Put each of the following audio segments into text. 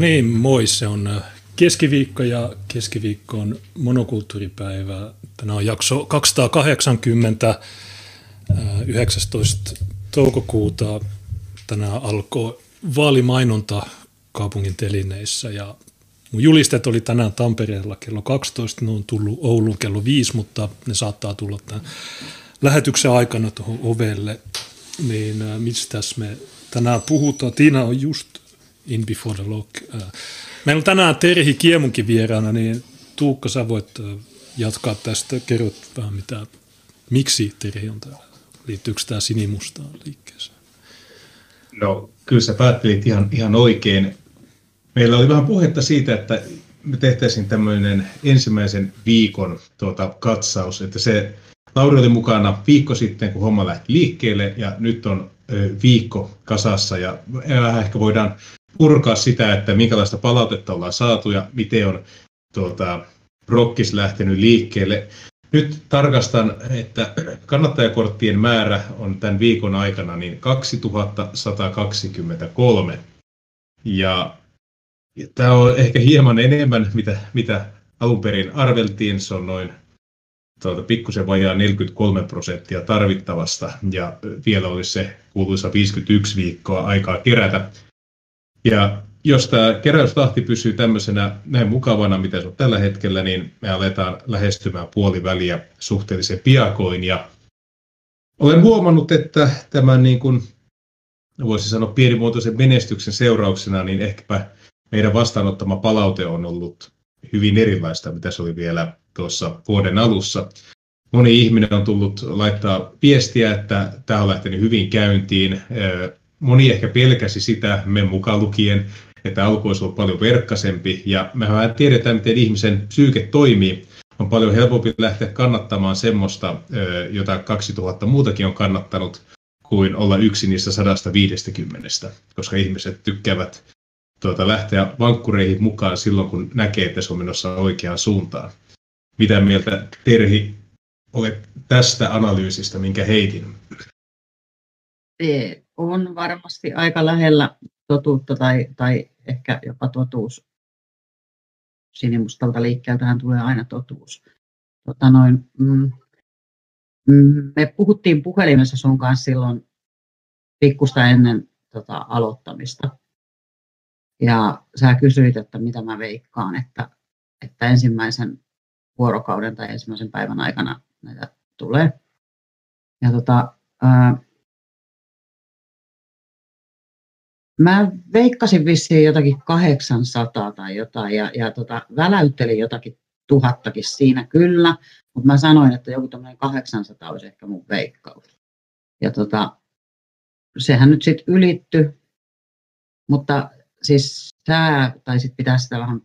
Niin, moi. Se on äh, keskiviikko ja keskiviikko on monokulttuuripäivä. Tänään on jakso 280, 19. Äh, toukokuuta. Tänään alkoi vaalimainonta kaupungin telineissä ja mun julistet oli tänään Tampereella kello 12, ne on tullut Ouluun kello 5, mutta ne saattaa tulla tämän lähetyksen aikana tuohon ovelle. Niin äh, mistä me tänään puhutaan? Tiina on just in before the lock. Äh, meillä on tänään Terhi Kiemunkin vieraana, niin Tuukka, sä voit äh, jatkaa tästä. Kerrot vähän mitä, miksi Terhi on täällä. Liittyykö tämä sinimustaan liikkeeseen? No kyllä sä päättelit ihan, ihan oikein. Meillä oli vähän puhetta siitä, että me tehtäisiin tämmöinen ensimmäisen viikon tuota, katsaus, että se Lauri oli mukana viikko sitten, kun homma lähti liikkeelle, ja nyt on viikko kasassa, ja vähän ehkä voidaan purkaa sitä, että minkälaista palautetta ollaan saatu, ja miten on tuota, Rokkis lähtenyt liikkeelle. Nyt tarkastan, että kannattajakorttien määrä on tämän viikon aikana niin 2123. Ja tämä on ehkä hieman enemmän, mitä, mitä alun perin arveltiin. Se on noin tuota, pikkusen vajaa 43 prosenttia tarvittavasta ja vielä olisi se kuuluisa 51 viikkoa aikaa kerätä. Ja jos tämä keräystahti pysyy tämmöisenä näin mukavana, mitä se on tällä hetkellä, niin me aletaan lähestymään puoliväliä suhteellisen piakoin. Ja olen huomannut, että tämän niin kuin, voisi sanoa pienimuotoisen menestyksen seurauksena, niin ehkäpä meidän vastaanottama palaute on ollut hyvin erilaista, mitä se oli vielä tuossa vuoden alussa. Moni ihminen on tullut laittaa viestiä, että tämä on lähtenyt hyvin käyntiin. Moni ehkä pelkäsi sitä, me mukaan lukien, että alku olisi ollut paljon verkkaisempi. Ja mehän tiedetään, miten ihmisen psyyke toimii. On paljon helpompi lähteä kannattamaan semmoista, jota 2000 muutakin on kannattanut, kuin olla yksi niistä 150, koska ihmiset tykkäävät tuota, lähteä vankkureihin mukaan silloin, kun näkee, että se on menossa oikeaan suuntaan. Mitä mieltä Terhi olet tästä analyysistä, minkä heitin? On varmasti aika lähellä totuutta tai, tai ehkä jopa totuus. Sinimustalta liikkeeltähän tulee aina totuus. Tota noin, mm, me puhuttiin puhelimessa sun kanssa silloin pikkusta ennen tota, aloittamista. Ja sä kysyit, että mitä mä veikkaan, että, että ensimmäisen vuorokauden tai ensimmäisen päivän aikana näitä tulee. Ja tota, ää, Mä veikkasin vissiin jotakin 800 tai jotain ja, ja tota, väläyttelin jotakin tuhattakin siinä kyllä, mutta mä sanoin, että joku tämmöinen 800 olisi ehkä mun veikkaus. Ja tota, sehän nyt sitten ylitty, mutta siis sä taisit pitää sitä vähän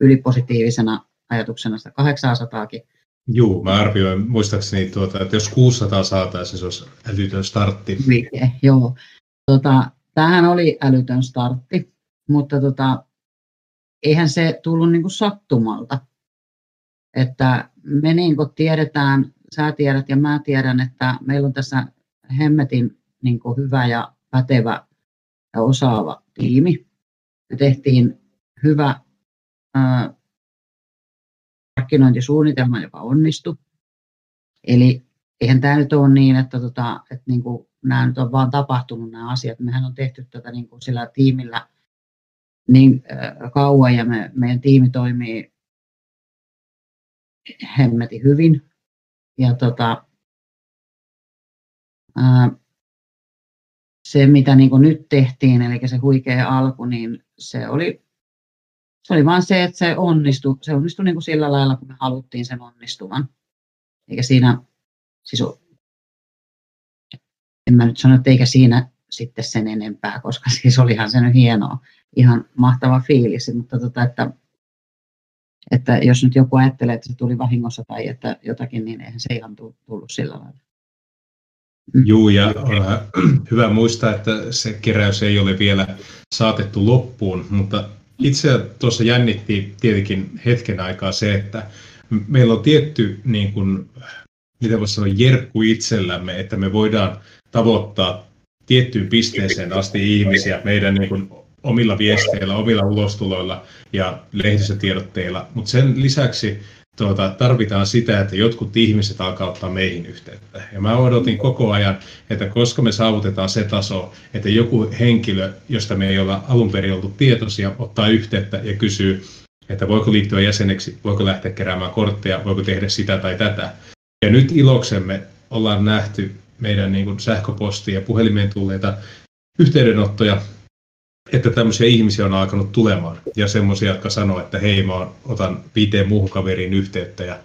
ylipositiivisena ajatuksena sitä 800kin. Joo, mä arvioin muistaakseni, tuota, että jos 600 saataisiin, se olisi älytön startti. Mikä, joo. Tota, tämähän oli älytön startti, mutta tota, eihän se tullut niin kuin sattumalta. Että me niin kuin tiedetään, sä tiedät ja mä tiedän, että meillä on tässä hemmetin niin kuin hyvä ja pätevä ja osaava tiimi. Me tehtiin hyvä ää, markkinointisuunnitelma, joka onnistui. Eli eihän tämä nyt ole niin, että, tota, että niin kuin nämä nyt on vaan tapahtunut nämä asiat. Mehän on tehty tätä niin kuin sillä tiimillä niin kauan ja me, meidän tiimi toimii hemmetin hyvin. Ja tota, ää, se, mitä niin kuin nyt tehtiin, eli se huikea alku, niin se oli, se oli vaan se, että se onnistui, se onnistui niin kuin sillä lailla, kun me haluttiin sen onnistuvan. Eikä siinä, siis en mä nyt sano, että eikä siinä sitten sen enempää, koska siis olihan se nyt hienoa, ihan mahtava fiilis, mutta tota, että, että jos nyt joku ajattelee, että se tuli vahingossa tai että jotakin, niin eihän se ihan tullut sillä lailla. Mm. Joo, ja on hyvä muistaa, että se keräys ei ole vielä saatettu loppuun, mutta itse tuossa jännitti tietenkin hetken aikaa se, että meillä on tietty, niin kuin, mitä voisi sanoa, jerkku itsellämme, että me voidaan tavoittaa tiettyyn pisteeseen asti ihmisiä meidän niin kuin omilla viesteillä, omilla ulostuloilla ja lehdistötiedotteilla, mutta sen lisäksi tuota, tarvitaan sitä, että jotkut ihmiset alkaa ottaa meihin yhteyttä. Ja mä odotin koko ajan, että koska me saavutetaan se taso, että joku henkilö, josta me ei olla alun perin oltu tietoisia, ottaa yhteyttä ja kysyy, että voiko liittyä jäseneksi, voiko lähteä keräämään kortteja, voiko tehdä sitä tai tätä. Ja nyt iloksemme ollaan nähty meidän niin kuin sähköpostia ja puhelimeen tulleita yhteydenottoja, että tämmöisiä ihmisiä on alkanut tulemaan. Ja semmoisia, jotka sanoo, että hei, mä otan viiteen muuhun kaveriin yhteyttä ja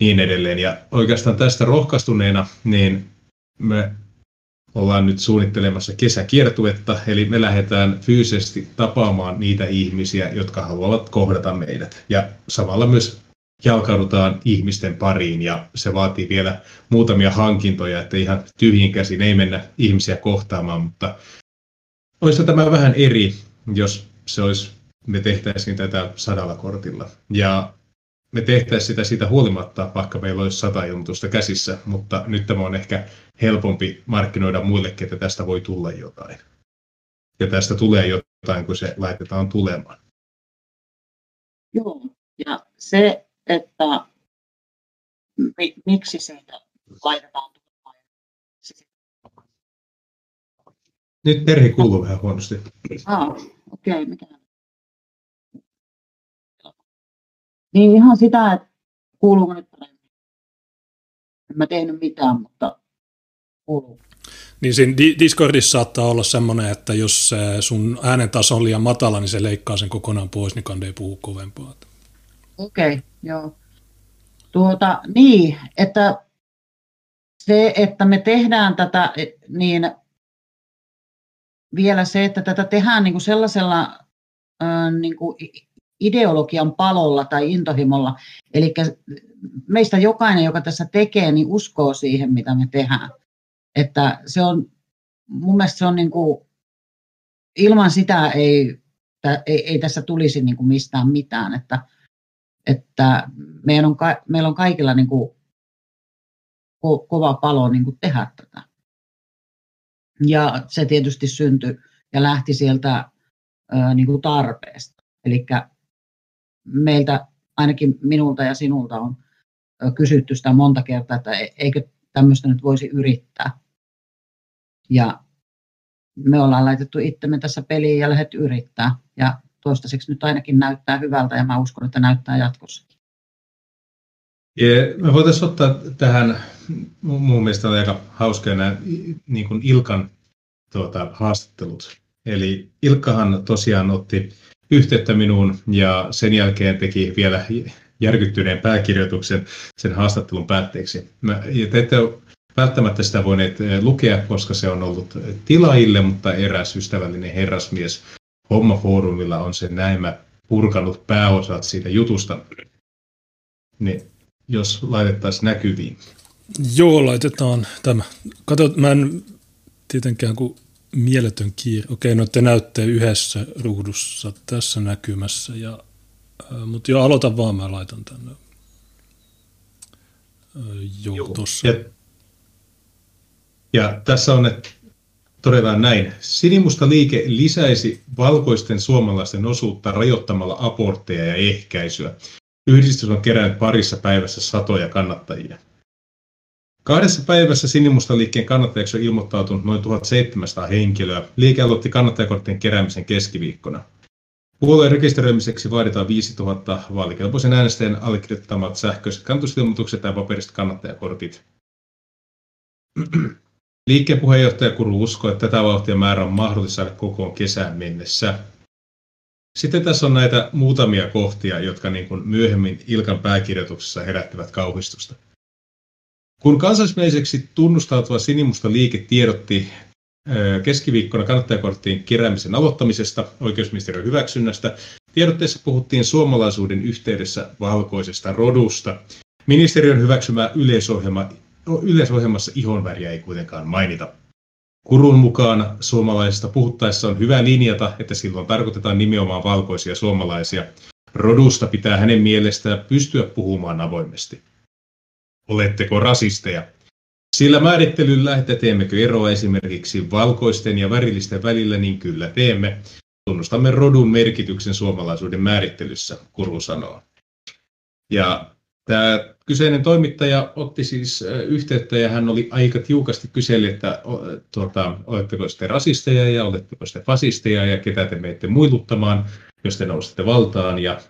niin edelleen. Ja oikeastaan tästä rohkaistuneena, niin me ollaan nyt suunnittelemassa kesäkiertuetta, eli me lähdetään fyysisesti tapaamaan niitä ihmisiä, jotka haluavat kohdata meidät. Ja samalla myös jalkaudutaan ihmisten pariin ja se vaatii vielä muutamia hankintoja, että ihan tyhjin käsin ei mennä ihmisiä kohtaamaan, mutta olisi tämä vähän eri, jos se olisi, me tehtäisiin tätä sadalla kortilla. Ja me tehtäisiin sitä siitä huolimatta, vaikka meillä olisi sata ilmoitusta käsissä, mutta nyt tämä on ehkä helpompi markkinoida muillekin, että tästä voi tulla jotain. Ja tästä tulee jotain, kun se laitetaan tulemaan. Joo, ja se, että miksi siitä laitetaan. Nyt perhe kuuluu vähän huonosti. Ah, okei, okay, mikä Niin ihan sitä, että kuuluuko nyt paremmin. En mä tehnyt mitään, mutta kuuluu. Niin siinä Discordissa saattaa olla semmoinen, että jos sun äänen taso on liian matala, niin se leikkaa sen kokonaan pois, niin kande ei puhu kovempaa. Okei, okay, joo. Tuota, niin, että se, että me tehdään tätä, niin vielä se, että tätä tehdään niin kuin sellaisella niin kuin ideologian palolla tai intohimolla. Eli meistä jokainen, joka tässä tekee, niin uskoo siihen, mitä me tehdään. Että se on, mun mielestä se on niin kuin, ilman sitä ei, ei, ei tässä tulisi niin kuin mistään mitään. Että, että meidän on, meillä on kaikilla niin kuin ko, kova palo niin kuin tehdä tätä. Ja se tietysti syntyi ja lähti sieltä ää, niin kuin tarpeesta. Eli meiltä, ainakin minulta ja sinulta on kysytty sitä monta kertaa, että e-, eikö tämmöistä nyt voisi yrittää. Ja me ollaan laitettu itsemme tässä peliin ja lähdetty yrittää. Ja toistaiseksi nyt ainakin näyttää hyvältä ja mä uskon, että näyttää jatkossakin. Ja me voitaisiin ottaa tähän, mun mielestä oli aika hauska nämä niin kuin Ilkan tuota, haastattelut. Eli Ilkkahan tosiaan otti yhteyttä minuun ja sen jälkeen teki vielä järkyttyneen pääkirjoituksen sen haastattelun päätteeksi. Mä, ja te ette välttämättä sitä voineet eh, lukea, koska se on ollut tilaille, mutta eräs ystävällinen herrasmies Homma-foorumilla on sen näemä purkanut pääosat siitä jutusta. Niin jos laitettaisiin näkyviin. Joo, laitetaan tämä. Kato, mä en tietenkään, kun mieletön kiire. Okei, no te näytte yhdessä ruudussa tässä näkymässä, ja, äh, mutta jo aloita vaan, mä laitan tänne. Äh, joo, joo. Ja, ja tässä on, että todetaan näin. Sinimusta liike lisäisi valkoisten suomalaisten osuutta rajoittamalla abortteja ja ehkäisyä. Yhdistys on kerännyt parissa päivässä satoja kannattajia. Kahdessa päivässä Sinimusta liikkeen kannattajaksi on ilmoittautunut noin 1700 henkilöä. Liike aloitti kannattajakorttien keräämisen keskiviikkona. Puolueen rekisteröimiseksi vaaditaan 5000 vaalikelpoisen äänestäjän allekirjoittamat sähköiset kannatusilmoitukset tai paperiset kannattajakortit. Liikkeen puheenjohtaja Kuru uskoo, että tätä vauhtia määrä on mahdollista saada kokoon kesään mennessä. Sitten tässä on näitä muutamia kohtia, jotka niin kuin myöhemmin Ilkan pääkirjoituksessa herättivät kauhistusta. Kun kansallismeiseksi tunnustautuva sinimusta liike tiedotti keskiviikkona kannattajakorttien keräämisen aloittamisesta oikeusministeriön hyväksynnästä, tiedotteessa puhuttiin suomalaisuuden yhteydessä valkoisesta rodusta. Ministeriön hyväksymä yleisohjelma, yleisohjelmassa ihonväriä ei kuitenkaan mainita. Kurun mukaan suomalaisista puhuttaessa on hyvä linjata, että silloin tarkoitetaan nimenomaan valkoisia suomalaisia. Rodusta pitää hänen mielestään pystyä puhumaan avoimesti. Oletteko rasisteja? Sillä määrittelyllä, että teemmekö eroa esimerkiksi valkoisten ja värillisten välillä, niin kyllä teemme. Tunnustamme rodun merkityksen suomalaisuuden määrittelyssä, Kuru sanoo. Ja tämä kyseinen toimittaja otti siis yhteyttä ja hän oli aika tiukasti kyseli, että tuota, oletteko te rasisteja ja oletteko te fasisteja ja ketä te meitte muiluttamaan, jos te nousette valtaan. Ja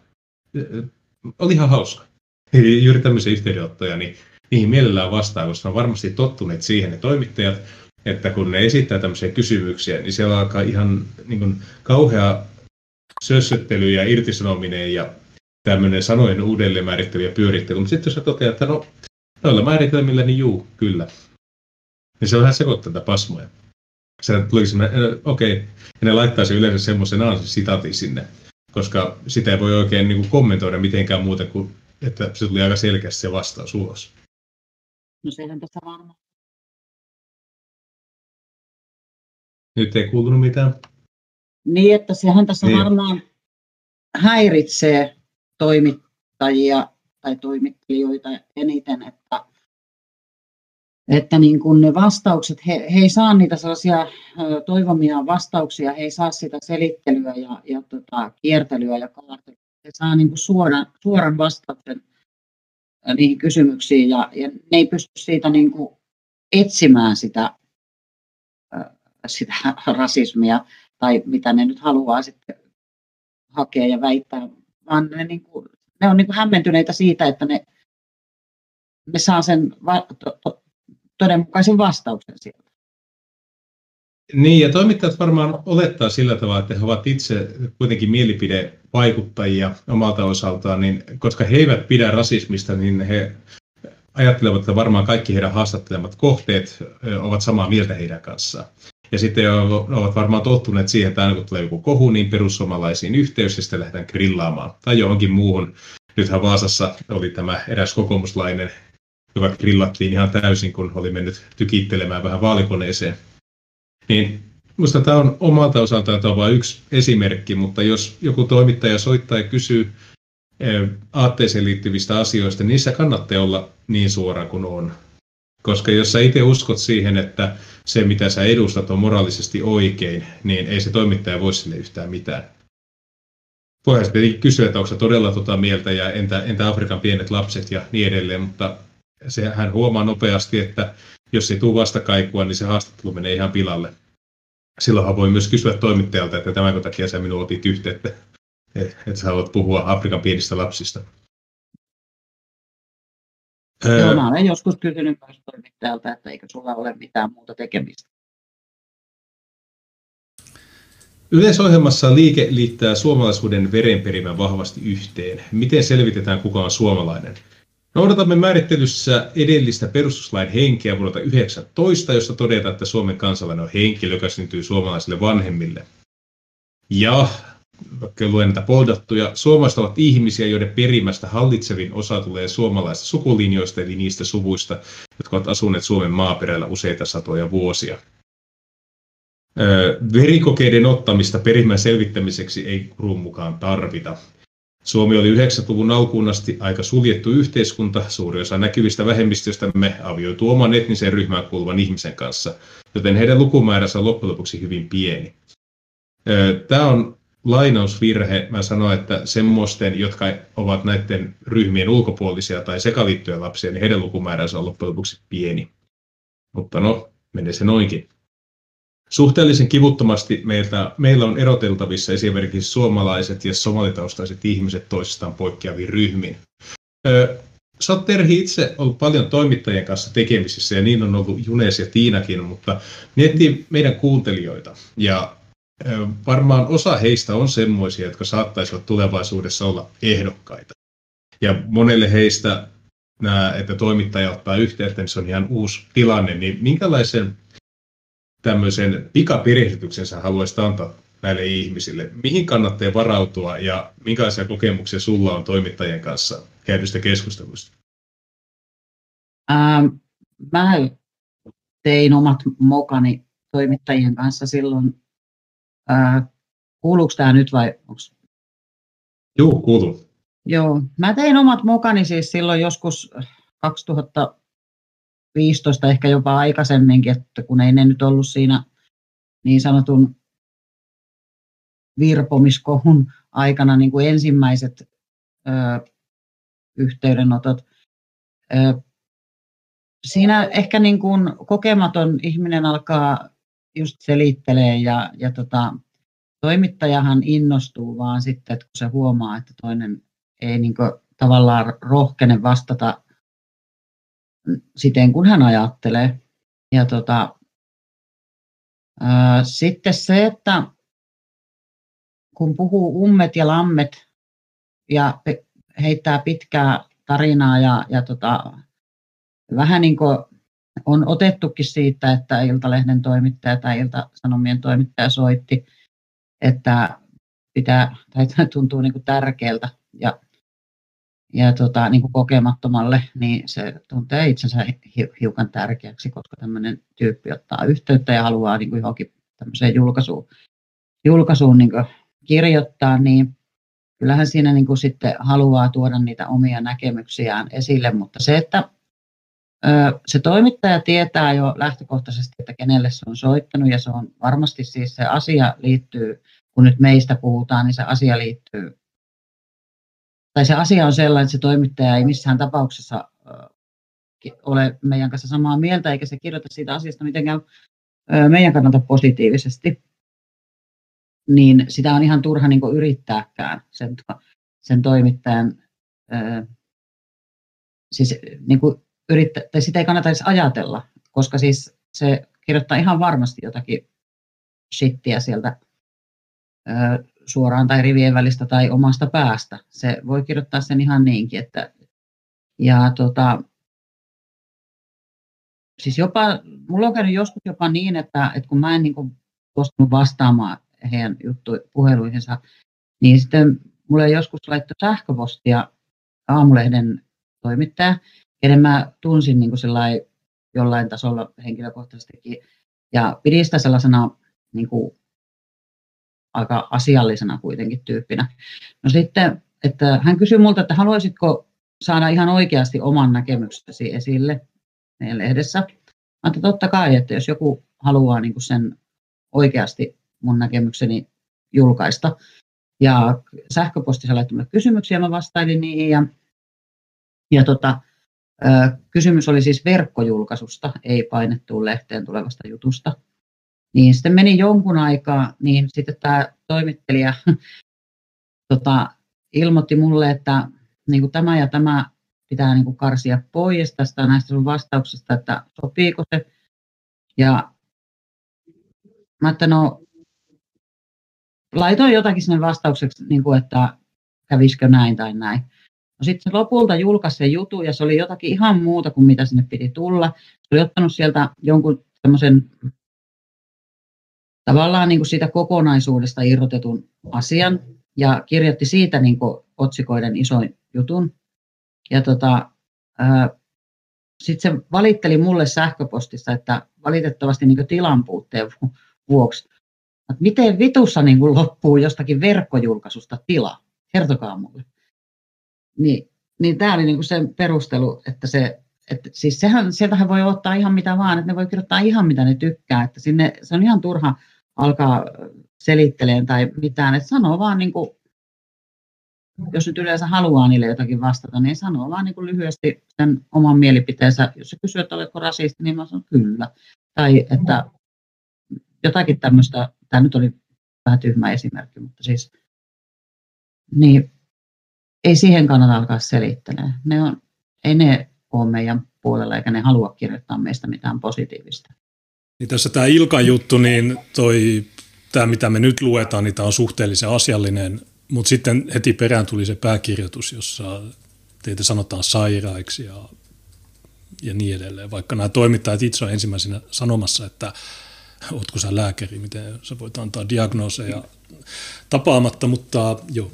oli ihan hauska. Eli juuri tämmöisiä yhteydenottoja, niin niihin mielellään vastaa, koska on varmasti tottuneet siihen ne toimittajat, että kun ne esittää tämmöisiä kysymyksiä, niin siellä alkaa ihan niin kuin, kauhea sössöttely ja irtisanominen ja tämmöinen sanojen uudelleenmäärittely ja pyörittely. Mutta sitten jos sä toteat, että no, noilla määritelmillä, niin juu, kyllä. Niin se on vähän sekoittaa tätä pasmoja. Se tuli semmoinen, okei, okay. ja ne laittaisi yleensä semmoisen se sitaatin sinne, koska sitä ei voi oikein niin kuin kommentoida mitenkään muuta kuin, että se tuli aika selkeästi se vastaus ulos. No sehän tässä varmaan Nyt ei kuulunut mitään. Niin, että sehän tässä niin. varmaan häiritsee toimittajia tai toimittelijoita eniten, että, että niin kuin ne vastaukset, he, he ei saa niitä sellaisia toivomia vastauksia, he ei saa sitä selittelyä ja, ja tota, kiertelyä ja kaartelyä. He saa niin kuin suoran, suoran vastauksen niihin kysymyksiin ja, ja ne ei pysty siitä niin kuin etsimään sitä sitä rasismia tai mitä ne nyt haluaa sitten hakea ja väittää, vaan ne, niin kuin, ne on niin kuin hämmentyneitä siitä, että ne, ne saa sen va- to- to- todenmukaisen vastauksen sieltä. Niin, ja toimittajat varmaan olettaa sillä tavalla, että he ovat itse kuitenkin mielipidevaikuttajia omalta osaltaan, niin koska he eivät pidä rasismista, niin he ajattelevat, että varmaan kaikki heidän haastattelemat kohteet ovat samaa mieltä heidän kanssaan. Ja sitten ovat varmaan tottuneet siihen, että aina kun tulee joku kohu, niin perussuomalaisiin yhteys ja sitten lähdetään grillaamaan. Tai johonkin muuhun. Nythän Vaasassa oli tämä eräs kokoomuslainen, joka grillattiin ihan täysin, kun oli mennyt tykittelemään vähän vaalikoneeseen. Niin minusta tämä on omalta osaltaan tämä on vain yksi esimerkki, mutta jos joku toimittaja soittaa ja kysyy eh, aatteeseen liittyvistä asioista, niin niissä kannattaa olla niin suora kuin on. Koska jos sä itse uskot siihen, että se mitä sä edustat on moraalisesti oikein, niin ei se toimittaja voi sille yhtään mitään. Voihan tietenkin kysyä, että onko se todella tota mieltä ja entä, entä Afrikan pienet lapset ja niin edelleen, mutta se, hän huomaa nopeasti, että jos ei tule vastakaikua, niin se haastattelu menee ihan pilalle. Silloinhan voi myös kysyä toimittajalta, että tämän takia sä minulla otit yhteyttä, että et sä haluat puhua Afrikan pienistä lapsista. Joo, mä olen joskus kysynyt myös toimittajalta, että eikö sulla ole mitään muuta tekemistä. Yleisohjelmassa liike liittää suomalaisuuden verenperimän vahvasti yhteen. Miten selvitetään, kuka on suomalainen? Noudatamme määrittelyssä edellistä perustuslain henkeä vuodelta 19, jossa todetaan, että Suomen kansalainen on henkilö, joka syntyy suomalaisille vanhemmille. Ja vaikka luen näitä poldattuja, suomalaiset ovat ihmisiä, joiden perimästä hallitsevin osa tulee suomalaisista sukulinjoista, eli niistä suvuista, jotka ovat asuneet Suomen maaperällä useita satoja vuosia. verikokeiden ottamista perimän selvittämiseksi ei kurun mukaan tarvita. Suomi oli 90-luvun alkuun asti aika suljettu yhteiskunta, suuri osa näkyvistä vähemmistöistämme avioitu oman etnisen ryhmään kuuluvan ihmisen kanssa, joten heidän lukumääränsä on loppujen lopuksi hyvin pieni. Tämä on lainausvirhe. Mä sanoin, että semmoisten, jotka ovat näiden ryhmien ulkopuolisia tai sekaliittojen lapsia, niin heidän lukumääränsä on loppujen lopuksi pieni. Mutta no, menee se noinkin. Suhteellisen kivuttomasti meiltä, meillä on eroteltavissa esimerkiksi suomalaiset ja somalitaustaiset ihmiset toisistaan poikkeaviin ryhmiin. Sä oot Terhi itse ollut paljon toimittajien kanssa tekemisissä ja niin on ollut Junes ja Tiinakin, mutta miettii meidän kuuntelijoita ja varmaan osa heistä on semmoisia, jotka saattaisivat tulevaisuudessa olla ehdokkaita. Ja monelle heistä nämä, että toimittaja ottaa yhteyttä, niin se on ihan uusi tilanne, niin minkälaisen tämmöisen pikaperehdytyksen sä haluaisit antaa näille ihmisille? Mihin kannattaa varautua ja minkälaisia kokemuksia sulla on toimittajien kanssa käydystä keskustelusta? Ähm, mä tein omat mokani toimittajien kanssa silloin Ää, kuuluuko tämä nyt vai onks... Joo, kuuluu. Joo, mä tein omat mukani siis silloin joskus 2015, ehkä jopa aikaisemminkin, että kun ei ne nyt ollut siinä niin sanotun virpomiskohun aikana niin kuin ensimmäiset ö, yhteydenotot. Ö, siinä ehkä niin kuin kokematon ihminen alkaa just selittelee ja, ja tota, toimittajahan innostuu vaan sitten, että kun se huomaa, että toinen ei niin kuin tavallaan rohkene vastata siten, kun hän ajattelee. Ja tota, ää, sitten se, että kun puhuu ummet ja lammet ja heittää pitkää tarinaa ja, ja tota, vähän niin kuin on otettukin siitä, että Iltalehden toimittaja tai Ilta-Sanomien toimittaja soitti, että pitää, tai tuntuu niin kuin tärkeältä ja, ja tota, niin kuin kokemattomalle, niin se tuntee itsensä hiukan tärkeäksi, koska tämmöinen tyyppi ottaa yhteyttä ja haluaa niin kuin johonkin tämmöiseen julkaisuun, julkaisuun niin kuin kirjoittaa, niin kyllähän siinä niin kuin sitten haluaa tuoda niitä omia näkemyksiään esille, mutta se, että se toimittaja tietää jo lähtökohtaisesti, että kenelle se on soittanut ja se on varmasti siis se asia liittyy, kun nyt meistä puhutaan, niin se asia liittyy, tai se asia on sellainen, että se toimittaja ei missään tapauksessa ole meidän kanssa samaa mieltä, eikä se kirjoita siitä asiasta mitenkään meidän kannalta positiivisesti, niin sitä on ihan turha niin yrittääkään sen, sen toimittajan, siis niin kuin yrittää, tai sitä ei kannata edes ajatella, koska siis se kirjoittaa ihan varmasti jotakin shittiä sieltä ö, suoraan tai rivien välistä tai omasta päästä. Se voi kirjoittaa sen ihan niinkin, että ja tota, siis jopa, mulla on käynyt joskus jopa niin, että, että kun mä en niin kuin vastaamaan heidän juttu, puheluihinsa, niin sitten mulle joskus laittoi sähköpostia aamulehden toimittaja, kenen mä tunsin niin jollain tasolla henkilökohtaisestikin. Ja pidin sitä sellaisena niin kuin, aika asiallisena kuitenkin tyyppinä. No sitten, että hän kysyi multa, että haluaisitko saada ihan oikeasti oman näkemyksesi esille meidän lehdessä. Mä että totta kai, että jos joku haluaa niin kuin sen oikeasti mun näkemykseni julkaista. Ja sähköpostissa laittoi kysymyksiä, mä vastailin niihin ja, ja tota, Kysymys oli siis verkkojulkaisusta, ei painettuun lehteen tulevasta jutusta. Niin sitten meni jonkun aikaa, niin sitten tämä toimittelija tota, ilmoitti mulle, että niin kuin tämä ja tämä pitää niin kuin karsia pois tästä näistä sun vastauksista, että sopiiko se. Ja mä että no, laitoin jotakin sinne vastaukseksi, niin kuin, että kävisikö näin tai näin. No sitten se lopulta julkaisi sen jutun ja se oli jotakin ihan muuta kuin mitä sinne piti tulla. Se oli ottanut sieltä jonkun semmoisen tavallaan niin kuin siitä kokonaisuudesta irrotetun asian ja kirjoitti siitä niin kuin otsikoiden isoin jutun. Ja tota, sitten se valitteli mulle sähköpostissa, että valitettavasti niin tilan puutteen vuoksi, että miten vitussa niin kuin loppuu jostakin verkkojulkaisusta tila? Kertokaa mulle. Niin, niin tämä oli niinku se perustelu, että se, että siis sehän, sieltähän voi ottaa ihan mitä vaan, että ne voi kirjoittaa ihan mitä ne tykkää, että sinne, se on ihan turha alkaa selittelemään tai mitään, että sanoo vaan niin kuin, jos nyt yleensä haluaa niille jotakin vastata, niin sanoo vaan niin kuin lyhyesti sen oman mielipiteensä. Jos se kysyy, että oletko rasisti, niin mä sanon kyllä. Tai että jotakin tämmöistä, tämä nyt oli vähän tyhmä esimerkki, mutta siis niin ei siihen kannata alkaa selittelemään. Ne on, ei ne ole meidän puolella eikä ne halua kirjoittaa meistä mitään positiivista. Niin tässä tämä Ilkan juttu, niin toi, tämä mitä me nyt luetaan, niin tämä on suhteellisen asiallinen, mutta sitten heti perään tuli se pääkirjoitus, jossa teitä sanotaan sairaiksi ja, ja niin edelleen. Vaikka nämä toimittajat itse on ensimmäisenä sanomassa, että ootko sä lääkäri, miten sä voit antaa diagnooseja tapaamatta, mutta joo,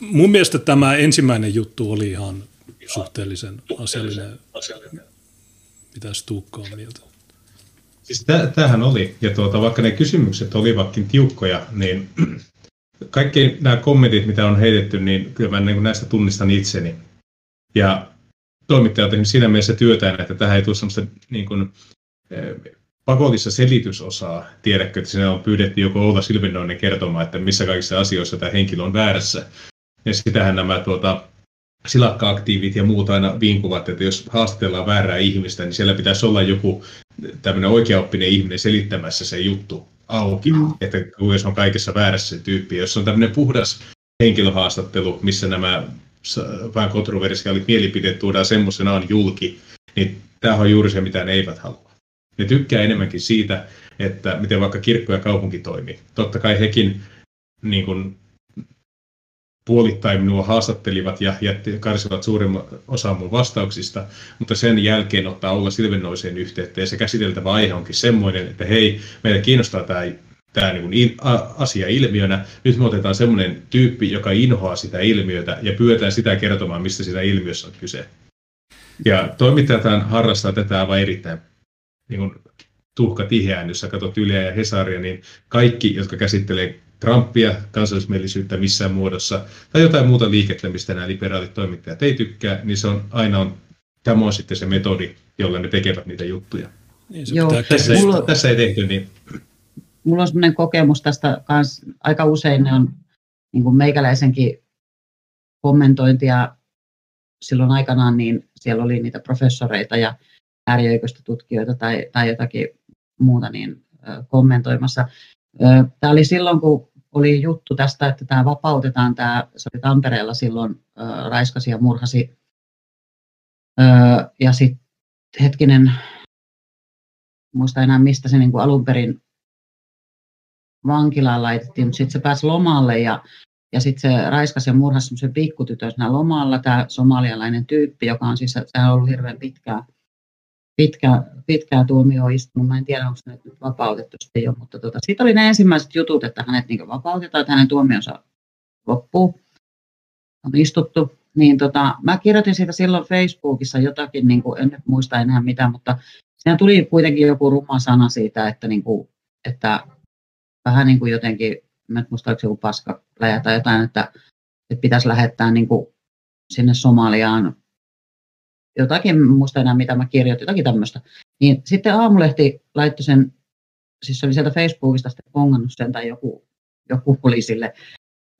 Mun mielestä tämä ensimmäinen juttu oli ihan suhteellisen asiallinen. Mitä Tuukka on mieltä? Siis tämähän oli, ja tuota, vaikka ne kysymykset olivatkin tiukkoja, niin kaikki nämä kommentit, mitä on heitetty, niin kyllä mä niin näistä tunnistan itseni. Ja toimittaja on tehnyt siinä mielessä työtään, että tähän ei tule sellaista niin kuin, eh, pakollista selitysosaa, tiedätkö, että sinne on pyydetty joku Oula Silvinoinen kertomaan, että missä kaikissa asioissa tämä henkilö on väärässä. Ja sitähän nämä tuota, silakka-aktiivit ja muut aina vinkuvat, että jos haastatellaan väärää ihmistä, niin siellä pitäisi olla joku tämmöinen oikeaoppinen ihminen selittämässä se juttu auki, että jos on kaikessa väärässä se tyyppi. Jos on tämmöinen puhdas henkilöhaastattelu, missä nämä vähän kontroversiaalit mielipiteet tuodaan semmoisenaan julki, niin tämä on juuri se, mitä ne eivät halua. Ne tykkää enemmänkin siitä, että miten vaikka kirkko ja kaupunki toimii. Totta kai hekin niin kuin, puolittain minua haastattelivat ja jätti, karsivat suurimman osan mun vastauksista, mutta sen jälkeen ottaa olla Silvennoiseen yhteyttä ja se käsiteltävä aihe onkin semmoinen, että hei, meitä kiinnostaa tämä tämä niin asia ilmiönä. Nyt me otetaan semmoinen tyyppi, joka inhoaa sitä ilmiötä ja pyydetään sitä kertomaan, mistä sitä ilmiössä on kyse. Ja toimittajat harrastaa tätä aivan erittäin niin kuin tuhka tiheään, jos sä katsot Yleä ja Hesaria, niin kaikki, jotka käsittelee Trumpia, kansallismielisyyttä missään muodossa, tai jotain muuta liikettä, mistä nämä liberaalit toimittajat ei tykkää, niin se on aina on, tämä on sitten se metodi, jolla ne tekevät niitä juttuja. Niin, Joo, tässä, mulla, ei, tässä ei tehty niin. Mulla on sellainen kokemus tästä kans, aika usein ne on niin kuin meikäläisenkin kommentointia silloin aikanaan, niin siellä oli niitä professoreita ja tutkijoita tai, tai jotakin muuta niin kommentoimassa. Tämä oli silloin, kun oli juttu tästä, että tämä vapautetaan, tämä, se oli Tampereella silloin, raiskasi ja murhasi. Ja sitten hetkinen, muista enää mistä se niin kuin alun perin vankilaan laitettiin, mutta sitten se pääsi lomalle ja, ja sitten se raiskasi ja murhasi semmoisen pikkutytön lomalla, tämä somalialainen tyyppi, joka on siis, on ollut hirveän pitkään pitkä, pitkää tuomioistunut. Mä en tiedä, onko se nyt vapautettu sitten jo, mutta tota, siitä oli ne ensimmäiset jutut, että hänet niin vapautetaan, että hänen tuomionsa loppuu. On istuttu. Niin tota, mä kirjoitin siitä silloin Facebookissa jotakin, niin kuin, en nyt muista enää mitä, mutta siinä tuli kuitenkin joku ruma sana siitä, että, niin kuin, että vähän niin kuin jotenkin, mä en muista, joku paskaläjä tai jotain, että, että pitäisi lähettää niin kuin sinne Somaliaan jotakin, muista enää mitä mä kirjoitin, jotakin tämmöistä. Niin sitten Aamulehti laittoi sen, siis se oli sieltä Facebookista sitten pongannut sen tai joku, joku oli sille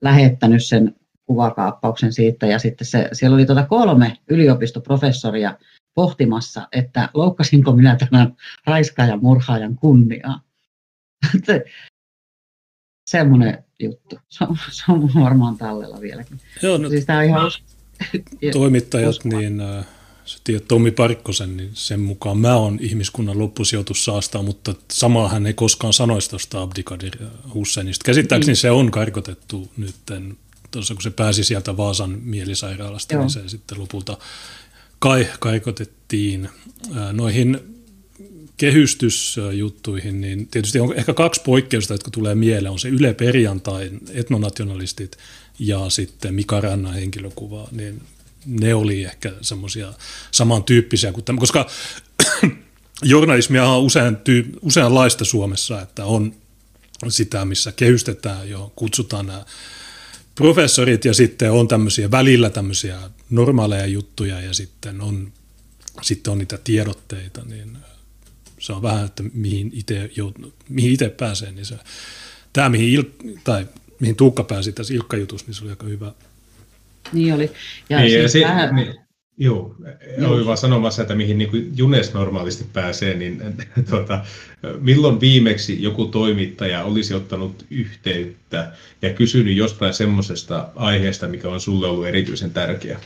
lähettänyt sen kuvakaappauksen siitä ja sitten se, siellä oli tuota kolme yliopistoprofessoria pohtimassa, että loukkasinko minä tämän raiskaajan murhaajan kunniaa. Semmoinen juttu. Se on, se on varmaan tallella vieläkin. Joo, no, siis tämä on ihan toimittajat, niin äh, sä tiedät Tommi Parkkosen, niin sen mukaan mä oon ihmiskunnan loppusijoitus saastaa, mutta samaa hän ei koskaan sanoisi tuosta Abdikadir Husseinista. Käsittääkseni mm. se on karkotettu nyt, tuossa kun se pääsi sieltä Vaasan mielisairaalasta, niin Joo. niin se sitten lopulta kai karkotettiin noihin kehystysjuttuihin, niin tietysti on ehkä kaksi poikkeusta, jotka tulee mieleen. On se Yle Perjantai, etnonationalistit ja sitten Mika Rannan henkilökuva. Niin ne oli ehkä semmoisia samantyyppisiä kuin tämä, koska journalismia on usein, tyy, useanlaista Suomessa, että on sitä, missä kehystetään jo, kutsutaan nämä professorit ja sitten on tämmöisiä välillä tämmöisiä normaaleja juttuja ja sitten on, sitten on niitä tiedotteita, niin se on vähän, että mihin itse, mihin itse pääsee, niin se, tämä mihin, Il, tai mihin Tuukka pääsi tässä Ilkka-jutussa, niin se oli aika hyvä, niin oli. Ja niin, siis ja se, vähän... niin, Joo, oli vaan sanomassa, että mihin niin Junes normaalisti pääsee, niin tuota, milloin viimeksi joku toimittaja olisi ottanut yhteyttä ja kysynyt jostain semmoisesta aiheesta, mikä on sulle ollut erityisen tärkeä?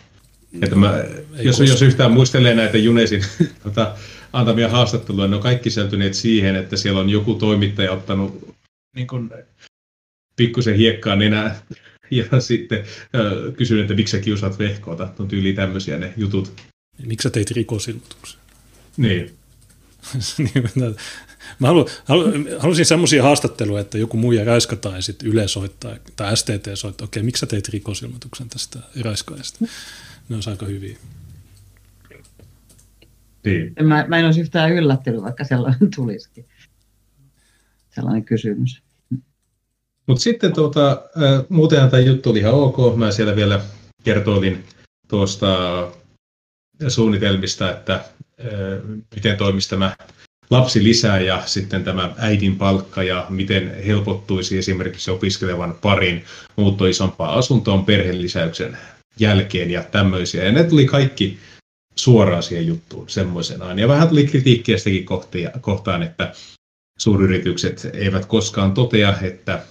Että mä, jos, jos yhtään muistelee näitä Junesin tuota, antamia haastatteluja, ne on kaikki sisältyneet siihen, että siellä on joku toimittaja ottanut niin kuin, pikkusen hiekkaa nenää ja sitten äh, kysyin, että miksi sä kiusaat vehkoota. On tyyli tämmöisiä ne jutut. Miksi sä teit rikosilmoituksen? Niin. niin mä halu, halu, halusin semmoisia haastatteluja, että joku muija raiskataan ja sitten Yle soittaa, tai STT soittaa, okei, miksi sä teit rikosilmoituksen tästä raiskaajasta? Ne on aika hyviä. Niin. Mä, mä en olisi yhtään yllättynyt, vaikka sellainen tulisikin. Sellainen kysymys. Mutta sitten tuota, muuten tämä juttu oli ihan ok. Mä siellä vielä kertoilin tuosta suunnitelmista, että miten toimisi tämä lapsi lisää ja sitten tämä äidin palkka ja miten helpottuisi esimerkiksi opiskelevan parin muutto isompaan asuntoon perhelisäyksen jälkeen ja tämmöisiä. Ja ne tuli kaikki suoraan siihen juttuun semmoisenaan. Ja vähän tuli kritiikkiä sitäkin kohtaan, että suuryritykset eivät koskaan totea, että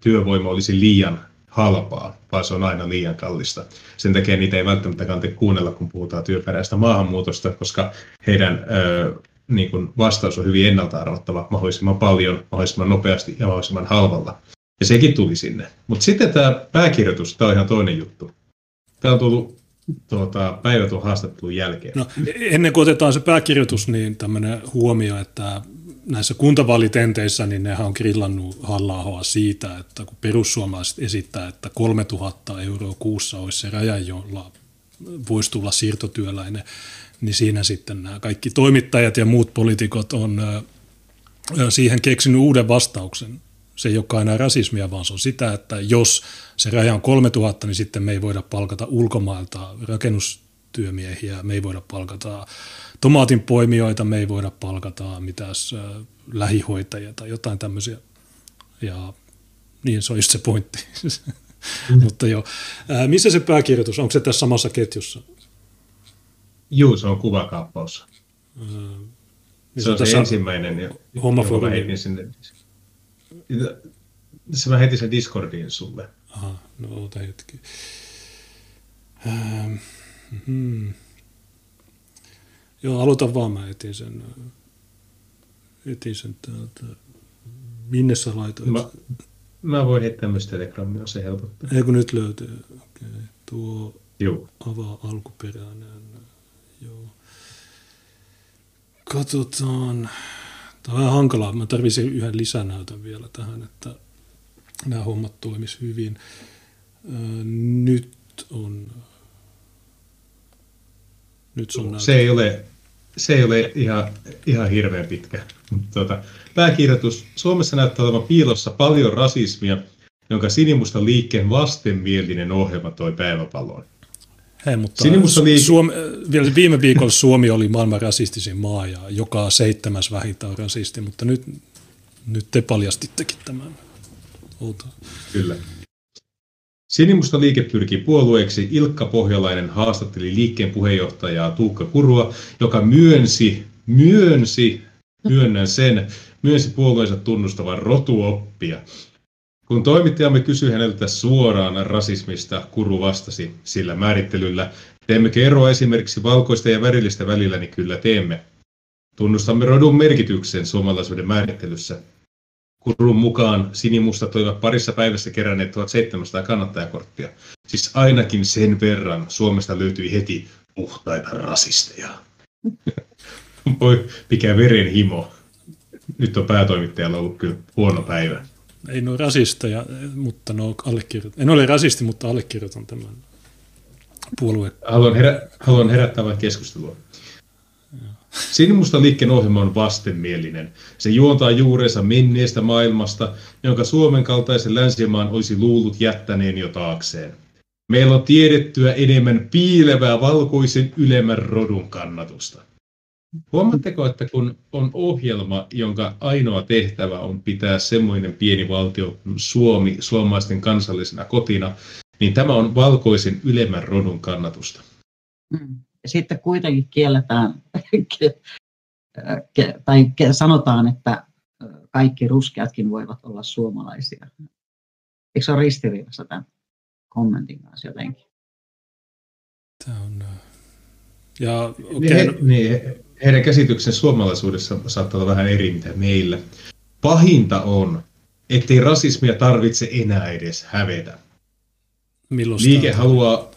työvoima olisi liian halpaa, vaan se on aina liian kallista. Sen takia niitä ei välttämättä kannata kuunnella, kun puhutaan työperäistä maahanmuutosta, koska heidän niin kuin vastaus on hyvin ennalta arvattava mahdollisimman paljon, mahdollisimman nopeasti ja mahdollisimman halvalla. Ja sekin tuli sinne. Mutta sitten tämä pääkirjoitus, tämä on ihan toinen juttu. Tämä on tullut tuota, päivätun haastattelun jälkeen. No, ennen kuin otetaan se pääkirjoitus, niin tämmöinen huomio, että näissä kuntavaalitenteissä, niin nehän on grillannut halla siitä, että kun perussuomalaiset esittää, että 3000 euroa kuussa olisi se raja, jolla voisi tulla siirtotyöläinen, niin siinä sitten nämä kaikki toimittajat ja muut poliitikot on siihen keksinyt uuden vastauksen. Se ei olekaan enää rasismia, vaan se on sitä, että jos se raja on 3000, niin sitten me ei voida palkata ulkomailta rakennustyömiehiä, me ei voida palkata tomaatinpoimijoita, me ei voida palkata mitään lähihoitajia tai jotain tämmöisiä. Ja niin se on just se pointti. Mm. Mutta joo. missä se pääkirjoitus, onko se tässä samassa ketjussa? Joo, se on kuvakaappaus. Niin se on se ensimmäinen, johon mä heitin sinne. Se mä heitin sen Discordiin sulle. Aha, no oota hetki. Ähm, hmm. Joo, aloita vaan, mä etin sen, etin sen täältä. Minne sä laitoit? Mä, mä voin heittää myös Telegramia, se helpottaa. Eikö nyt löytyy? Okay. Tuo Joo. avaa alkuperäinen. Joo. Katsotaan. Tämä on vähän hankalaa. Mä tarvitsin yhden lisänäytön vielä tähän, että nämä hommat toimis hyvin. Nyt on... Nyt se on se ei ole, se ei ole ihan, ihan hirveän pitkä. Tuota, pääkirjoitus. Suomessa näyttää olevan piilossa paljon rasismia, jonka sinimusta liikkeen vastenmielinen ohjelma toi päiväpalloon. Hei, mutta liike... Suomi, vielä viime viikolla Suomi oli maailman rasistisin maa ja joka seitsemäs vähintään on rasisti, mutta nyt, nyt te paljastittekin tämän. Outo. Kyllä. Sinimusta liike pyrkii puolueeksi. Ilkka Pohjalainen haastatteli liikkeen puheenjohtajaa Tuukka Kurua, joka myönsi, myönsi, myönnän sen, myönsi puolueensa tunnustavan rotuoppia. Kun toimittajamme kysyi häneltä suoraan rasismista, Kuru vastasi sillä määrittelyllä, teemmekö eroa esimerkiksi valkoista ja värillistä välillä, niin kyllä teemme. Tunnustamme rodun merkityksen suomalaisuuden määrittelyssä. Kurun mukaan sinimustat olivat parissa päivässä keränneet 1700 kannattajakorttia. Siis ainakin sen verran Suomesta löytyi heti puhtaita rasisteja. Voi, mikä veren himo. Nyt on päätoimittajalla ollut kyllä huono päivä. Ei ole rasisteja, mutta no allekirjoitan. En ole rasisti, mutta allekirjoitan tämän puolueen. Haluan, herä, haluan herättää vain keskustelua. Sinimusta liikkeen ohjelma on vastenmielinen. Se juontaa juurensa menneestä maailmasta, jonka Suomen kaltaisen länsimaan olisi luullut jättäneen jo taakseen. Meillä on tiedettyä enemmän piilevää valkoisen ylemmän rodun kannatusta. Huomaatteko, että kun on ohjelma, jonka ainoa tehtävä on pitää semmoinen pieni valtio Suomi suomalaisten kansallisena kotina, niin tämä on valkoisen ylemmän rodun kannatusta. Mm. Sitten kuitenkin kielletään, tai sanotaan, että kaikki ruskeatkin voivat olla suomalaisia. Eikö se ole ristiriidassa tämän kommentin kanssa jotenkin? Tämä on... Ja, okay. niin, niin, heidän käsityksen suomalaisuudessa saattaa olla vähän eri mitä meillä. Pahinta on, ettei rasismia tarvitse enää edes hävetä. Milloin Liike haluaa,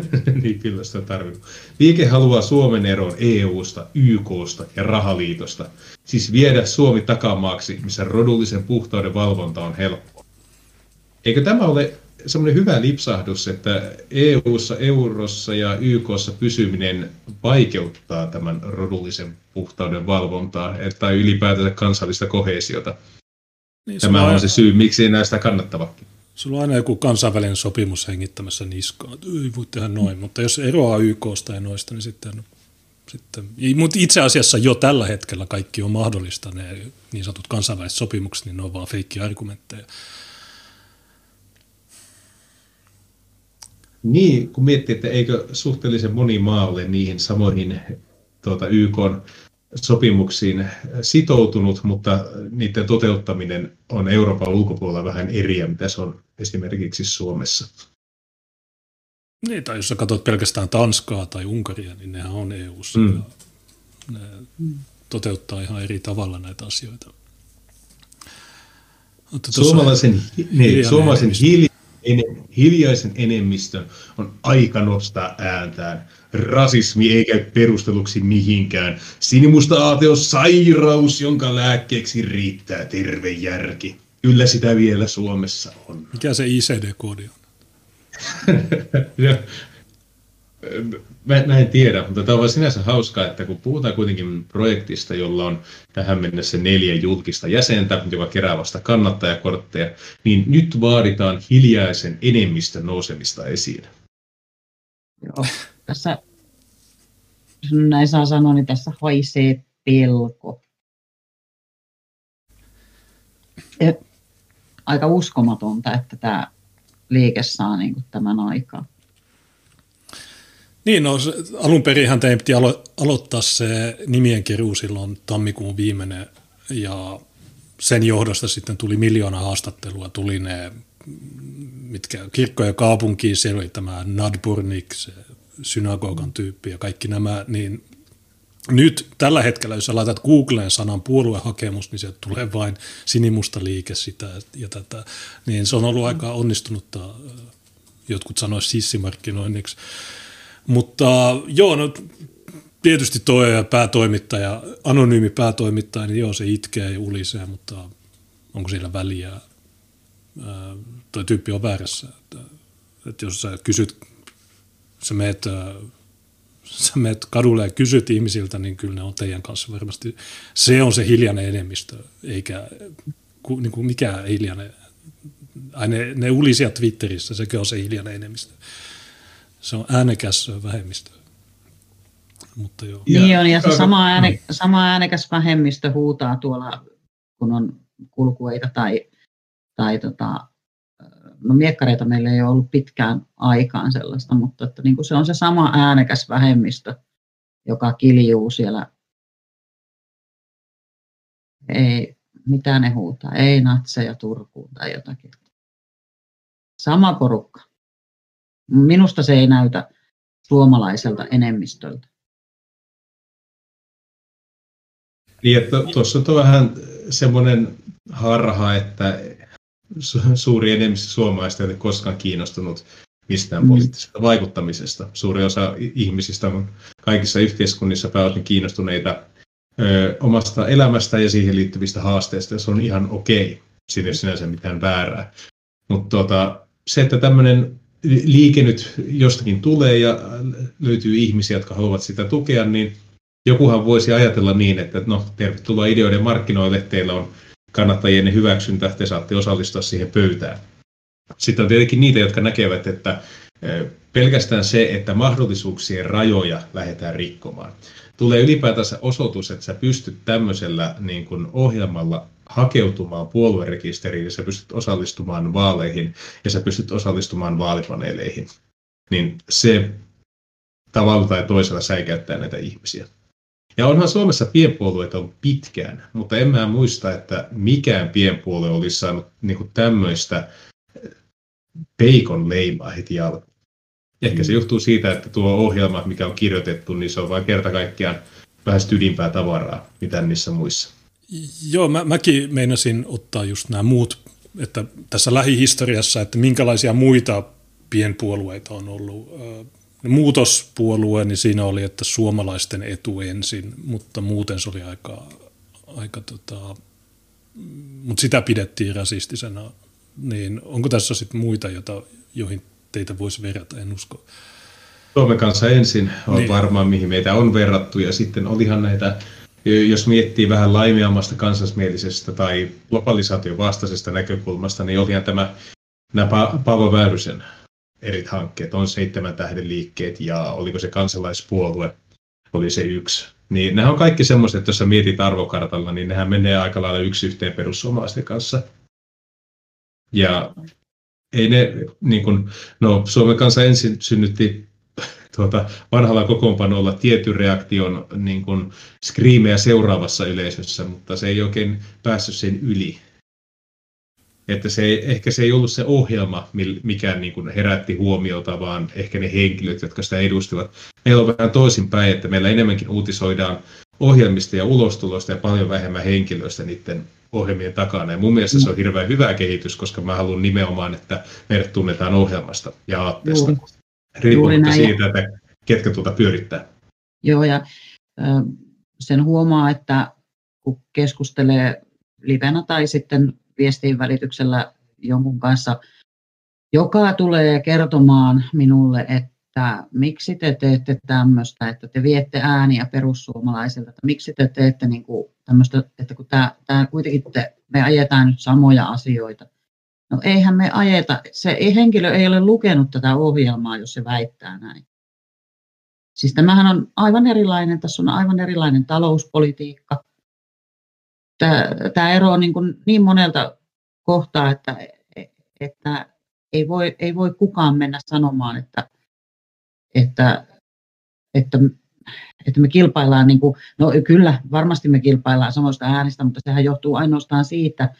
niin kyllä sitä tarvinnut. Liike haluaa Suomen eroon EU-sta, YKsta ja rahaliitosta. Siis viedä Suomi takamaaksi, missä rodullisen puhtauden valvonta on helppoa. Eikö tämä ole semmoinen hyvä lipsahdus, että EU-ssa, eurossa ja YKssa pysyminen vaikeuttaa tämän rodullisen puhtauden valvontaa tai ylipäätänsä kansallista kohesiota. Niin, Tämä on se syy, miksi ei näistä kannattavakin. Sulla on aina joku kansainvälinen sopimus hengittämässä niskaa, että ei voi tehdä noin, mutta jos eroaa YKsta ja noista, niin sitten sitten. Mutta itse asiassa jo tällä hetkellä kaikki on mahdollista, ne niin sanotut kansainväliset sopimukset, niin ne on vaan feikkiargumentteja. Niin, kun miettii, että eikö suhteellisen moni maa ole niihin samoihin tuota, YK sopimuksiin sitoutunut, mutta niiden toteuttaminen on Euroopan ulkopuolella vähän eriä, mitä se on esimerkiksi Suomessa. Niin, tai jos sä katsot pelkästään Tanskaa tai Unkaria, niin nehän on EU-ssa. Mm. Ne toteuttaa ihan eri tavalla näitä asioita. Suomalaisen, niin, suomalaisen hiljaisen enemmistön on aika nostaa ääntään. Rasismi ei käy perusteluksi mihinkään. Sinimusta aate on sairaus, jonka lääkkeeksi riittää terve järki. Kyllä sitä vielä Suomessa on. Mikä se ICD-koodi on? mä, mä en tiedä, mutta tämä on sinänsä hauskaa, että kun puhutaan kuitenkin projektista, jolla on tähän mennessä neljä julkista jäsentä, joka kerää vasta kannattajakortteja, niin nyt vaaditaan hiljaisen enemmistön nousemista esiin. Joo, tässä, näin saa sanoa, niin tässä haisee pelko. Ja aika uskomatonta, että tämä liike saa niin kuin tämän aikaa. Niin, no alun perinhän teidän piti alo- aloittaa se nimien keruu silloin tammikuun viimeinen ja sen johdosta sitten tuli miljoona haastattelua, tuli ne mitkä kirkko ja kaupunki, siellä oli tämä Nadburnik, se synagogan tyyppi ja kaikki nämä, niin nyt tällä hetkellä, jos sä laitat Googleen sanan puoluehakemus, niin sieltä tulee vain sinimusta liike sitä ja tätä. Niin se on ollut aika onnistunutta, jotkut sanoisivat sissimarkkinoinniksi. Mutta joo, no tietysti tuo päätoimittaja, anonyymi päätoimittaja, niin joo, se itkee ja ulisee, mutta onko sillä väliä? tuo tyyppi on väärässä. Että, että jos sä kysyt, sä meet sä menet kadulle ja kysyt ihmisiltä, niin kyllä ne on teidän kanssa varmasti. Se on se hiljainen enemmistö, eikä ku, niin kuin mikään hiljainen. Ai ne, ne ulisia Twitterissä, sekin on se hiljainen enemmistö. Se on äänekäs vähemmistö. Mutta joo. Niin on, ja se sama, ääne, sama äänekäs vähemmistö huutaa tuolla, kun on kulkueita tai, tai tota, no miekkareita meillä ei ole ollut pitkään aikaan sellaista, mutta että niin kuin se on se sama äänekäs vähemmistö, joka kiljuu siellä. Ei, mitä ne huutaa, ei natseja Turkuun tai jotakin. Sama porukka. Minusta se ei näytä suomalaiselta enemmistöltä. Niin, tuossa on vähän semmoinen harha, että suuri enemmistö suomalaista ei ole koskaan kiinnostunut mistään mm. poliittisesta vaikuttamisesta. Suuri osa ihmisistä on kaikissa yhteiskunnissa pääosin kiinnostuneita ö, omasta elämästä ja siihen liittyvistä haasteista, ja se on ihan okei. Siinä ei ole sinänsä mitään väärää. Mutta tota, se, että tämmöinen liike nyt jostakin tulee ja löytyy ihmisiä, jotka haluavat sitä tukea, niin jokuhan voisi ajatella niin, että no, tervetuloa ideoiden markkinoille, teillä on kannattajien hyväksyntä, te saatte osallistua siihen pöytään. Sitten on tietenkin niitä, jotka näkevät, että pelkästään se, että mahdollisuuksien rajoja lähdetään rikkomaan. Tulee ylipäätänsä osoitus, että sä pystyt tämmöisellä niin kuin ohjelmalla hakeutumaan puoluerekisteriin ja sä pystyt osallistumaan vaaleihin ja sä pystyt osallistumaan vaalipaneeleihin. Niin se tavalla tai toisella säikäyttää näitä ihmisiä. Ja onhan Suomessa pienpuolueita ollut pitkään, mutta en mä muista, että mikään pienpuolue olisi saanut niin kuin tämmöistä peikon leimaa heti alkuun. Ehkä se johtuu siitä, että tuo ohjelma, mikä on kirjoitettu, niin se on vain kerta kaikkiaan vähän tydimpää tavaraa, mitä niissä muissa. Joo, mä, mäkin meinasin ottaa just nämä muut, että tässä lähihistoriassa, että minkälaisia muita pienpuolueita on ollut muutospuolue, niin siinä oli, että suomalaisten etu ensin, mutta muuten se oli aika, aika tota, mutta sitä pidettiin rasistisena. Niin onko tässä sitten muita, jota, joihin teitä voisi verrata, en usko. Suomen kanssa ensin on niin. varmaan, mihin meitä on verrattu, ja sitten olihan näitä, jos miettii vähän laimeammasta kansallismielisestä tai globalisaation vastaisesta näkökulmasta, niin olihan tämä nämä Paavo Väyrysen eri hankkeet, on seitsemän tähden liikkeet ja oliko se kansalaispuolue, oli se yksi. Niin nämä on kaikki semmoiset, että jos sä mietit arvokartalla, niin nehän menee aika lailla yksi yhteen perussuomalaisten kanssa. Ja ei ne, niin kuin, no Suomen kanssa ensin synnytti tuota, vanhalla kokoonpanolla tietyn reaktion niin kuin, skriimejä seuraavassa yleisössä, mutta se ei oikein päässyt sen yli. Että se ei, ehkä se ei ollut se ohjelma, mikä niin kuin herätti huomiota, vaan ehkä ne henkilöt, jotka sitä edustivat. Meillä on vähän toisinpäin, että meillä enemmänkin uutisoidaan ohjelmista ja ulostulosta ja paljon vähemmän henkilöistä niiden ohjelmien takana. Ja mun mielestä se on hirveän hyvä kehitys, koska mä haluan nimenomaan, että meidät tunnetaan ohjelmasta ja aatteesta. Juuri. Riippumatta siitä, että ketkä tuota pyörittää. Joo, ja sen huomaa, että kun keskustelee livenä tai sitten viestin välityksellä jonkun kanssa, joka tulee kertomaan minulle, että miksi te teette tämmöistä, että te viette ääniä perussuomalaisilta, että miksi te teette niin kuin tämmöistä, että kun tämä, tämä kuitenkin te, me ajetaan nyt samoja asioita. No eihän me ajeta, se henkilö ei ole lukenut tätä ohjelmaa, jos se väittää näin. Siis tämähän on aivan erilainen, tässä on aivan erilainen talouspolitiikka. Tämä, tämä ero on niin, kuin niin monelta kohtaa, että, että ei, voi, ei voi kukaan mennä sanomaan, että, että, että, että me kilpaillaan, niin kuin, no kyllä varmasti me kilpaillaan samoista äänistä, mutta sehän johtuu ainoastaan siitä,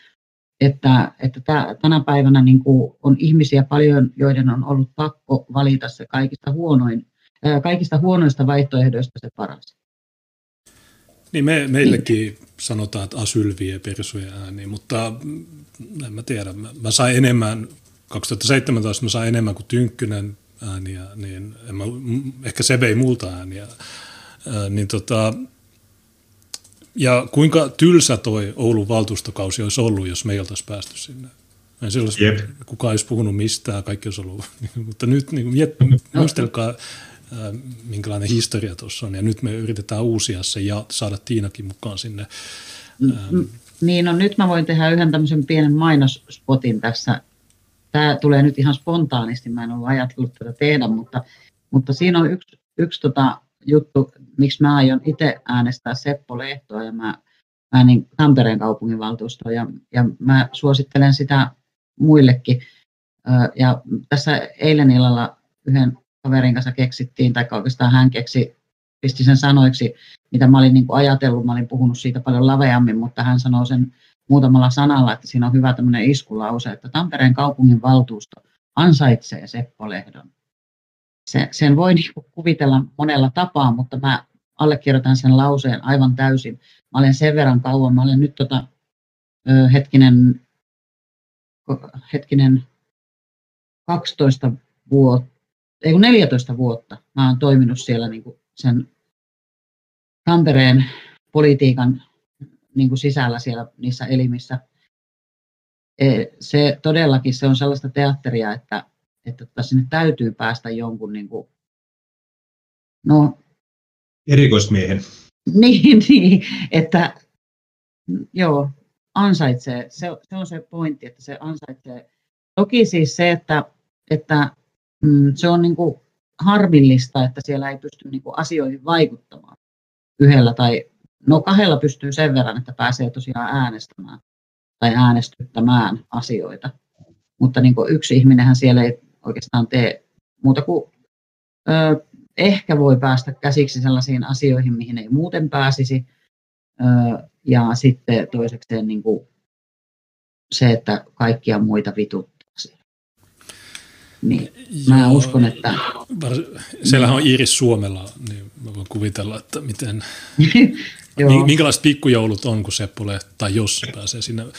että, että tänä päivänä niin kuin on ihmisiä paljon, joiden on ollut pakko valita se kaikista, huonoin, kaikista huonoista vaihtoehdoista se paras. Niin me, meillekin sanotaan, että asyl vie persuja ääniin, mutta en mä tiedä. Mä, mä sain enemmän, 2017 mä sain enemmän kuin Tynkkynen ääniä, niin en mä, ehkä se vei multa ääniä. Ää, niin tota, ja kuinka tylsä toi Oulun valtuustokausi olisi ollut, jos me ei oltaisi päästy sinne. Ei olisi, yep. kukaan olisi puhunut mistään, kaikki olisi ollut. Mutta nyt niin miet, muistelkaa, minkälainen historia tuossa on. Ja nyt me yritetään uusia se ja saada Tiinakin mukaan sinne. Niin, no nyt mä voin tehdä yhden tämmöisen pienen mainosspotin tässä. Tämä tulee nyt ihan spontaanisti, mä en ollut ajatellut tätä tehdä, mutta, mutta siinä on yksi, yksi tota juttu, miksi mä aion itse äänestää Seppo Lehtoa ja mä äänin Tampereen kaupunginvaltuustoa ja, ja mä suosittelen sitä muillekin. Ja tässä eilen illalla yhden kaverin kanssa keksittiin, tai oikeastaan hän keksi, pisti sen sanoiksi, mitä mä olin niin kuin ajatellut, mä olin puhunut siitä paljon laveammin, mutta hän sanoi sen muutamalla sanalla, että siinä on hyvä tämmöinen iskulause, että Tampereen kaupungin valtuusto ansaitsee Seppo Lehdon. Se, sen voi niin kuin kuvitella monella tapaa, mutta mä allekirjoitan sen lauseen aivan täysin. Mä olen sen verran kauan, mä olen nyt tota, hetkinen, hetkinen 12 vuotta, ei 14 vuotta mä oon toiminut siellä niin kuin sen Tampereen politiikan niin kuin sisällä siellä niissä elimissä. E, se todellakin se on sellaista teatteria, että, että tota sinne täytyy päästä jonkun niin kuin, no, erikoismiehen. Niin, niin, että joo, ansaitsee. Se, se on se pointti, että se ansaitsee. Toki siis se, että, että mm, se on niin kuin harmillista, että siellä ei pysty niin kuin asioihin vaikuttamaan yhdellä tai no kahdella pystyy sen verran, että pääsee tosiaan äänestämään tai äänestyttämään asioita. Mutta niin kuin yksi ihminenhän siellä ei oikeastaan tee muuta kuin ö, ehkä voi päästä käsiksi sellaisiin asioihin, mihin ei muuten pääsisi. Ö, ja sitten toisekseen niin kuin se, että kaikkia muita vituttaa. Niin, mä Joo, uskon, että... Siellähän on Iiris Suomella, niin mä voin kuvitella, että miten, minkälaiset pikkujoulut on, kun Seppo Lehto, tai jos se pääsee sinne. Mun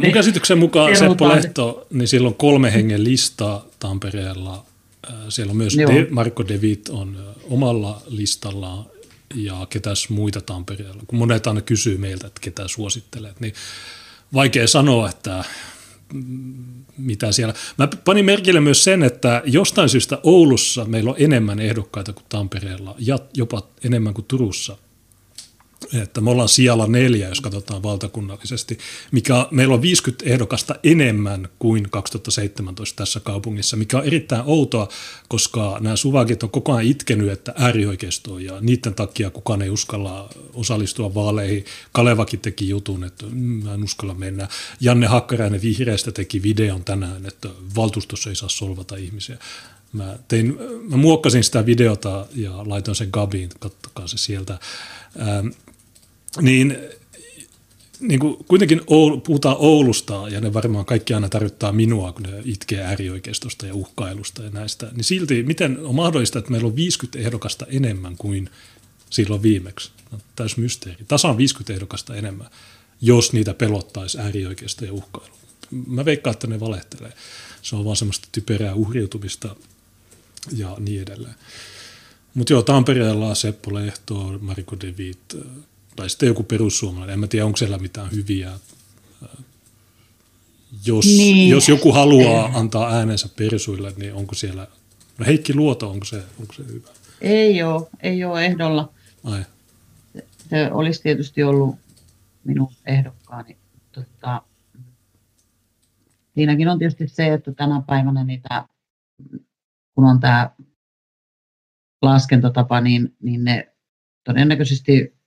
niin. käsityksen mukaan Seppo Lehto, niin silloin kolme hengen listaa Tampereella. Siellä on myös De, Marko De Witt on omalla listallaan ja ketäs muita Tampereella. Kun monet aina kysyy meiltä, että ketä suosittelet, niin vaikea sanoa, että mitä siellä. Mä panin merkille myös sen, että jostain syystä Oulussa meillä on enemmän ehdokkaita kuin Tampereella ja jopa enemmän kuin Turussa. Että me ollaan sijalla neljä, jos katsotaan valtakunnallisesti, mikä meillä on 50 ehdokasta enemmän kuin 2017 tässä kaupungissa, mikä on erittäin outoa, koska nämä suvakit on koko ajan itkenyt, että äärioikeisto ja niiden takia kukaan ei uskalla osallistua vaaleihin. Kalevakin teki jutun, että mm, mä en uskalla mennä. Janne Hakkarainen vihreästä teki videon tänään, että valtuustossa ei saa solvata ihmisiä. Mä, tein, mä muokkasin sitä videota ja laitoin sen Gabiin, kattokaa se sieltä. Niin, niin kuin kuitenkin Oulu, puhutaan Oulusta ja ne varmaan kaikki aina tarvittaa minua, kun ne itkee äärioikeistosta ja uhkailusta ja näistä. Niin silti, miten on mahdollista, että meillä on 50 ehdokasta enemmän kuin silloin viimeksi? No, täys mysteeri. Tasan 50 ehdokasta enemmän, jos niitä pelottaisi äärioikeisto ja uhkailu. Mä veikkaan, että ne valehtelee. Se on vaan semmoista typerää uhriutumista ja niin edelleen. Mutta joo, Tampereella Seppo Lehto, Mariko De Witt, tai sitten joku perussuomalainen. En mä tiedä, onko siellä mitään hyviä. Jos, niin. jos joku haluaa antaa äänensä persuille, niin onko siellä, no Heikki Luoto, onko se, onko se hyvä? Ei ole, ei ole ehdolla. Ai. Se olisi tietysti ollut minun ehdokkaani. Tota, siinäkin on tietysti se, että tänä päivänä niitä, kun on tämä laskentatapa, niin, niin ne todennäköisesti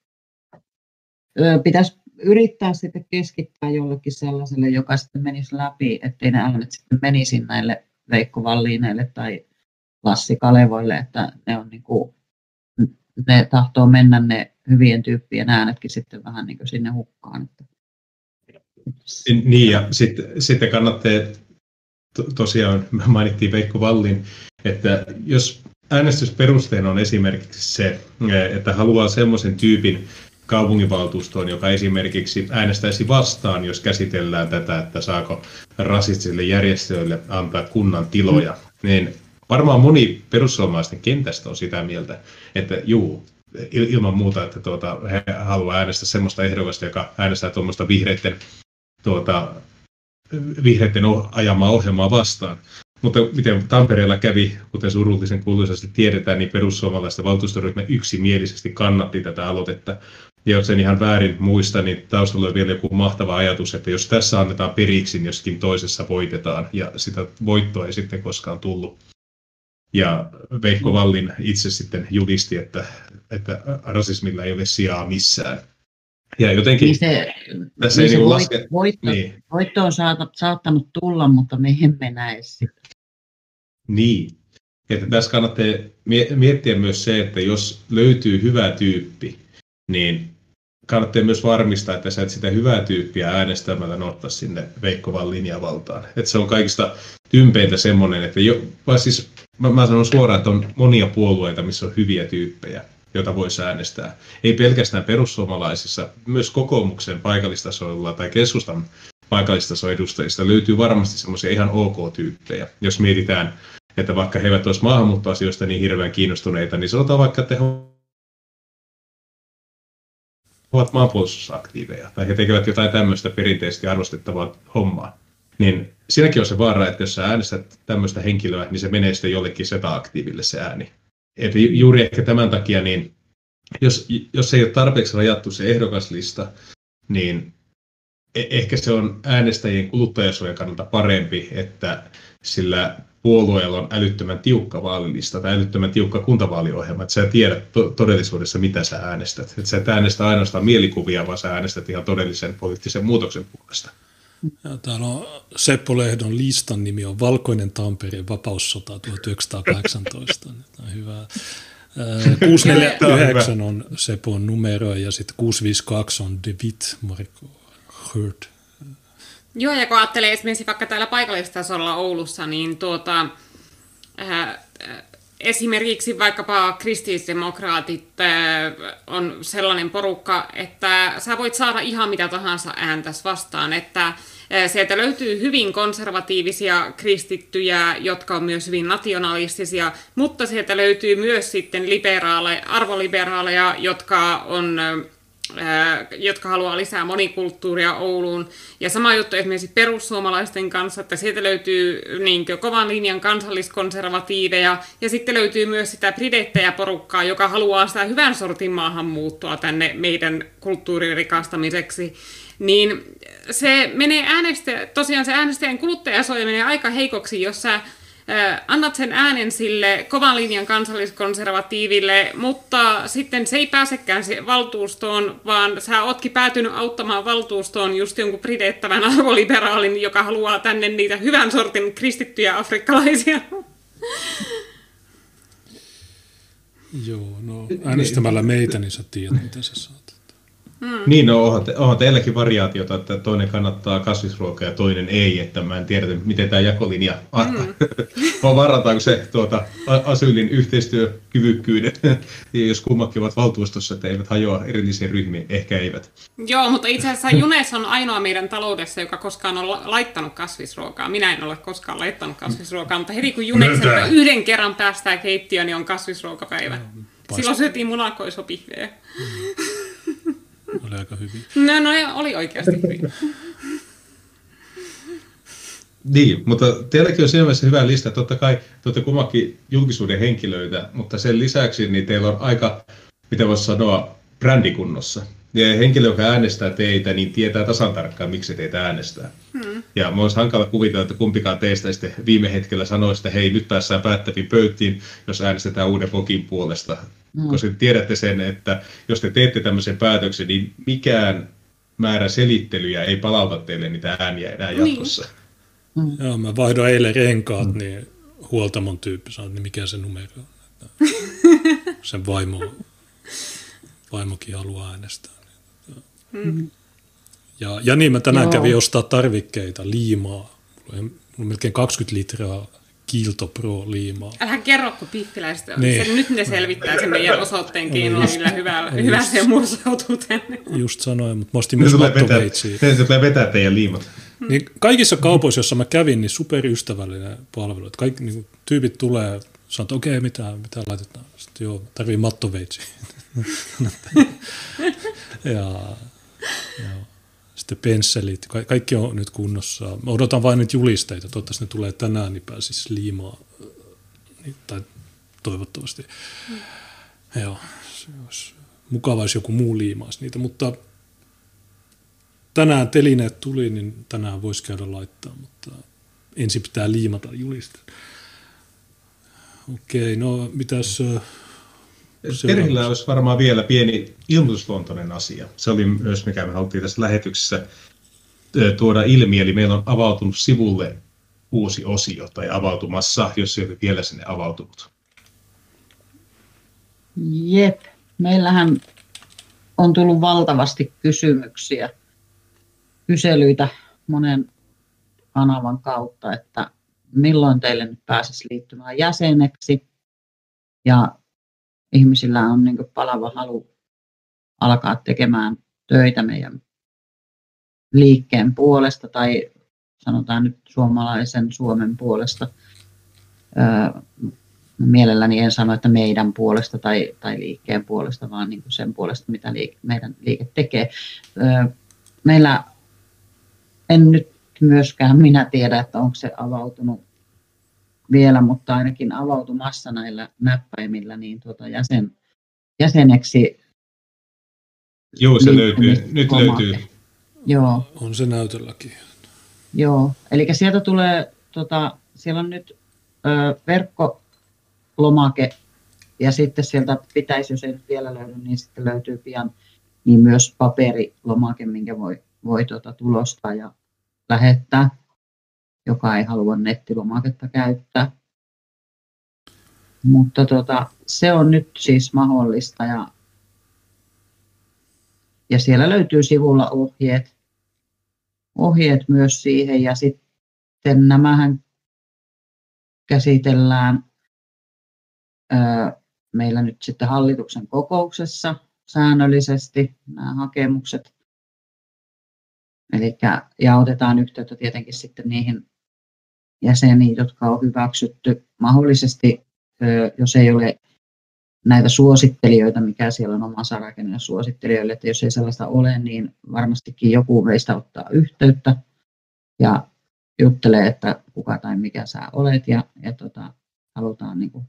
pitäisi yrittää sitten keskittää jollekin sellaiselle, joka sitten menisi läpi, ettei ne äänet sitten menisi näille Veikko Valliineille tai Lassi Kalevoille, että ne on niin kuin, ne tahtoo mennä ne hyvien tyyppien äänetkin sitten vähän niin kuin sinne hukkaan. Niin ja sitten, sitten kannattaa, to, tosiaan mainittiin Veikko Vallin, että jos äänestysperusteena on esimerkiksi se, että haluaa semmoisen tyypin kaupunginvaltuustoon, joka esimerkiksi äänestäisi vastaan, jos käsitellään tätä, että saako rasistisille järjestöille antaa kunnan tiloja, mm. niin varmaan moni perussuomalaisten kentästä on sitä mieltä, että juu, ilman muuta, että tuota, he haluaa äänestää sellaista ehdokasta, joka äänestää tuommoista vihreiden, tuota, vihreiden ajamaa ohjelmaa vastaan. Mutta miten Tampereella kävi, kuten surullisen kuuluisasti tiedetään, niin perussuomalaisten valtuustoryhmä yksimielisesti kannatti tätä aloitetta. Jos en ihan väärin muista, niin taustalla on vielä joku mahtava ajatus, että jos tässä annetaan periksi, niin joskin toisessa voitetaan, ja sitä voittoa ei sitten koskaan tullut. Ja Veikko Vallin itse sitten julisti, että, että rasismilla ei ole sijaa missään. Ja jotenkin niin se, tässä niin ei niin laske... Voitto, niin. voitto on saattanut tulla, mutta me emme näe sitä. Niin. Että tässä kannattaa miettiä myös se, että jos löytyy hyvä tyyppi, niin kannattaa myös varmistaa, että sä et sitä hyvää tyyppiä äänestämällä nostaa sinne Veikkovan linjavaltaan. Että se on kaikista tympeintä semmoinen, että jo, vai siis mä, mä sanon suoraan, että on monia puolueita, missä on hyviä tyyppejä, joita voisi äänestää. Ei pelkästään perussuomalaisissa, myös kokoomuksen paikallistasoilla tai keskustan paikallistasoedustajista löytyy varmasti semmoisia ihan ok-tyyppejä. Jos mietitään, että vaikka he eivät olisi maahanmuuttoasioista niin hirveän kiinnostuneita, niin sanotaan vaikka, että he ovat maanpuolustusaktiiveja tai he tekevät jotain tämmöistä perinteisesti arvostettavaa hommaa, niin siinäkin on se vaara, että jos sä äänestät tämmöistä henkilöä, niin se menee sitten jollekin seta-aktiiville se ääni. Et juuri ehkä tämän takia, niin jos, jos ei ole tarpeeksi rajattu se ehdokaslista, niin e- ehkä se on äänestäjien kuluttajasuojan kannalta parempi, että sillä puolueella on älyttömän tiukka vaalilista tai älyttömän tiukka kuntavaaliohjelma, että sä tiedät to- todellisuudessa, mitä sä äänestät. Että sä et äänestä ainoastaan mielikuvia, vaan sä äänestät ihan todellisen poliittisen muutoksen puolesta. Ja täällä on Seppo Lehdon listan nimi on Valkoinen Tampereen vapaussota 1918. Tämä on hyvä. 649 on Sepon numero ja sitten 652 on De Witt Marko Hurt. Joo, ja kun ajattelee esimerkiksi vaikka täällä paikallistasolla Oulussa, niin tuota, äh, esimerkiksi vaikkapa kristillisdemokraatit äh, on sellainen porukka, että sä voit saada ihan mitä tahansa ääntäs vastaan, että äh, Sieltä löytyy hyvin konservatiivisia kristittyjä, jotka on myös hyvin nationalistisia, mutta sieltä löytyy myös sitten liberaaleja, arvoliberaaleja, jotka on jotka haluaa lisää monikulttuuria Ouluun. Ja sama juttu esimerkiksi perussuomalaisten kanssa, että sieltä löytyy niin kovan linjan kansalliskonservatiiveja, ja sitten löytyy myös sitä pridettejä-porukkaa, joka haluaa sitä hyvän sortin maahanmuuttoa tänne meidän kulttuurin rikastamiseksi. Niin se menee äänestä, tosiaan se äänestäjän kuluttajasuoja menee aika heikoksi, jos sä annat sen äänen sille kovan linjan kansalliskonservatiiville, mutta sitten se ei pääsekään valtuustoon, vaan sä ootkin päätynyt auttamaan valtuustoon just jonkun pridettävän arvoliberaalin, joka haluaa tänne niitä hyvän sortin kristittyjä afrikkalaisia. Joo, no äänestämällä meitä, niin sä tiedät, mitä sä saat. Mm. Niin, no onhan, te, onhan teilläkin variaatiota, että toinen kannattaa kasvisruokaa ja toinen ei, että mä en tiedä, miten tämä jakolinja mm. varataanko se tuota, asyylin yhteistyökyvykkyyden, jos kummatkin ovat valtuustossa, että eivät hajoa erillisiin ryhmiin, ehkä eivät. Joo, mutta itse asiassa Junes on ainoa meidän taloudessa, joka koskaan on laittanut kasvisruokaa. Minä en ole koskaan laittanut kasvisruokaa, mutta heti kun Juneksen yhden kerran päästään keittiöön, niin on kasvisruokapäivä. Silloin syötiin munakoisopihveä. Mm oli aika hyvin. No, no oli oikeasti hyvin. Niin, mutta teilläkin on siinä mielessä hyvä lista. Totta kai te olette kummakin julkisuuden henkilöitä, mutta sen lisäksi niin teillä on aika, mitä voisi sanoa, brändikunnossa. Ja henkilö, joka äänestää teitä, niin tietää tasan tarkkaan, miksi teitä äänestää. Hmm. Ja mun olisi hankala kuvitella, että kumpikaan teistä sitten viime hetkellä sanoisi, että hei, nyt päässään päättäviin pöytiin, jos äänestetään uuden Vokin puolesta. Hmm. Koska tiedätte sen, että jos te teette tämmöisen päätöksen, niin mikään määrä selittelyjä ei palauta teille niitä ääniä enää niin. jatkossa. Hmm. Joo, mä vaihdoin eilen renkaat, hmm. niin huoltamon tyyppi sanoi, niin mikä se numero on. Sen vaimo, vaimokin haluaa äänestää. Mm. Ja, ja niin, mä tänään Joo. kävin ostaa tarvikkeita, liimaa. Mulla on, melkein 20 litraa Kiilto Pro liimaa. Älä kerro, kun piffiläiset on. Niin. Se, nyt ne selvittää sen meidän osoitteen keinoin, millä hyvä, hyvä se mursautuu tänne. Just sanoin, mutta mä ostin myös mattoveitsiä. Se tulee vetää teidän liimat. Niin kaikissa kaupoissa, joissa mä kävin, niin superystävällinen palvelu. Että kaikki niin tyypit tulee, sanoo, että okei, okay, mitä, mitä laitetaan. Sitten joo, tarvii mattoveitsiä. ja Joo. Sitten pensselit, ka- kaikki on nyt kunnossa. Mä odotan vain nyt julisteita, toivottavasti ne tulee tänään, niin pääsis liimaa, niin, tai toivottavasti. Mm. Joo, se olisi mukava, jos joku muu liimaisi niitä, mutta tänään telineet tuli, niin tänään voisi käydä laittaa, mutta ensin pitää liimata julisteet. Okei, no mitäs Terhillä olisi varmaan vielä pieni ilmoitusluontoinen asia. Se oli myös, mikä me haluttiin tässä lähetyksessä tuoda ilmi, eli meillä on avautunut sivulle uusi osio tai avautumassa, jos ei ole vielä sinne avautunut. Jep, meillähän on tullut valtavasti kysymyksiä, kyselyitä monen kanavan kautta, että milloin teille nyt pääsisi liittymään jäseneksi ja ihmisillä on niin palava halu alkaa tekemään töitä meidän liikkeen puolesta tai sanotaan nyt suomalaisen Suomen puolesta. mielelläni en sano, että meidän puolesta tai, tai liikkeen puolesta, vaan niin sen puolesta, mitä liike, meidän liike tekee. meillä en nyt myöskään minä tiedä, että onko se avautunut vielä, mutta ainakin avautumassa näillä näppäimillä niin tuota jäsen, jäseneksi. Joo, se löytyy. Nyt löytyy. Joo. On se näytölläkin. Joo, eli sieltä tulee, tota, siellä on nyt ö, verkkolomake ja sitten sieltä pitäisi, jos ei vielä löydy, niin sitten löytyy pian niin myös paperilomake, minkä voi, voi tuota, tulostaa ja lähettää joka ei halua nettilomaketta käyttää. Mutta tota, se on nyt siis mahdollista ja, ja siellä löytyy sivulla ohjeet, ohjeet myös siihen ja sitten nämähän käsitellään ö, meillä nyt sitten hallituksen kokouksessa säännöllisesti nämä hakemukset. Eli, ja otetaan yhteyttä tietenkin sitten niihin jäseniä, jotka on hyväksytty mahdollisesti, jos ei ole näitä suosittelijoita, mikä siellä on omassa rakenne suosittelijoille, että jos ei sellaista ole, niin varmastikin joku meistä ottaa yhteyttä ja juttelee, että kuka tai mikä sä olet ja, ja tota, halutaan niin kuin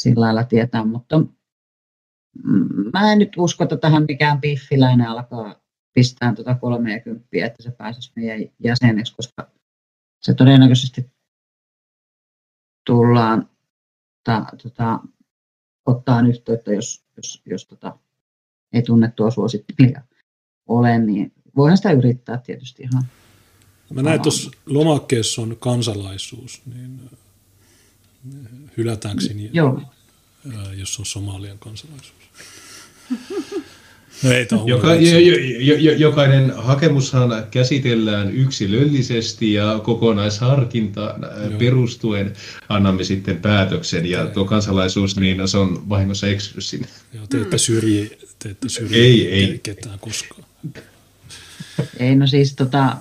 sillä lailla tietää, mutta mä en nyt usko, että tähän mikään piffiläinen alkaa pistää tuota 30, että se pääsisi meidän jäseneksi, koska se todennäköisesti tullaan ta, tota, ottaa yhteyttä, jos, jos, jos tota, ei tunnettua suosittelija ole, niin voihan sitä yrittää tietysti ihan. Mä näin tuossa lomakkeessa on kansalaisuus, niin äh, hylätäänkö niin, Joo. Äh, jos on Somalian kansalaisuus? No ei Joka, jo, jo, jo, jokainen hakemushan käsitellään yksilöllisesti ja kokonaisharkinta Joo. perustuen annamme sitten päätöksen. Ja tuo kansalaisuus, niin se on vahingossa eksynyt sinne. Joo, te ette syrji, te ette syrji ei, ei. ketään koskaan. Ei, no siis tota,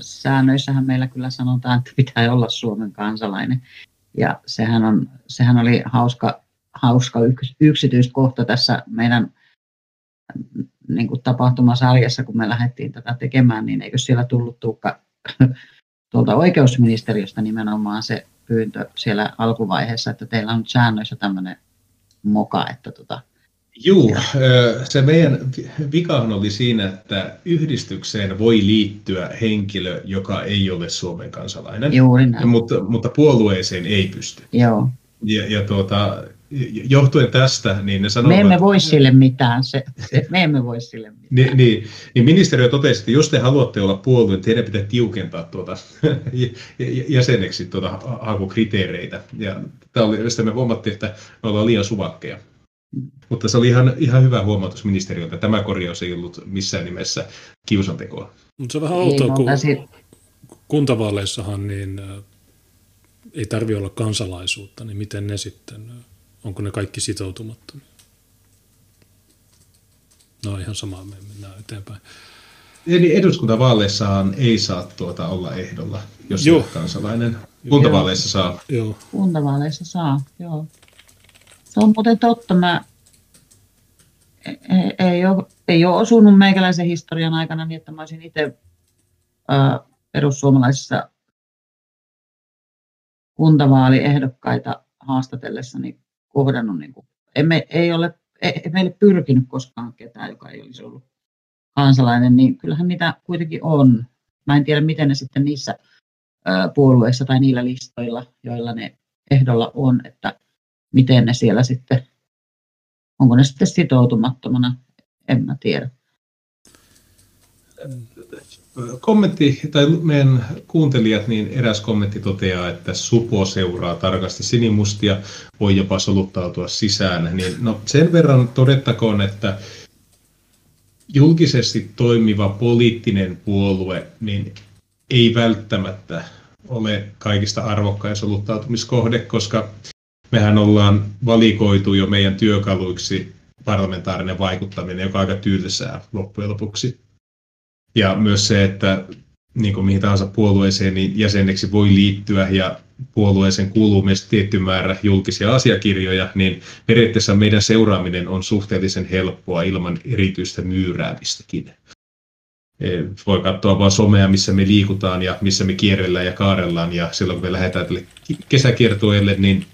säännöissähän meillä kyllä sanotaan, että pitää olla Suomen kansalainen. Ja sehän, on, sehän oli hauska, hauska yksityiskohta tässä meidän niin kuin tapahtumasarjassa, kun me lähdettiin tätä tekemään, niin eikö siellä tullut Tuukka tuolta oikeusministeriöstä nimenomaan se pyyntö siellä alkuvaiheessa, että teillä on nyt säännöissä tämmöinen moka, että tota, Juu, se meidän vikahan oli siinä, että yhdistykseen voi liittyä henkilö, joka ei ole Suomen kansalainen, Juuri näin. Mutta, mutta puolueeseen ei pysty. Joo. Ja, ja tuota, johtuen tästä, niin ne sanovat... Me emme voi sille mitään, se, se, me emme voi sille mitään. Niin, niin, niin ministeriö totesi, että jos te haluatte olla puolue, niin teidän pitää tiukentaa tuota, jäseneksi tuota hakukriteereitä. Ja tämä oli, me huomattiin, että me ollaan liian suvakkeja. Mutta se oli ihan, ihan hyvä huomautus ministeriöltä. Tämä korjaus ei ollut missään nimessä kiusantekoa. Mutta se on vähän outoa, kun kuntavaaleissahan niin, ei tarvi olla kansalaisuutta, niin miten ne sitten Onko ne kaikki sitoutumattomia? No ihan sama, me mennään eteenpäin. Eli eduskuntavaaleissahan ei saa tuota olla ehdolla, jos joo. kansalainen. Kuntavaaleissa saa. Joo. Kuntavaaleissa saa, joo. Se on muuten totta. Mä ei, ei, ole, ei ole osunut meikäläisen historian aikana niin, että mä olisin itse perussuomalaisissa kuntavaaliehdokkaita haastatellessani kohdannut, niin kuin, emme, ei ole ei meille pyrkinyt koskaan ketään, joka ei olisi ollut kansalainen, niin kyllähän niitä kuitenkin on. Mä en tiedä, miten ne sitten niissä puolueissa tai niillä listoilla, joilla ne ehdolla on, että miten ne siellä sitten, onko ne sitten sitoutumattomana, en mä tiedä kommentti, tai meidän kuuntelijat, niin eräs kommentti toteaa, että supo seuraa tarkasti sinimustia, voi jopa soluttautua sisään. Niin, no, sen verran todettakoon, että julkisesti toimiva poliittinen puolue niin ei välttämättä ole kaikista arvokkain soluttautumiskohde, koska mehän ollaan valikoitu jo meidän työkaluiksi parlamentaarinen vaikuttaminen, joka on aika tylsää loppujen lopuksi. Ja myös se, että niin kuin mihin tahansa puolueeseen niin jäseneksi voi liittyä ja puolueeseen kuuluu myös tietty määrä julkisia asiakirjoja, niin periaatteessa meidän seuraaminen on suhteellisen helppoa ilman erityistä myyräämistäkin. E, voi katsoa vain somea, missä me liikutaan ja missä me kierrellään ja kaarellaan ja silloin kun me lähdetään tälle kesäkiertueelle, niin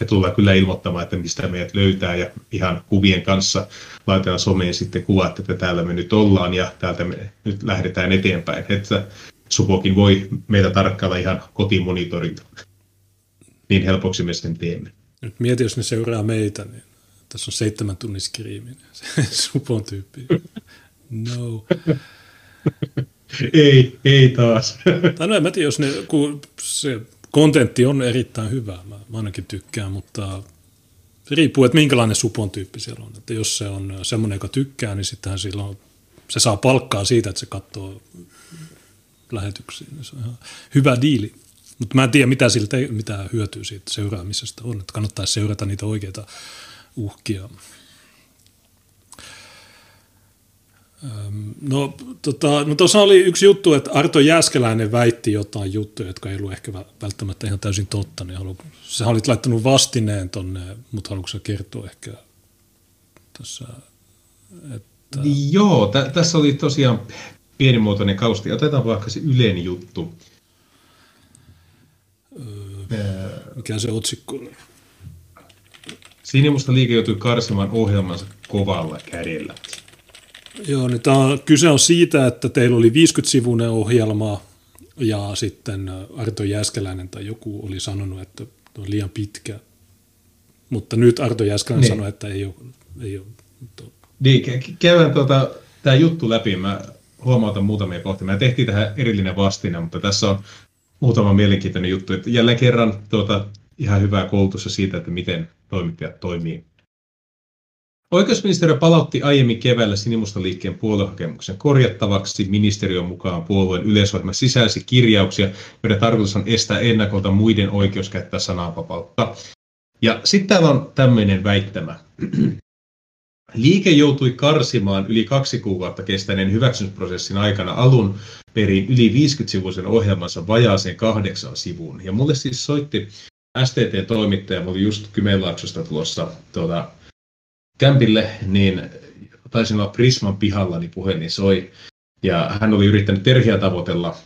me tullaan kyllä ilmoittamaan, että mistä meidät löytää ja ihan kuvien kanssa laitetaan someen sitten kuvat, että täällä me nyt ollaan ja täältä me nyt lähdetään eteenpäin. Että Supokin voi meitä tarkkailla ihan kotimonitorilta. Niin helpoksi me sen teemme. Nyt mieti, jos ne seuraa meitä, niin tässä on seitsemän tunnin skriimi. Supon tyyppi. No. ei, ei taas. tai no en mä tiedä, jos ne, kun se kontentti on erittäin hyvää, mä, ainakin tykkään, mutta se riippuu, että minkälainen supon tyyppi siellä on. Että jos se on semmoinen, joka tykkää, niin sittenhän silloin se saa palkkaa siitä, että se katsoo lähetyksiä. Niin se on ihan hyvä diili. Mutta mä en tiedä, mitä, siltä, mitä hyötyä siitä seuraamisesta on. Että kannattaisi seurata niitä oikeita uhkia. No, tota, no tuossa oli yksi juttu, että Arto Jääskeläinen väitti jotain juttuja, jotka ei ollut ehkä välttämättä ihan täysin totta. Niin halu, sä olit laittanut vastineen tonne, mutta haluatko kertoa ehkä tässä? Että... Joo, t- tässä oli tosiaan pienimuotoinen kausti. Otetaan vaikka se yleinen juttu. Öö, mikä se otsikko oli? Sinimusta liike joutui karsimaan ohjelmansa kovalla kädellä. Joo, niin tämä on, kyse on siitä, että teillä oli 50-sivuinen ohjelma ja sitten Arto Jäskeläinen tai joku oli sanonut, että on liian pitkä. Mutta nyt Arto Jäskeläinen niin. sanoi, että ei ole. Ei ole niin, käydään tuota, tämä juttu läpi. Mä huomautan muutamia kohtia. Me tehtiin tähän erillinen vastine, mutta tässä on muutama mielenkiintoinen juttu. Että jälleen kerran tuota, ihan hyvää koulutusta siitä, että miten toimittajat toimii Oikeusministeriö palautti aiemmin keväällä Sinimustaliikkeen puoluehakemuksen korjattavaksi. Ministeriön mukaan puolueen yleisohjelma sisälsi kirjauksia, joiden tarkoitus on estää ennakolta muiden oikeus käyttää sananvapautta. Ja sitten täällä on tämmöinen väittämä. Liike joutui karsimaan yli kaksi kuukautta kestäneen hyväksymisprosessin aikana alun perin yli 50-sivuisen ohjelmansa vajaaseen kahdeksan sivuun. Ja mulle siis soitti STT-toimittaja, mä olin just Kymenlaaksosta tulossa tuota, kämpille, niin taisin olla Prisman pihalla, niin puhelin soi. Ja hän oli yrittänyt Terhiä tavoitella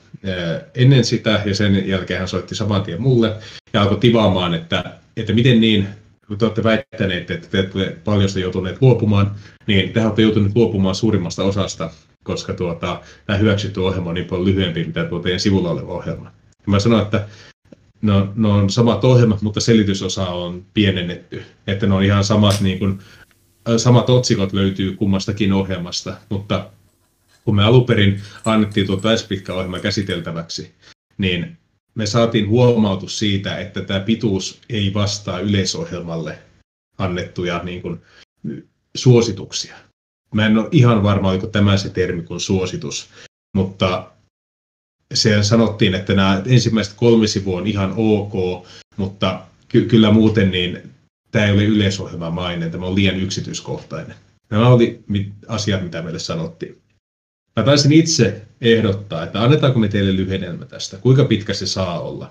ennen sitä, ja sen jälkeen hän soitti saman tien mulle, ja alkoi tivaamaan, että, että miten niin, kun te olette väittäneet, että te olette paljon joutuneet luopumaan, niin te olette joutuneet luopumaan suurimmasta osasta, koska tuota, tämä hyväksytty ohjelma on niin paljon lyhyempi, mitä tuo teidän sivulla oleva ohjelma. Ja mä sanoin, että no, no on samat ohjelmat, mutta selitysosa on pienennetty. Että ne on ihan samat niin kuin, samat otsikot löytyy kummastakin ohjelmasta, mutta kun me aluperin annettiin tuo pitkä ohjelma käsiteltäväksi, niin me saatiin huomautus siitä, että tämä pituus ei vastaa yleisohjelmalle annettuja niin kuin, suosituksia. Mä en ole ihan varma, oliko tämä se termi kuin suositus, mutta se sanottiin, että nämä ensimmäiset kolme sivua on ihan ok, mutta ky- kyllä muuten niin tämä ei ole yleisohjelmamainen, tämä on liian yksityiskohtainen. Nämä oli asiat, mitä meille sanottiin. Mä taisin itse ehdottaa, että annetaanko me teille lyhennelmä tästä, kuinka pitkä se saa olla.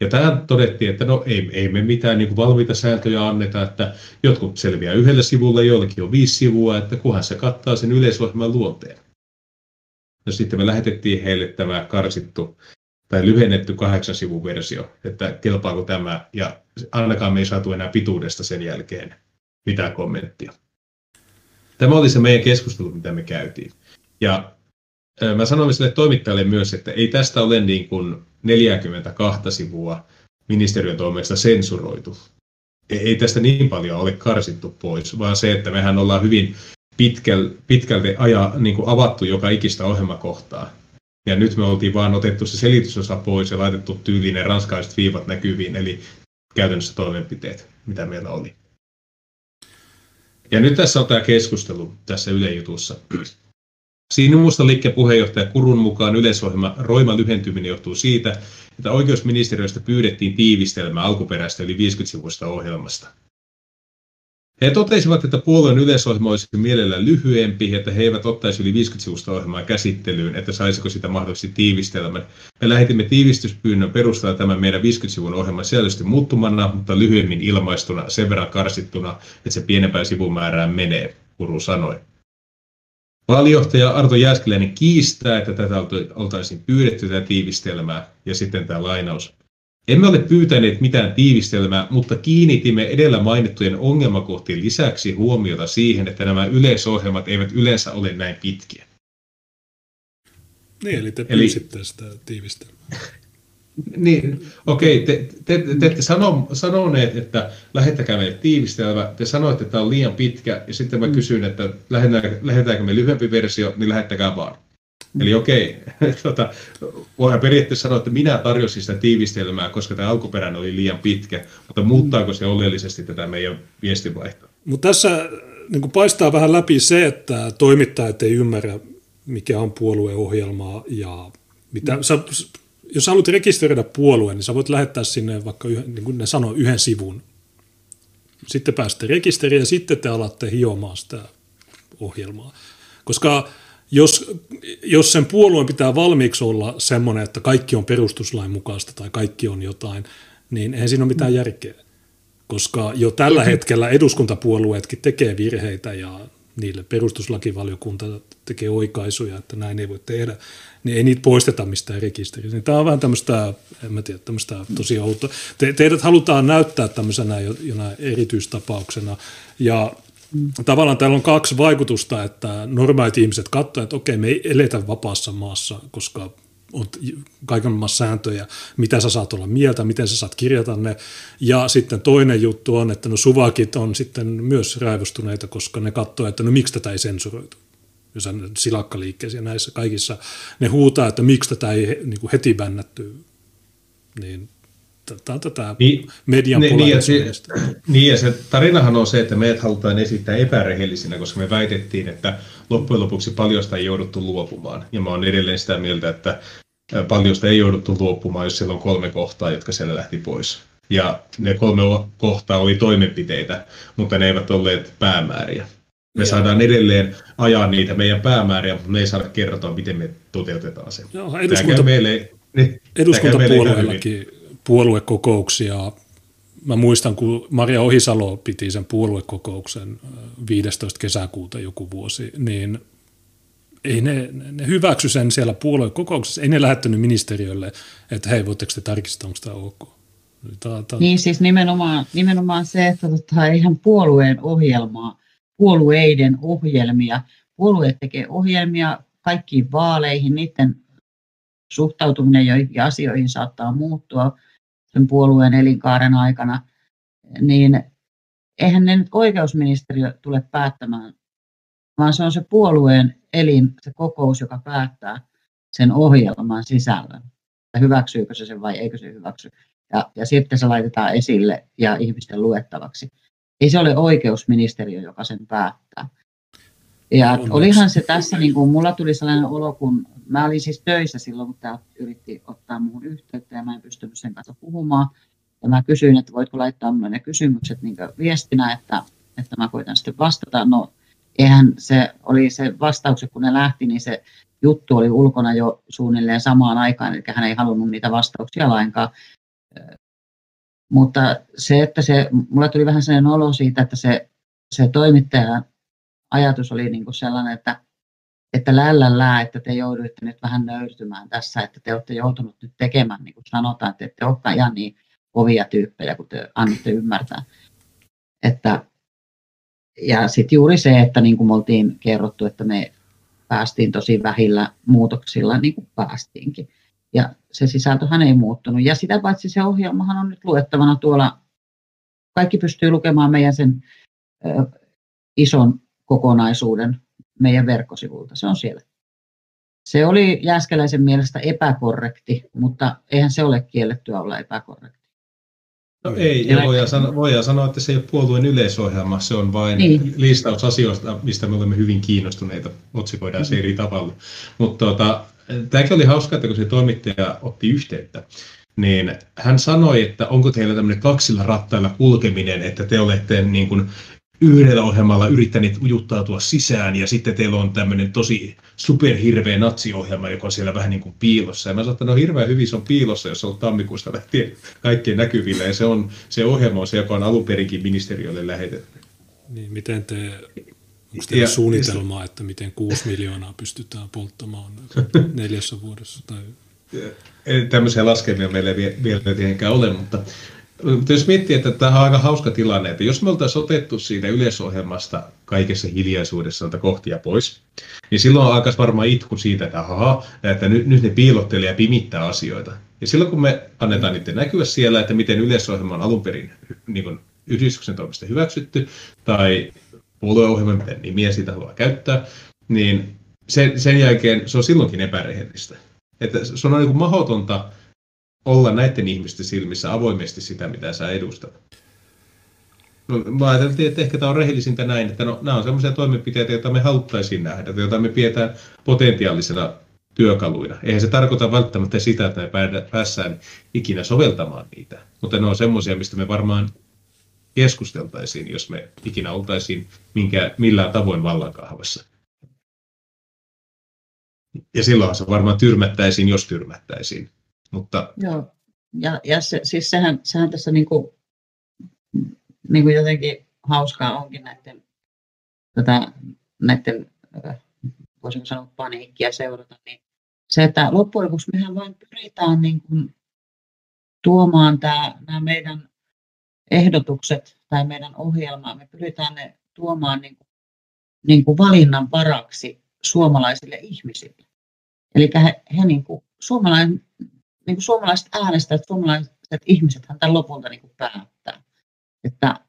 Ja tähän todettiin, että no ei, ei me mitään niin valmiita sääntöjä anneta, että jotkut selviää yhdellä sivulla, joillakin on viisi sivua, että kunhan se kattaa sen yleisohjelman luonteen. No sitten me lähetettiin heille tämä karsittu tai lyhennetty kahdeksan sivun versio, että kelpaako tämä, ja ainakaan me ei saatu enää pituudesta sen jälkeen mitään kommenttia. Tämä oli se meidän keskustelu, mitä me käytiin. Ja mä sanoin sille toimittajalle myös, että ei tästä ole niin kuin 42 sivua ministeriön toimesta sensuroitu. Ei tästä niin paljon ole karsittu pois, vaan se, että mehän ollaan hyvin pitkälti aja, niin kuin avattu joka ikistä ohjelmakohtaa. Ja nyt me oltiin vaan otettu se selitysosa pois ja laitettu tyyliin ne ranskalaiset viivat näkyviin, eli käytännössä toimenpiteet, mitä meillä oli. Ja nyt tässä on tämä keskustelu tässä ylejutussa. Sinusta liikkeen puheenjohtaja Kurun mukaan yleisohjelma roima lyhentyminen johtuu siitä, että oikeusministeriöstä pyydettiin tiivistelmää alkuperäistä yli 50-sivuista ohjelmasta. He totesivat, että puolueen yleisohjelma olisi mielellään lyhyempi, että he eivät ottaisi yli 50 sivusta ohjelmaa käsittelyyn, että saisiko sitä mahdollisesti tiivistelmän. Me lähetimme tiivistyspyynnön perusteella tämän meidän 50-sivun ohjelman sisällöllisesti muuttumana, mutta lyhyemmin ilmaistuna, sen verran karsittuna, että se pienempään sivumäärään menee, Kuru sanoi. Vaalijohtaja Arto Jääskeläinen kiistää, että tätä oltaisiin pyydetty tätä tiivistelmää, ja sitten tämä lainaus. Emme ole pyytäneet mitään tiivistelmää, mutta kiinnitimme edellä mainittujen ongelmakohtien lisäksi huomiota siihen, että nämä yleisohjelmat eivät yleensä ole näin pitkiä. Niin, eli te pyysitte eli... sitä tiivistelmää. niin, okei, okay, te, te, te, te ette sano, sanoneet, että lähettäkää meille tiivistelmä, te sanoitte, että tämä on liian pitkä, ja sitten mä mm. kysyin, että lähetäänkö me lyhyempi versio, niin lähettäkää vaan. Eli okei, tota, voidaan periaatteessa sanoa, että minä tarjosin sitä tiivistelmää, koska tämä alkuperäinen oli liian pitkä, mutta muuttaako se oleellisesti tätä meidän viestinvaihtoa? Mutta tässä niin paistaa vähän läpi se, että toimittajat ei ymmärrä, mikä on puolueohjelmaa ja mitä, sä, jos haluat rekisteröidä puolueen, niin sä voit lähettää sinne vaikka, yhden, niin kuin ne sanoo, yhden sivun. Sitten pääsette rekisteriin ja sitten te alatte hiomaan sitä ohjelmaa. Koska jos, jos sen puolueen pitää valmiiksi olla semmoinen, että kaikki on perustuslain mukaista tai kaikki on jotain, niin eihän siinä ole mitään järkeä. Koska jo tällä hetkellä eduskuntapuolueetkin tekee virheitä ja niille perustuslakivaliokunta tekee oikaisuja, että näin ei voi tehdä, niin ei niitä poisteta mistään rekisteristä. Niin tämä on vähän tämmöistä, en mä tiedä, tämmöistä tosi outoa. Te, teidät halutaan näyttää tämmöisenä jonain erityistapauksena, ja tavallaan täällä on kaksi vaikutusta, että normaalit ihmiset katsovat, että okei, me ei eletä vapaassa maassa, koska on kaiken maailman sääntöjä, mitä sä saat olla mieltä, miten sä saat kirjata ne. Ja sitten toinen juttu on, että no suvakit on sitten myös raivostuneita, koska ne katsoo, että no miksi tätä ei sensuroitu. Jos on ja näissä kaikissa, ne huutaa, että miksi tätä ei niin heti bännätty. Niin Tämä on tätä niin, median niin, niin, ja se, niin, ja se tarinahan on se, että meidät halutaan esittää epärehellisinä, koska me väitettiin, että loppujen lopuksi paljosta ei jouduttu luopumaan. Ja mä oon edelleen sitä mieltä, että paljosta ei jouduttu luopumaan, jos siellä on kolme kohtaa, jotka siellä lähti pois. Ja ne kolme kohtaa oli toimenpiteitä, mutta ne eivät olleet päämääriä. Me Joo. saadaan edelleen ajaa niitä meidän päämääriä, mutta me ei saada kertoa, miten me toteutetaan se. Joo, eduskunta, meille, niin, eduskuntapuolueellakin puoluekokouksia. Mä muistan, kun Maria Ohisalo piti sen puoluekokouksen 15. kesäkuuta joku vuosi, niin ei ne, ne hyväksy sen siellä puoluekokouksessa, ei ne lähettänyt ministeriölle, että hei, voitteko te tarkistaa, onko tämä ok. Tää, tää... Niin siis nimenomaan, nimenomaan se, että tota, eihän puolueen ohjelmaa, puolueiden ohjelmia, puolueet tekee ohjelmia kaikkiin vaaleihin, niiden suhtautuminen joihin asioihin saattaa muuttua sen puolueen elinkaaren aikana, niin eihän ne nyt oikeusministeriö tule päättämään, vaan se on se puolueen elin, se kokous, joka päättää sen ohjelman sisällön. Että hyväksyykö se sen vai eikö se hyväksy. Ja, ja sitten se laitetaan esille ja ihmisten luettavaksi. Ei se ole oikeusministeriö, joka sen päättää. Ja olihan se tässä, niin kuin mulla tuli sellainen olo, kun mä olin siis töissä silloin, kun tämä yritti ottaa muuhun yhteyttä ja mä en pystynyt sen kanssa puhumaan. Ja mä kysyin, että voitko laittaa minulle ne kysymykset niin viestinä, että, että mä koitan sitten vastata. No eihän se oli se vastaukset, kun ne lähti, niin se juttu oli ulkona jo suunnilleen samaan aikaan, eli hän ei halunnut niitä vastauksia lainkaan. Mutta se, että se, mulla tuli vähän sellainen olo siitä, että se, se toimittaja ajatus oli niin kuin sellainen, että, että lällällä, että te jouduitte nyt vähän nöyrtymään tässä, että te olette joutunut nyt tekemään, niin kuin sanotaan, että ette olekaan ihan niin kovia tyyppejä, kun te annatte ymmärtää. Että, ja sitten juuri se, että niin kuin me oltiin kerrottu, että me päästiin tosi vähillä muutoksilla, niin kuin päästiinkin. Ja se sisältöhän ei muuttunut. Ja sitä paitsi se ohjelmahan on nyt luettavana tuolla, kaikki pystyy lukemaan meidän sen ö, ison kokonaisuuden meidän verkkosivulta. Se on siellä. Se oli Jääskeläisen mielestä epäkorrekti, mutta eihän se ole kiellettyä olla epäkorrekti. No ei, ja voidaan, sanoa, voidaan sanoa, että se ei ole puolueen yleisohjelma, se on vain niin. listaus asioista, mistä me olemme hyvin kiinnostuneita, otsikoidaan se eri tavalla. Mutta tota, tämäkin oli hauska, että kun se toimittaja otti yhteyttä, niin hän sanoi, että onko teillä tämmöinen kaksilla rattailla kulkeminen, että te olette niin kuin yhdellä ohjelmalla yrittäneet ujuttautua sisään ja sitten teillä on tämmöinen tosi superhirveä natsiohjelma, joka on siellä vähän niin kuin piilossa. Ja mä sanoin, että no hirveän hyvin se on piilossa, jos on tammikuusta lähtien kaikkien näkyvillä. Ja se, on, se ohjelma on se, joka on alun perinkin ministeriölle lähetetty. Niin, miten te, onko teillä ja, suunnitelmaa, että miten kuusi miljoonaa pystytään polttamaan neljässä vuodessa? Tai... Tämmöisiä laskelmia meillä ei vielä tietenkään ole, mutta jos miettii, että tämä on aika hauska tilanne, että jos me oltaisiin otettu siitä yleisohjelmasta kaikessa hiljaisuudessa kohtia pois, niin silloin alkaisi varmaan itku siitä, että aha, että nyt, nyt ne piilottelee ja pimittää asioita. Ja silloin kun me annetaan niiden näkyä siellä, että miten yleisohjelma on alun perin niin kuin yhdistyksen toimesta hyväksytty, tai puolueohjelma, miten nimiä siitä haluaa käyttää, niin sen, sen jälkeen se on silloinkin epärehellistä. Että se on niin kuin mahdotonta olla näiden ihmisten silmissä avoimesti sitä, mitä sä edustat. No, mä ajattelin, että ehkä tämä on rehellisintä näin, että no, nämä on sellaisia toimenpiteitä, joita me haluttaisiin nähdä, joita me pidetään potentiaalisena työkaluina. Eihän se tarkoita välttämättä sitä, että me päässään ikinä soveltamaan niitä, mutta ne on semmoisia, mistä me varmaan keskusteltaisiin, jos me ikinä oltaisiin minkä, millään tavoin vallankahvassa. Ja silloinhan se varmaan tyrmättäisiin, jos tyrmättäisiin. Mutta... Joo, ja, ja se, siis sehän, sehän tässä niin kuin, niin kuin jotenkin hauskaa onkin näiden, tätä, näiden voisinko sanoa paniikkia seurata, niin se, että loppujen lopuksi mehän vain pyritään niin kuin tuomaan tämä, nämä meidän ehdotukset tai meidän ohjelmaa, me pyritään ne tuomaan niin kuin, niin kuin valinnan varaksi suomalaisille ihmisille. Eli he, he niin kuin, suomalainen, niin kuin suomalaiset äänestäjät, suomalaiset ihmiset tämän lopulta niin kuin päättää. Että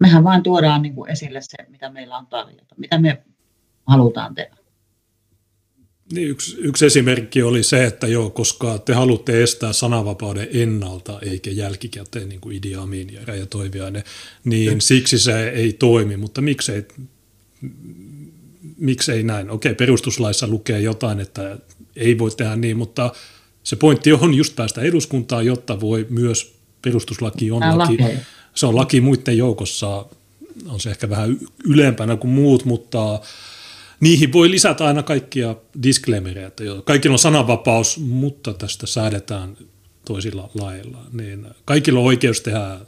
mehän vain tuodaan niin kuin esille se, mitä meillä on tarjota, mitä me halutaan tehdä. Niin, yksi, yksi esimerkki oli se, että joo, koska te haluatte estää sananvapauden ennalta eikä jälkikäteen niin kuin Idi Amin ja Raja Toiviainen, niin mm. siksi se ei toimi, mutta miksei, miksei näin? Okei, perustuslaissa lukee jotain, että ei voi tehdä niin, mutta se pointti on just päästä eduskuntaan, jotta voi myös perustuslaki on laki, se on laki muiden joukossa, on se ehkä vähän ylempänä kuin muut, mutta niihin voi lisätä aina kaikkia disclaimereja, että kaikilla on sananvapaus, mutta tästä säädetään toisilla lailla. Niin kaikilla on oikeus tehdä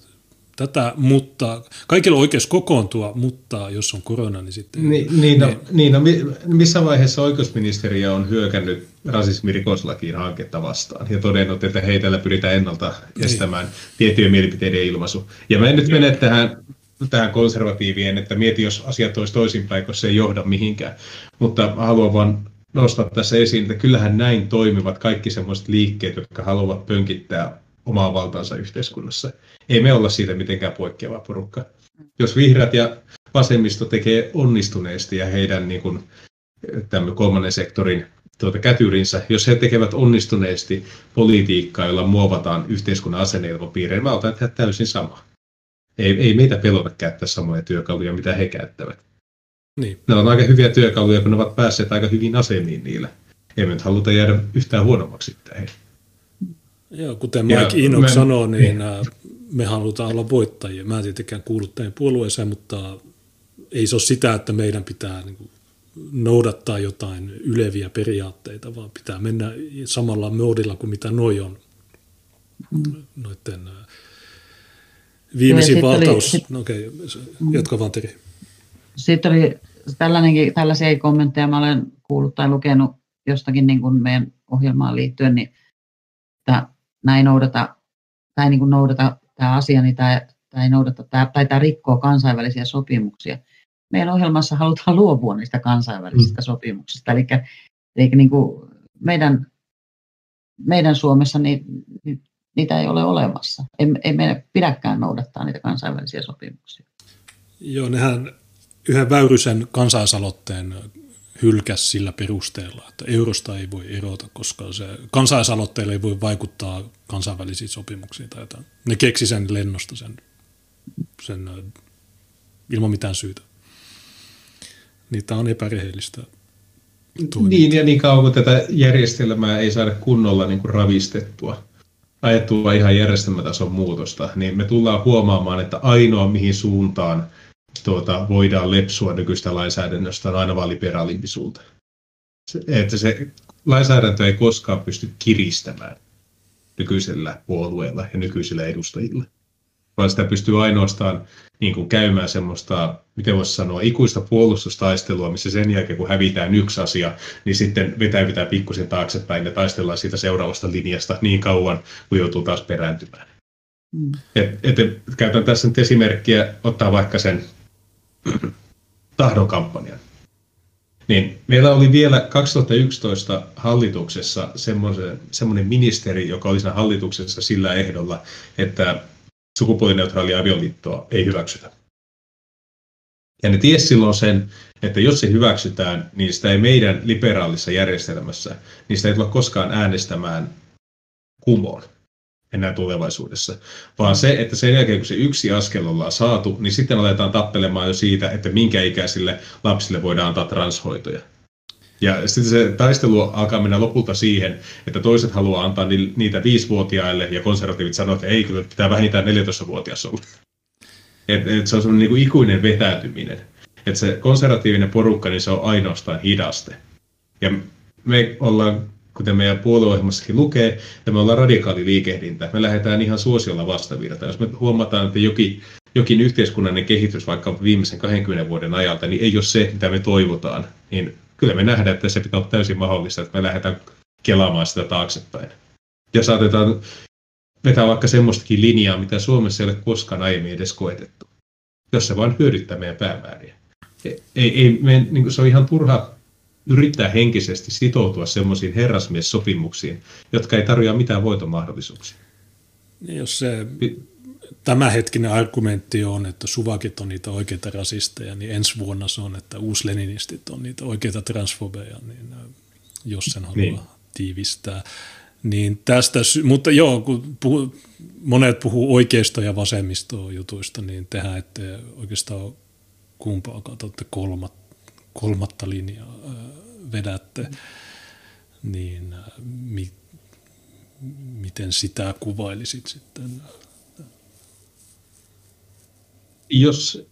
tätä, mutta kaikilla on oikeus kokoontua, mutta jos on korona, niin sitten... Niin, niin, no, niin, niin no, missä vaiheessa oikeusministeriö on hyökännyt rasismirikoslakiin hanketta vastaan ja todennut, että hei, tällä pyritään ennalta niin. estämään niin. tiettyjen mielipiteiden ilmaisu. Ja mä en nyt mene tähän tähän konservatiivien, että mieti, jos asiat olisi toisinpäin, koska se ei johda mihinkään. Mutta haluan vaan nostaa tässä esiin, että kyllähän näin toimivat kaikki sellaiset liikkeet, jotka haluavat pönkittää omaa valtaansa yhteiskunnassa. Ei me olla siitä mitenkään poikkeava porukka. Jos vihreät ja vasemmisto tekee onnistuneesti ja heidän niin kuin, kolmannen sektorin tuota, kätyrinsä, jos he tekevät onnistuneesti politiikkaa, jolla muovataan yhteiskunnan asenneilmapiirejä, mä otan tehdä täysin sama ei, ei meitä pelota käyttää samoja työkaluja, mitä he käyttävät. Niin. Ne on aika hyviä työkaluja, kun ne ovat päässeet aika hyvin asemiin niillä. Ei me nyt haluta jäädä yhtään huonommaksi sitten Joo, kuten Mike Inok me, sanoo, niin, niin me halutaan olla voittajia. Mä en tietenkään kuulu teidän puolueeseen, mutta ei se ole sitä, että meidän pitää niin kuin, noudattaa jotain yleviä periaatteita, vaan pitää mennä samalla moodilla kuin mitä noi on mm. noiden Viimeisin valtaus. Oli, no okei, okay, jatka vaan Teri. Sitten oli tällainenkin, tällaisia kommentteja mä olen kuullut tai lukenut jostakin niin kuin meidän ohjelmaan liittyen, niin että näin noudata, tai niin kuin noudata tämä asia, niin tämä, tämä ei noudata, tämä, tai tämä rikkoo kansainvälisiä sopimuksia. Meidän ohjelmassa halutaan luopua niistä kansainvälisistä mm. sopimuksista, eli, eli niin kuin meidän, meidän Suomessa niin, niin niitä ei ole olemassa. Ei, ei meidän pidäkään noudattaa niitä kansainvälisiä sopimuksia. Joo, nehän yhden Väyrysen kansalaisaloitteen hylkäs sillä perusteella, että eurosta ei voi erota, koska se kansalaisaloitteelle ei voi vaikuttaa kansainvälisiin sopimuksiin tai jotain. Ne keksi sen lennosta sen, sen ilman mitään syytä. Niitä on epärehellistä toimintaa. Niin, ja niin kauan kuin tätä järjestelmää ei saada kunnolla niin kuin ravistettua, ajettua ihan järjestelmätason muutosta, niin me tullaan huomaamaan, että ainoa mihin suuntaan tuota, voidaan lepsua nykyistä lainsäädännöstä on aina vaan liberaalimpi suunta. Se, että se lainsäädäntö ei koskaan pysty kiristämään nykyisellä puolueella ja nykyisillä edustajilla vaan sitä pystyy ainoastaan niin kuin käymään semmoista, miten voisi sanoa, ikuista puolustustaistelua, missä sen jälkeen kun hävitään yksi asia, niin sitten vetäydytään pikkusen taaksepäin ja taistellaan siitä seuraavasta linjasta niin kauan, kun joutuu taas perääntymään. Mm. Et, et, käytän tässä nyt esimerkkiä, ottaa vaikka sen tahdon kampanjan. Niin meillä oli vielä 2011 hallituksessa semmoinen ministeri, joka oli siinä hallituksessa sillä ehdolla, että sukupuolineutraalia avioliittoa ei hyväksytä. Ja ne tiesi silloin sen, että jos se hyväksytään, niin sitä ei meidän liberaalissa järjestelmässä, niin sitä ei tule koskaan äänestämään kumoon enää tulevaisuudessa. Vaan se, että sen jälkeen kun se yksi askel ollaan saatu, niin sitten aletaan tappelemaan jo siitä, että minkä ikäisille lapsille voidaan antaa transhoitoja. Ja sitten se taistelu alkaa mennä lopulta siihen, että toiset haluaa antaa niitä viisivuotiaille ja konservatiivit sanoo, että ei, kyllä pitää vähintään 14-vuotias olla. Et, et se on niin kuin ikuinen vetäytyminen. Et se konservatiivinen porukka, niin se on ainoastaan hidaste. Ja me ollaan, kuten meidän puolueohjelmassakin lukee, että me ollaan radikaali liikehdintä. Me lähdetään ihan suosiolla vastavirta. Jos me huomataan, että jokin, jokin yhteiskunnallinen kehitys vaikka viimeisen 20 vuoden ajalta, niin ei ole se, mitä me toivotaan, niin kyllä me nähdään, että se pitää olla täysin mahdollista, että me lähdetään kelaamaan sitä taaksepäin. Ja saatetaan vetää vaikka semmoistakin linjaa, mitä Suomessa ei ole koskaan aiemmin edes koetettu, jos se vain hyödyttää meidän päämääriä. Ei, ei, me, niin kuin se on ihan turha yrittää henkisesti sitoutua semmoisiin herrasmies-sopimuksiin, jotka ei tarjoa mitään voitomahdollisuuksia. Jos se tämänhetkinen argumentti on, että suvakit on niitä oikeita rasisteja, niin ensi vuonna se on, että uusleninistit on niitä oikeita transfobeja, niin jos sen haluaa niin. tiivistää. Niin tästä, mutta joo, kun puhu, monet puhuu oikeisto- ja vasemmisto jutuista, niin tehdään, että oikeastaan kumpaakaan, olette kolmat, kolmatta linjaa vedätte, niin mi, miten sitä kuvailisit sitten? Jos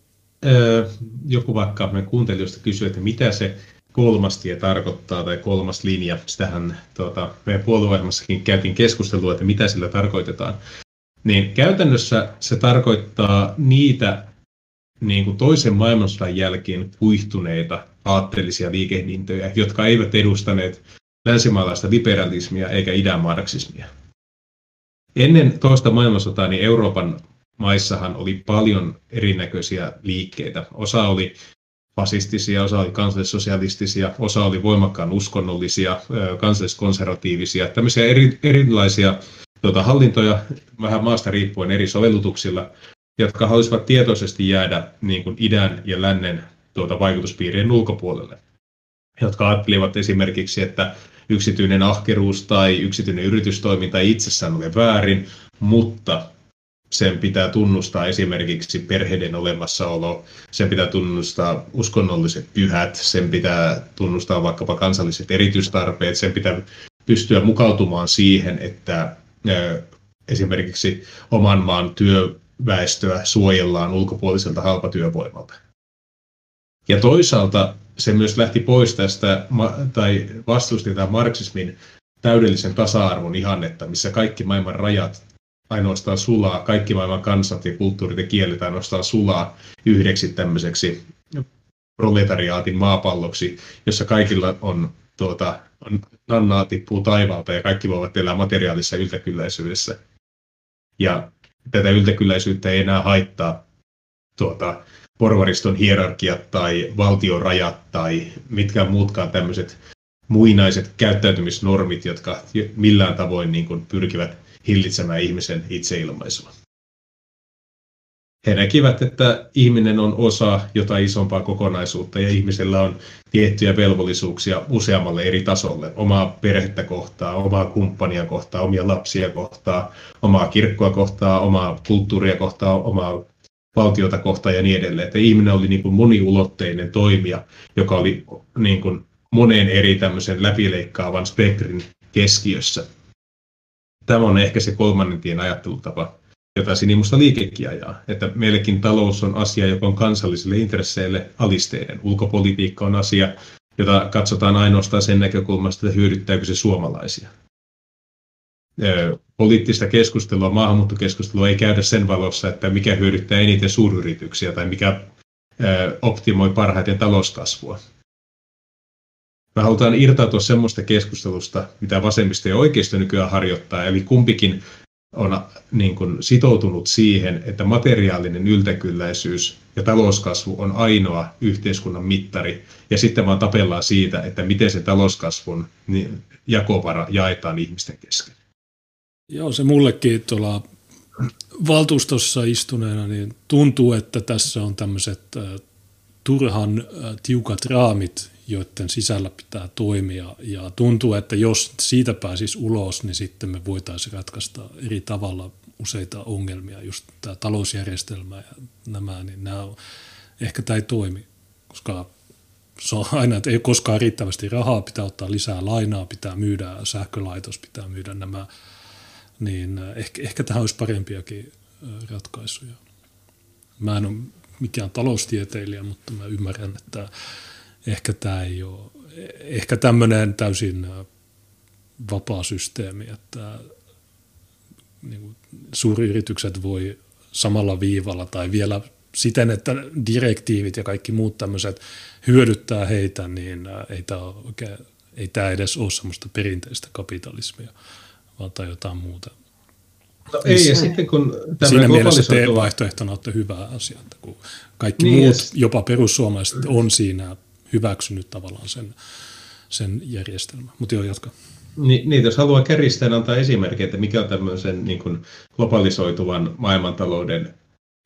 äh, joku vaikka me kuuntelijoista kysyy, että mitä se kolmas tie tarkoittaa tai kolmas linja. Sitähän tuota, meidän puolueohjelmassakin käytiin keskustelua, että mitä sillä tarkoitetaan. Niin käytännössä se tarkoittaa niitä niin kuin toisen maailmansodan jälkeen kuihtuneita aatteellisia liikehdintöjä, jotka eivät edustaneet länsimaalaista liberalismia eikä idän marksismia. Ennen toista maailmansotaa niin Euroopan maissahan oli paljon erinäköisiä liikkeitä. Osa oli fasistisia, osa oli kansallissosialistisia, osa oli voimakkaan uskonnollisia, kansalliskonservatiivisia, tämmöisiä eri, erilaisia tuota, hallintoja, vähän maasta riippuen eri sovellutuksilla, jotka haluaisivat tietoisesti jäädä niin kuin idän ja lännen tuota, vaikutuspiirien ulkopuolelle. Jotka ajattelivat esimerkiksi, että yksityinen ahkeruus tai yksityinen yritystoiminta itsessään ole väärin, mutta sen pitää tunnustaa esimerkiksi perheiden olemassaolo, sen pitää tunnustaa uskonnolliset pyhät, sen pitää tunnustaa vaikkapa kansalliset erityistarpeet, sen pitää pystyä mukautumaan siihen, että esimerkiksi oman maan työväestöä suojellaan ulkopuoliselta halpatyövoimalta. Ja toisaalta se myös lähti pois tästä, tai vastusti tämän marksismin täydellisen tasa-arvon ihannetta, missä kaikki maailman rajat ainoastaan sulaa, kaikki maailman kansat ja kulttuurit ja kielet ainoastaan sulaa yhdeksi tämmöiseksi proletariaatin maapalloksi, jossa kaikilla on, tuota, nannaa tippuu taivaalta ja kaikki voivat elää materiaalisessa yltäkylläisyydessä. Ja tätä yltäkylläisyyttä ei enää haittaa tuota, porvariston hierarkiat tai valtion rajat tai mitkään muutkaan tämmöiset muinaiset käyttäytymisnormit, jotka millään tavoin niin kuin pyrkivät hillitsemään ihmisen itseilmaisua. He näkivät, että ihminen on osa jotain isompaa kokonaisuutta ja ihmisellä on tiettyjä velvollisuuksia useammalle eri tasolle. Omaa perhettä kohtaa, omaa kumppania kohtaa, omia lapsia kohtaa, omaa kirkkoa kohtaa, omaa kulttuuria kohtaa, omaa valtiota kohtaan ja niin edelleen. Että ihminen oli niin kuin moniulotteinen toimija, joka oli niin kuin moneen eri tämmöisen läpileikkaavan spektrin keskiössä. Tämä on ehkä se kolmannen tien ajattelutapa, jota sinimusta liikekin ajaa. Että meillekin talous on asia, joka on kansallisille intresseille alisteinen. Ulkopolitiikka on asia, jota katsotaan ainoastaan sen näkökulmasta, että hyödyttääkö se suomalaisia. Poliittista keskustelua, maahanmuuttokeskustelua ei käydä sen valossa, että mikä hyödyttää eniten suuryrityksiä tai mikä optimoi parhaiten talouskasvua. Me halutaan irtautua semmoista keskustelusta, mitä vasemmisto ja oikeisto nykyään harjoittaa, eli kumpikin on niin kuin sitoutunut siihen, että materiaalinen yltäkylläisyys ja talouskasvu on ainoa yhteiskunnan mittari, ja sitten vaan tapellaan siitä, että miten se talouskasvun jakovara jaetaan ihmisten kesken. Joo, se mullekin tuolla valtuustossa istuneena niin tuntuu, että tässä on tämmöiset turhan tiukat raamit, joiden sisällä pitää toimia. Ja tuntuu, että jos siitä pääsisi ulos, niin sitten me voitaisiin ratkaista eri tavalla useita ongelmia, just tämä talousjärjestelmä ja nämä, niin nämä on, ehkä tämä ei toimi, koska se on aina, että ei koskaan riittävästi rahaa, pitää ottaa lisää lainaa, pitää myydä sähkölaitos, pitää myydä nämä, niin ehkä, ehkä tähän olisi parempiakin ratkaisuja. Mä en ole mikään taloustieteilijä, mutta mä ymmärrän, että ehkä tämä ei ole, ehkä tämmöinen täysin vapaa systeemi, että niin kuin suuryritykset voi samalla viivalla tai vielä siten, että direktiivit ja kaikki muut tämmöiset hyödyttää heitä, niin ei tämä, oikein, ei tämä edes ole semmoista perinteistä kapitalismia, vaan tai jotain muuta. No ei, ja sitten kun Siinä mielessä te vaihtoehtona olette hyvä asia, että kun kaikki niin, muut, jopa perussuomalaiset, on siinä hyväksynyt tavallaan sen, sen järjestelmän. Mutta joo, jatka. Niin, niin, jos haluaa kärjistää antaa esimerkki, että mikä on tämmöisen niin kuin globalisoituvan maailmantalouden,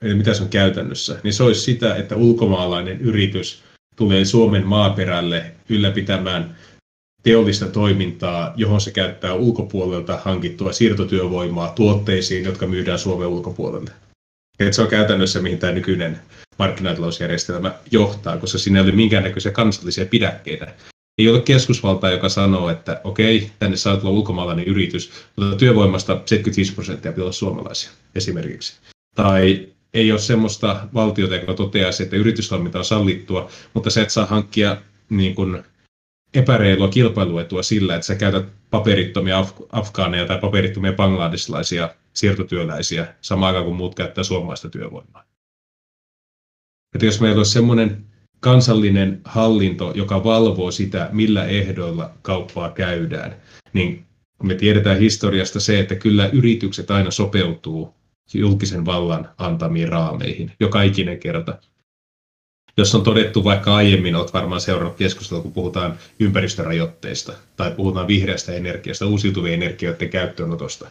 eli mitä se on käytännössä, niin se olisi sitä, että ulkomaalainen yritys tulee Suomen maaperälle ylläpitämään teollista toimintaa, johon se käyttää ulkopuolelta hankittua siirtotyövoimaa tuotteisiin, jotka myydään Suomen ulkopuolelle. Et se on käytännössä, mihin tämä nykyinen markkinatalousjärjestelmä johtaa, koska siinä ei ole minkäännäköisiä kansallisia pidäkkeitä. Ei ole keskusvaltaa, joka sanoo, että okei, tänne saa tulla ulkomaalainen yritys, mutta työvoimasta 75 prosenttia pitää olla suomalaisia esimerkiksi. Tai ei ole semmoista valtiota, joka toteaisi, että yritystoiminta on sallittua, mutta se et saa hankkia niin kuin epäreilua kilpailuetua sillä, että sä käytät paperittomia Af- afgaaneja tai paperittomia bangladesilaisia siirtotyöläisiä samaan aikaan kuin muut käyttää suomalaista työvoimaa. Että jos meillä olisi semmoinen kansallinen hallinto, joka valvoo sitä, millä ehdoilla kauppaa käydään, niin me tiedetään historiasta se, että kyllä yritykset aina sopeutuu julkisen vallan antamiin raameihin joka ikinen kerta. Jos on todettu vaikka aiemmin, olet varmaan seurannut keskustelua, kun puhutaan ympäristörajoitteista tai puhutaan vihreästä energiasta, uusiutuvien energioiden käyttöönotosta,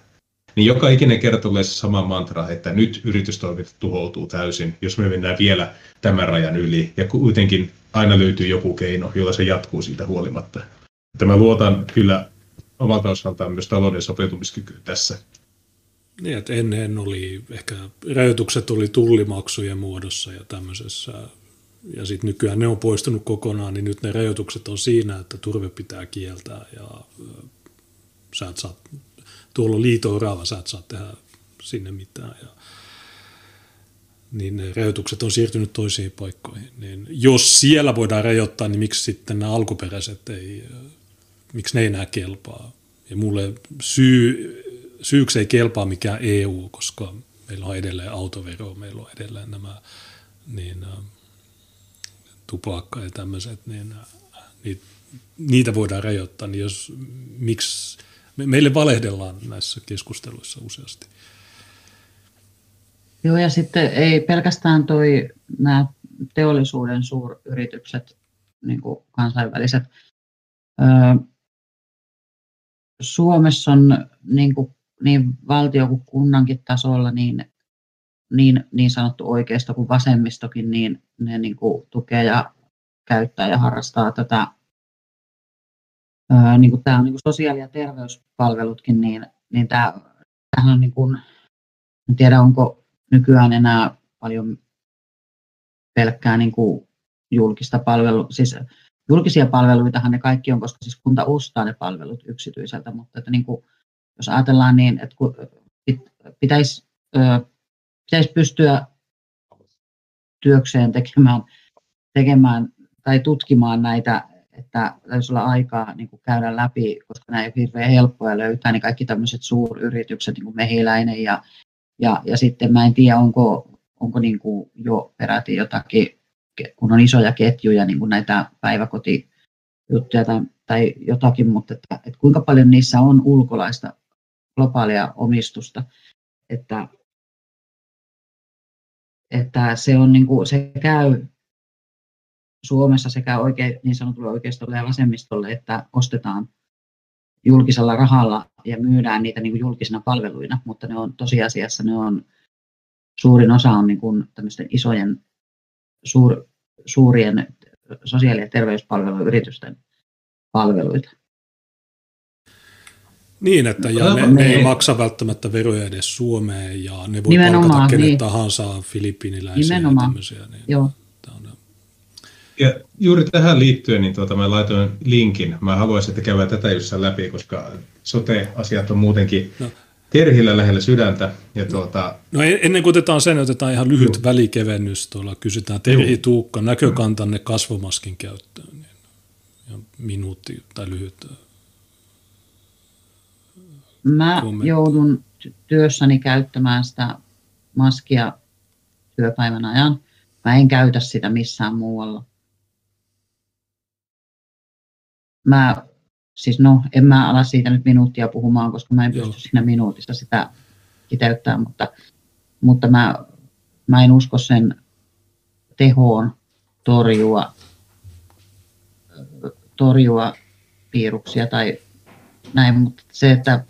niin joka ikinen kerta tulee se sama mantra, että nyt yritystoiminta tuhoutuu täysin, jos me mennään vielä tämän rajan yli. Ja kuitenkin aina löytyy joku keino, jolla se jatkuu siitä huolimatta. Että mä luotan kyllä omalta osaltaan myös talouden sopeutumiskyky tässä. Niin, että ennen oli ehkä rajoitukset oli tullimaksujen muodossa ja tämmöisessä ja sitten nykyään ne on poistunut kokonaan, niin nyt ne rajoitukset on siinä, että turve pitää kieltää ja sä et saa, tuolla on liito sä et saa tehdä sinne mitään. Ja, niin ne rajoitukset on siirtynyt toisiin paikkoihin. Niin jos siellä voidaan rajoittaa, niin miksi sitten nämä alkuperäiset ei, miksi ne ei enää kelpaa? Ja mulle syy, syyksi ei kelpaa mikään EU, koska meillä on edelleen autovero, meillä on edelleen nämä, niin tupakka ja tämmöiset, niin niitä voidaan rajoittaa, niin jos, miksi, meille valehdellaan näissä keskusteluissa useasti. Joo, ja sitten ei pelkästään toi nämä teollisuuden suuryritykset, niin kuin kansainväliset. Suomessa on niin, kuin, niin valtio kuin kunnankin tasolla niin niin, niin sanottu oikeisto kuin vasemmistokin, niin ne niin kuin tukee ja käyttää ja harrastaa tätä, niin kuin tämä on niin kuin sosiaali- ja terveyspalvelutkin, niin, niin tämä, tämähän on niin kuin, en tiedä onko nykyään enää paljon pelkkää niin kuin julkista palvelua, siis julkisia palveluitahan ne kaikki on, koska siis kunta ostaa ne palvelut yksityiseltä, mutta että niin kuin, jos ajatellaan niin, että pitäisi pitäisi pystyä työkseen tekemään, tekemään tai tutkimaan näitä, että täytyisi olla aikaa niin kuin käydä läpi, koska nämä ei ole hirveän helppoja löytää, niin kaikki tämmöiset suuryritykset, niin kuin Mehiläinen ja, ja, ja sitten mä en tiedä, onko, onko niin kuin jo peräti jotakin, kun on isoja ketjuja, niin kuin näitä päiväkotijuttuja tai, tai jotakin, mutta että, että kuinka paljon niissä on ulkolaista globaalia omistusta, että että se, on niin kuin, se käy Suomessa sekä oikein, niin sanotulle oikeistolle ja vasemmistolle, että ostetaan julkisella rahalla ja myydään niitä niin kuin julkisina palveluina, mutta ne on tosiasiassa ne on, suurin osa on niin kuin isojen suur, suurien sosiaali- ja terveyspalveluyritysten palveluita. Niin, että ja ne, ne ei maksa välttämättä veroja edes Suomeen ja ne voi Nimenomaan, palkata kenet niin. tahansa filippiiniläisiä Nimenomaan. ja tämmöisiä. Niin Joo. Ja juuri tähän liittyen niin tuota, mä laitoin linkin. Mä haluaisin, että käydään tätä jossain läpi, koska sote-asiat on muutenkin no. terhillä lähellä sydäntä. Ja no. tuota... no ennen kuin otetaan sen, otetaan ihan lyhyt Juh. välikevennys. Tuolla kysytään Terhi Tuukka näkökantanne kasvomaskin käyttöön. Niin ja minuutti tai lyhyt Mä kommentti. joudun työssäni käyttämään sitä maskia työpäivän ajan. Mä en käytä sitä missään muualla. Mä, siis no, en mä ala siitä nyt minuuttia puhumaan, koska mä en Joo. pysty siinä minuutissa sitä kiteyttämään, mutta, mutta mä, mä en usko sen tehoon torjua, torjua viruksia tai näin, mutta se, että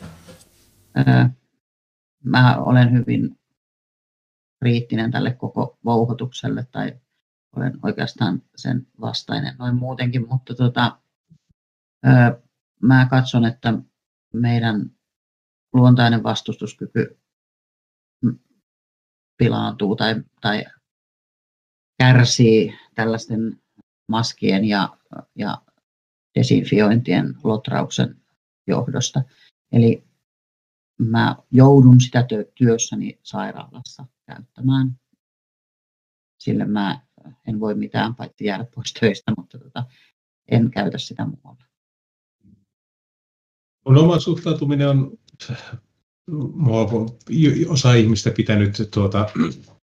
ää, mä olen hyvin kriittinen tälle koko vouhotukselle tai olen oikeastaan sen vastainen noin muutenkin, mutta tota, mä katson, että meidän luontainen vastustuskyky pilaantuu tai, tai kärsii tällaisten maskien ja, ja desinfiointien lotrauksen johdosta. Eli mä joudun sitä työssäni sairaalassa käyttämään. Sille mä en voi mitään paitsi jäädä pois töistä, mutta tota, en käytä sitä muualla. Mun oma suhtautuminen on osa ihmistä pitänyt tuota,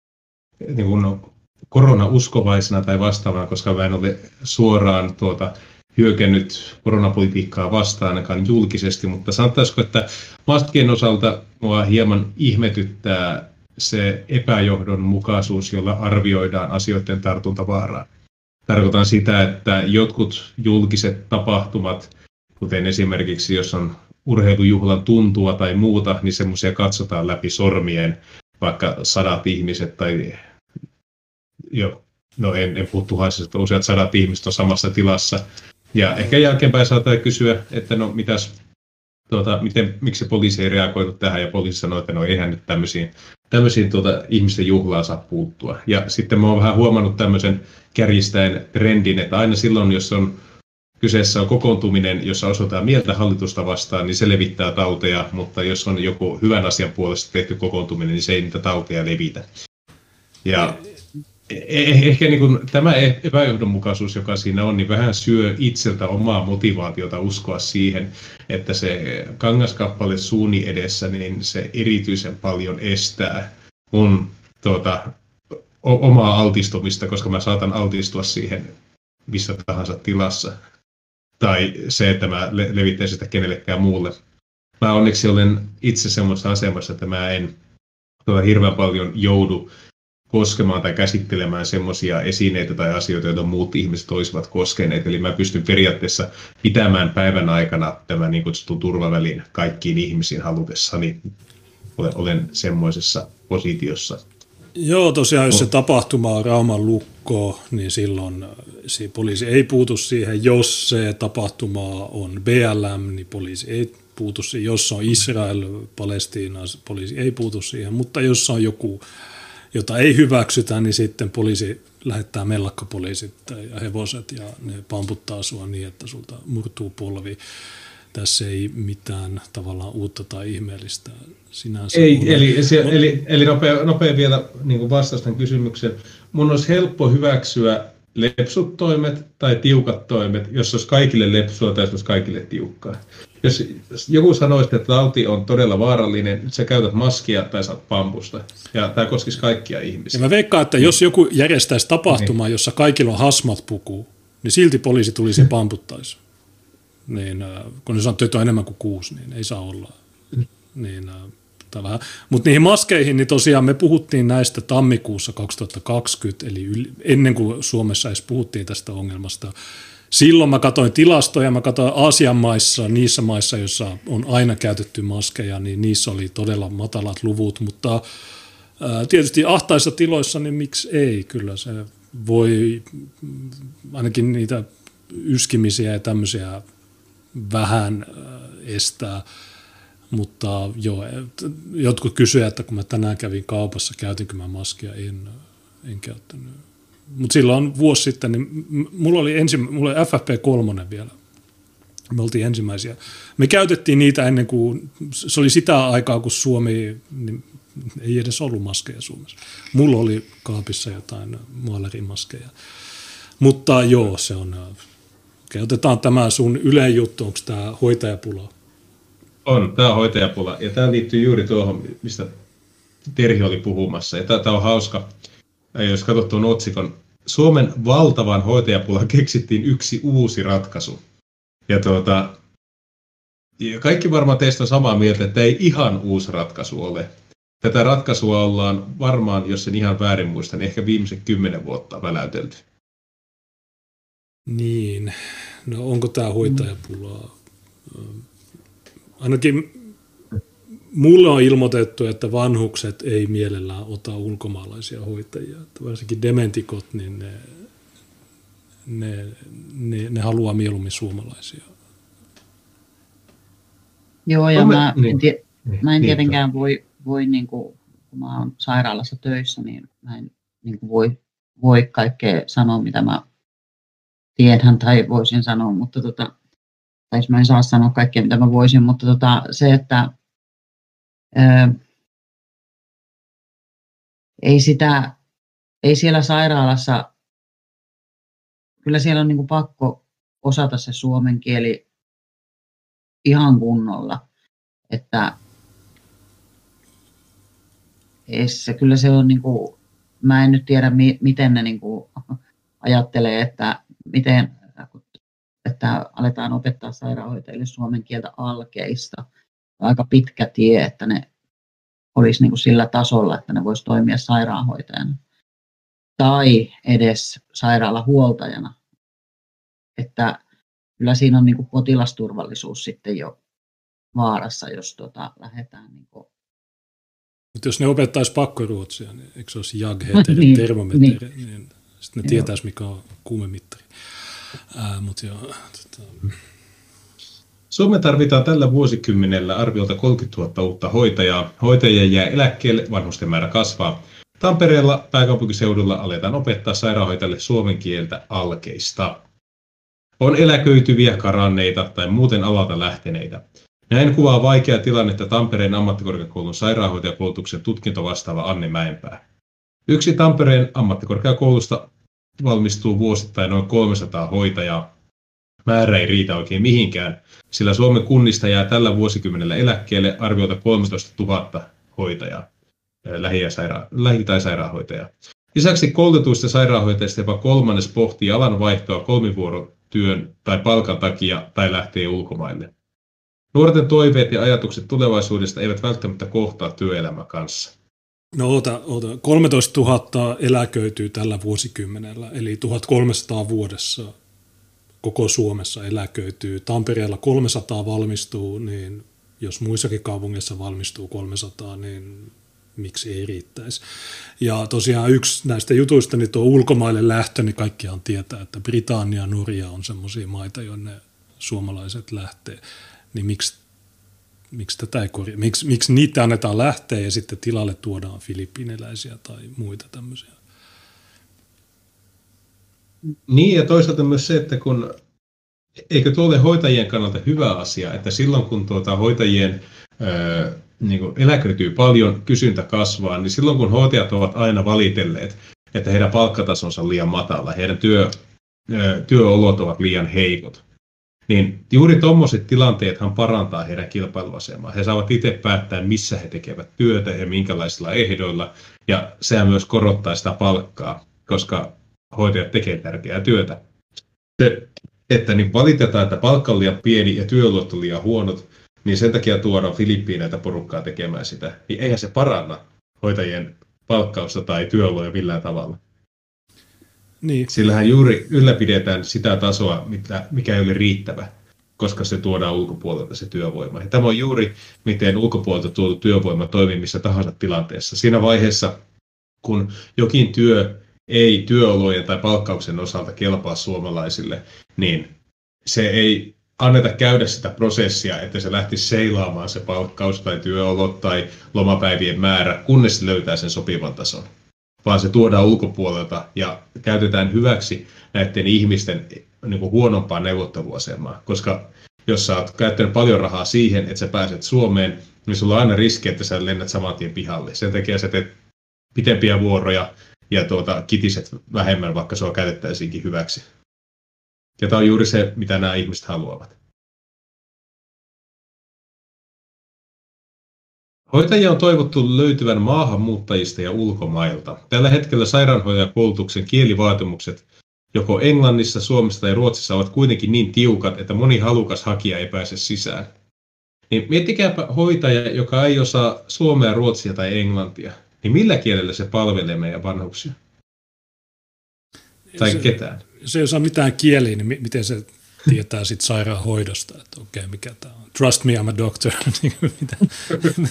niin kuin koronauskovaisena tai vastaavana, koska mä en ole suoraan tuota, hyökännyt koronapolitiikkaa vastaan ainakaan julkisesti, mutta sanottaisiko, että maskien osalta mua hieman ihmetyttää se epäjohdonmukaisuus, jolla arvioidaan asioiden tartuntavaaraa. Tarkoitan sitä, että jotkut julkiset tapahtumat, kuten esimerkiksi jos on urheilujuhlan tuntua tai muuta, niin semmoisia katsotaan läpi sormien, vaikka sadat ihmiset tai jo, no en, en puhu tuhansista, että useat sadat ihmiset on samassa tilassa. Ja ehkä jälkeenpäin saattaa kysyä, että no mitäs, tuota, miten, miksi poliisi ei reagoinut tähän, ja poliisi sanoi, että no eihän nyt tämmöisiin, tämmöisiin tuota, ihmisten juhlaan saa puuttua. Ja sitten mä oon vähän huomannut tämmöisen kärjistäen trendin, että aina silloin, jos on kyseessä on kokoontuminen, jossa osoitetaan mieltä hallitusta vastaan, niin se levittää tauteja, mutta jos on joku hyvän asian puolesta tehty kokoontuminen, niin se ei niitä tauteja levitä. Ja e-, e-, ehkä niin kuin tämä e-, epäjohdonmukaisuus, joka siinä on, niin vähän syö itseltä omaa motivaatiota uskoa siihen, että se kangaskappale suuni edessä, niin se erityisen paljon estää mun tuota, omaa altistumista, koska mä saatan altistua siihen missä tahansa tilassa tai se, että mä le- levittäisin sitä kenellekään muulle. Mä onneksi olen itse semmoisessa asemassa, että mä en tuota hirveän paljon joudu koskemaan tai käsittelemään semmoisia esineitä tai asioita, joita muut ihmiset olisivat koskeneet. Eli mä pystyn periaatteessa pitämään päivän aikana tämän niin kutsutun turvavälin kaikkiin ihmisiin halutessani. Olen, olen semmoisessa positiossa. Joo, tosiaan jos se tapahtuma on Rauman lukko, niin silloin poliisi ei puutu siihen. Jos se tapahtuma on BLM, niin poliisi ei puutu siihen. Jos on Israel, Palestiina, poliisi ei puutu siihen. Mutta jos on joku, jota ei hyväksytä, niin sitten poliisi lähettää mellakkapoliisit ja hevoset ja ne pamputtaa sua niin, että sulta murtuu polvi tässä ei mitään tavallaan uutta tai ihmeellistä sinänsä Ei, eli, se, Mut, eli, eli nopea, nopea vielä niin vastaus tämän kysymykseen. Mun olisi helppo hyväksyä lepsut toimet tai tiukat toimet, jos olisi kaikille lepsua tai jos olisi kaikille tiukkaa. Jos joku sanoisi, että tauti on todella vaarallinen, sä käytät maskia tai saat pampusta. Ja tämä koskisi kaikkia ihmisiä. Ja mä veikkaan, että jos joku järjestäisi tapahtumaa, niin. jossa kaikilla on hasmat puku, niin silti poliisi tulisi ja pamputtaisi niin äh, kun ne sanoo, että on enemmän kuin kuusi, niin ei saa olla. Niin, äh, Mutta niihin maskeihin, niin tosiaan me puhuttiin näistä tammikuussa 2020, eli yli, ennen kuin Suomessa edes puhuttiin tästä ongelmasta. Silloin mä katsoin tilastoja, mä katsoin Aasian maissa, niissä maissa, joissa on aina käytetty maskeja, niin niissä oli todella matalat luvut, mutta ää, tietysti ahtaissa tiloissa, niin miksi ei, kyllä se voi ainakin niitä yskimisiä ja tämmöisiä vähän äh, estää. Mutta joo, jotkut kysyvät, että kun mä tänään kävin kaupassa, käytinkö mä maskia, en, en käyttänyt. Mutta silloin vuosi sitten, niin mulla oli, ensi, mulla oli FFP3 vielä. Me oltiin ensimmäisiä. Me käytettiin niitä ennen kuin, se oli sitä aikaa, kun Suomi, niin ei edes ollut maskeja Suomessa. Mulla oli kaapissa jotain muolerimaskeja. Mutta joo, se on Okei, otetaan tämä sun yleinen juttu, onko tämä hoitajapula? On, tämä on hoitajapula. Ja tämä liittyy juuri tuohon, mistä Terhi oli puhumassa. Ja tämä on hauska, jos katsot tuon otsikon. Suomen valtavan hoitajapulan keksittiin yksi uusi ratkaisu. Ja tuota, kaikki varmaan teistä on samaa mieltä, että ei ihan uusi ratkaisu ole. Tätä ratkaisua ollaan varmaan, jos en ihan väärin muista, niin ehkä viimeiset kymmenen vuotta väläytelty. Niin, no onko tämä hoitajapulaa? Ainakin mulle on ilmoitettu, että vanhukset ei mielellään ota ulkomaalaisia hoitajia. Että varsinkin dementikot, niin ne, ne, ne, ne haluaa mieluummin suomalaisia. Joo, ja mä, niin, en, tie, niin, mä en niin, tietenkään niin, voi, voi niin kuin, kun mä oon sairaalassa töissä, niin mä en niin kuin voi, voi kaikkea sanoa, mitä mä tiedän tai voisin sanoa, mutta tota, tai mä en saa sanoa kaikkea, mitä mä voisin, mutta tota, se, että ää, ei sitä, ei siellä sairaalassa, kyllä siellä on niin kuin pakko osata se suomen kieli ihan kunnolla, että se, kyllä se on niin kuin, mä en nyt tiedä miten ne niin kuin ajattelee, että miten että aletaan opettaa sairaanhoitajille suomen kieltä alkeista. Aika pitkä tie, että ne olisi niin kuin sillä tasolla, että ne voisi toimia sairaanhoitajana tai edes sairaalahuoltajana. Että kyllä siinä on niin kuin potilasturvallisuus sitten jo vaarassa, jos tota, lähdetään niin kuin mutta jos ne opettaisi pakkoruotsia, niin eikö se olisi jagheter niin, termometri, niin, niin sitten ne tietäisi, mikä on kuumemittari. Ää, mut joo, tota... Suomeen tarvitaan tällä vuosikymmenellä arviolta 30 000 uutta hoitajaa. Hoitajia jää eläkkeelle, vanhusten määrä kasvaa. Tampereella pääkaupunkiseudulla aletaan opettaa sairaanhoitajille suomen kieltä alkeista. On eläköityviä, karanneita tai muuten alalta lähteneitä. Näin kuvaa vaikeaa tilannetta Tampereen ammattikorkeakoulun sairaanhoitajakoulutuksen tutkinto vastaava Anni Mäenpää. Yksi Tampereen ammattikorkeakoulusta valmistuu vuosittain noin 300 hoitajaa. Määrä ei riitä oikein mihinkään, sillä Suomen kunnista jää tällä vuosikymmenellä eläkkeelle arviolta 13 000 hoitajaa, lähi- saira- lähi- tai sairaanhoitajaa. Lisäksi koulutetuista sairaanhoitajista jopa kolmannes pohtii alan vaihtoa kolmivuorotyön tai palkan takia tai lähtee ulkomaille. Nuorten toiveet ja ajatukset tulevaisuudesta eivät välttämättä kohtaa työelämän kanssa. No oota, oota. 13 000 eläköityy tällä vuosikymmenellä, eli 1300 vuodessa koko Suomessa eläköityy. Tampereella 300 valmistuu, niin jos muissakin kaupungeissa valmistuu 300, niin miksi ei riittäisi. Ja tosiaan yksi näistä jutuista, niin tuo ulkomaille lähtö, niin kaikkihan tietää, että Britannia ja Norja on semmoisia maita, jonne suomalaiset lähtee. Niin miksi miksi tätä ei korjaa? Miksi, miksi niitä annetaan lähteä ja sitten tilalle tuodaan filippiiniläisiä tai muita tämmöisiä? Niin ja toisaalta myös se, että kun eikö tuo ole hoitajien kannalta hyvä asia, että silloin kun tuota hoitajien ää, niin kuin eläköityy paljon, kysyntä kasvaa, niin silloin kun hoitajat ovat aina valitelleet, että heidän palkkatasonsa on liian matala, heidän työ, ää, työolot ovat liian heikot, niin juuri tuommoiset tilanteethan parantaa heidän kilpailuasemaa. He saavat itse päättää, missä he tekevät työtä ja minkälaisilla ehdoilla, ja sehän myös korottaa sitä palkkaa, koska hoitajat tekevät tärkeää työtä. Se, että niin valitetaan, että palkka on liian pieni ja työolot on liian huonot, niin sen takia tuodaan Filippiineitä porukkaa tekemään sitä, niin eihän se paranna hoitajien palkkausta tai työoloja millään tavalla. Niin. Sillähän juuri ylläpidetään sitä tasoa, mikä ei ole riittävä, koska se tuodaan ulkopuolelta se työvoima. Ja tämä on juuri, miten ulkopuolelta tuotu työvoima toimii missä tahansa tilanteessa. Siinä vaiheessa, kun jokin työ ei työolojen tai palkkauksen osalta kelpaa suomalaisille, niin se ei anneta käydä sitä prosessia, että se lähtisi seilaamaan se palkkaus tai työolot tai lomapäivien määrä, kunnes löytää sen sopivan tason vaan se tuodaan ulkopuolelta ja käytetään hyväksi näiden ihmisten niin kuin huonompaa neuvotteluasemaa. Koska jos sä oot käyttänyt paljon rahaa siihen, että sä pääset Suomeen, niin sulla on aina riski, että sä lennät saman tien pihalle. Sen takia sä teet pitempiä vuoroja ja tuota, kitiset vähemmän, vaikka sua käytettäisiinkin hyväksi. Ja tämä on juuri se, mitä nämä ihmiset haluavat. Hoitajia on toivottu löytyvän maahanmuuttajista ja ulkomailta. Tällä hetkellä sairaanhoitajakoulutuksen kielivaatimukset joko Englannissa, Suomessa tai Ruotsissa ovat kuitenkin niin tiukat, että moni halukas hakija ei pääse sisään. Niin miettikääpä hoitaja, joka ei osaa suomea, ruotsia tai englantia. Niin millä kielellä se palvelee meidän vanhuksia? Tai se, ketään? Se ei osaa mitään kieliä, niin miten se tietää sitten sairaanhoidosta, että okei, okay, mikä tämä on. Trust me, I'm a doctor. Niin mitä,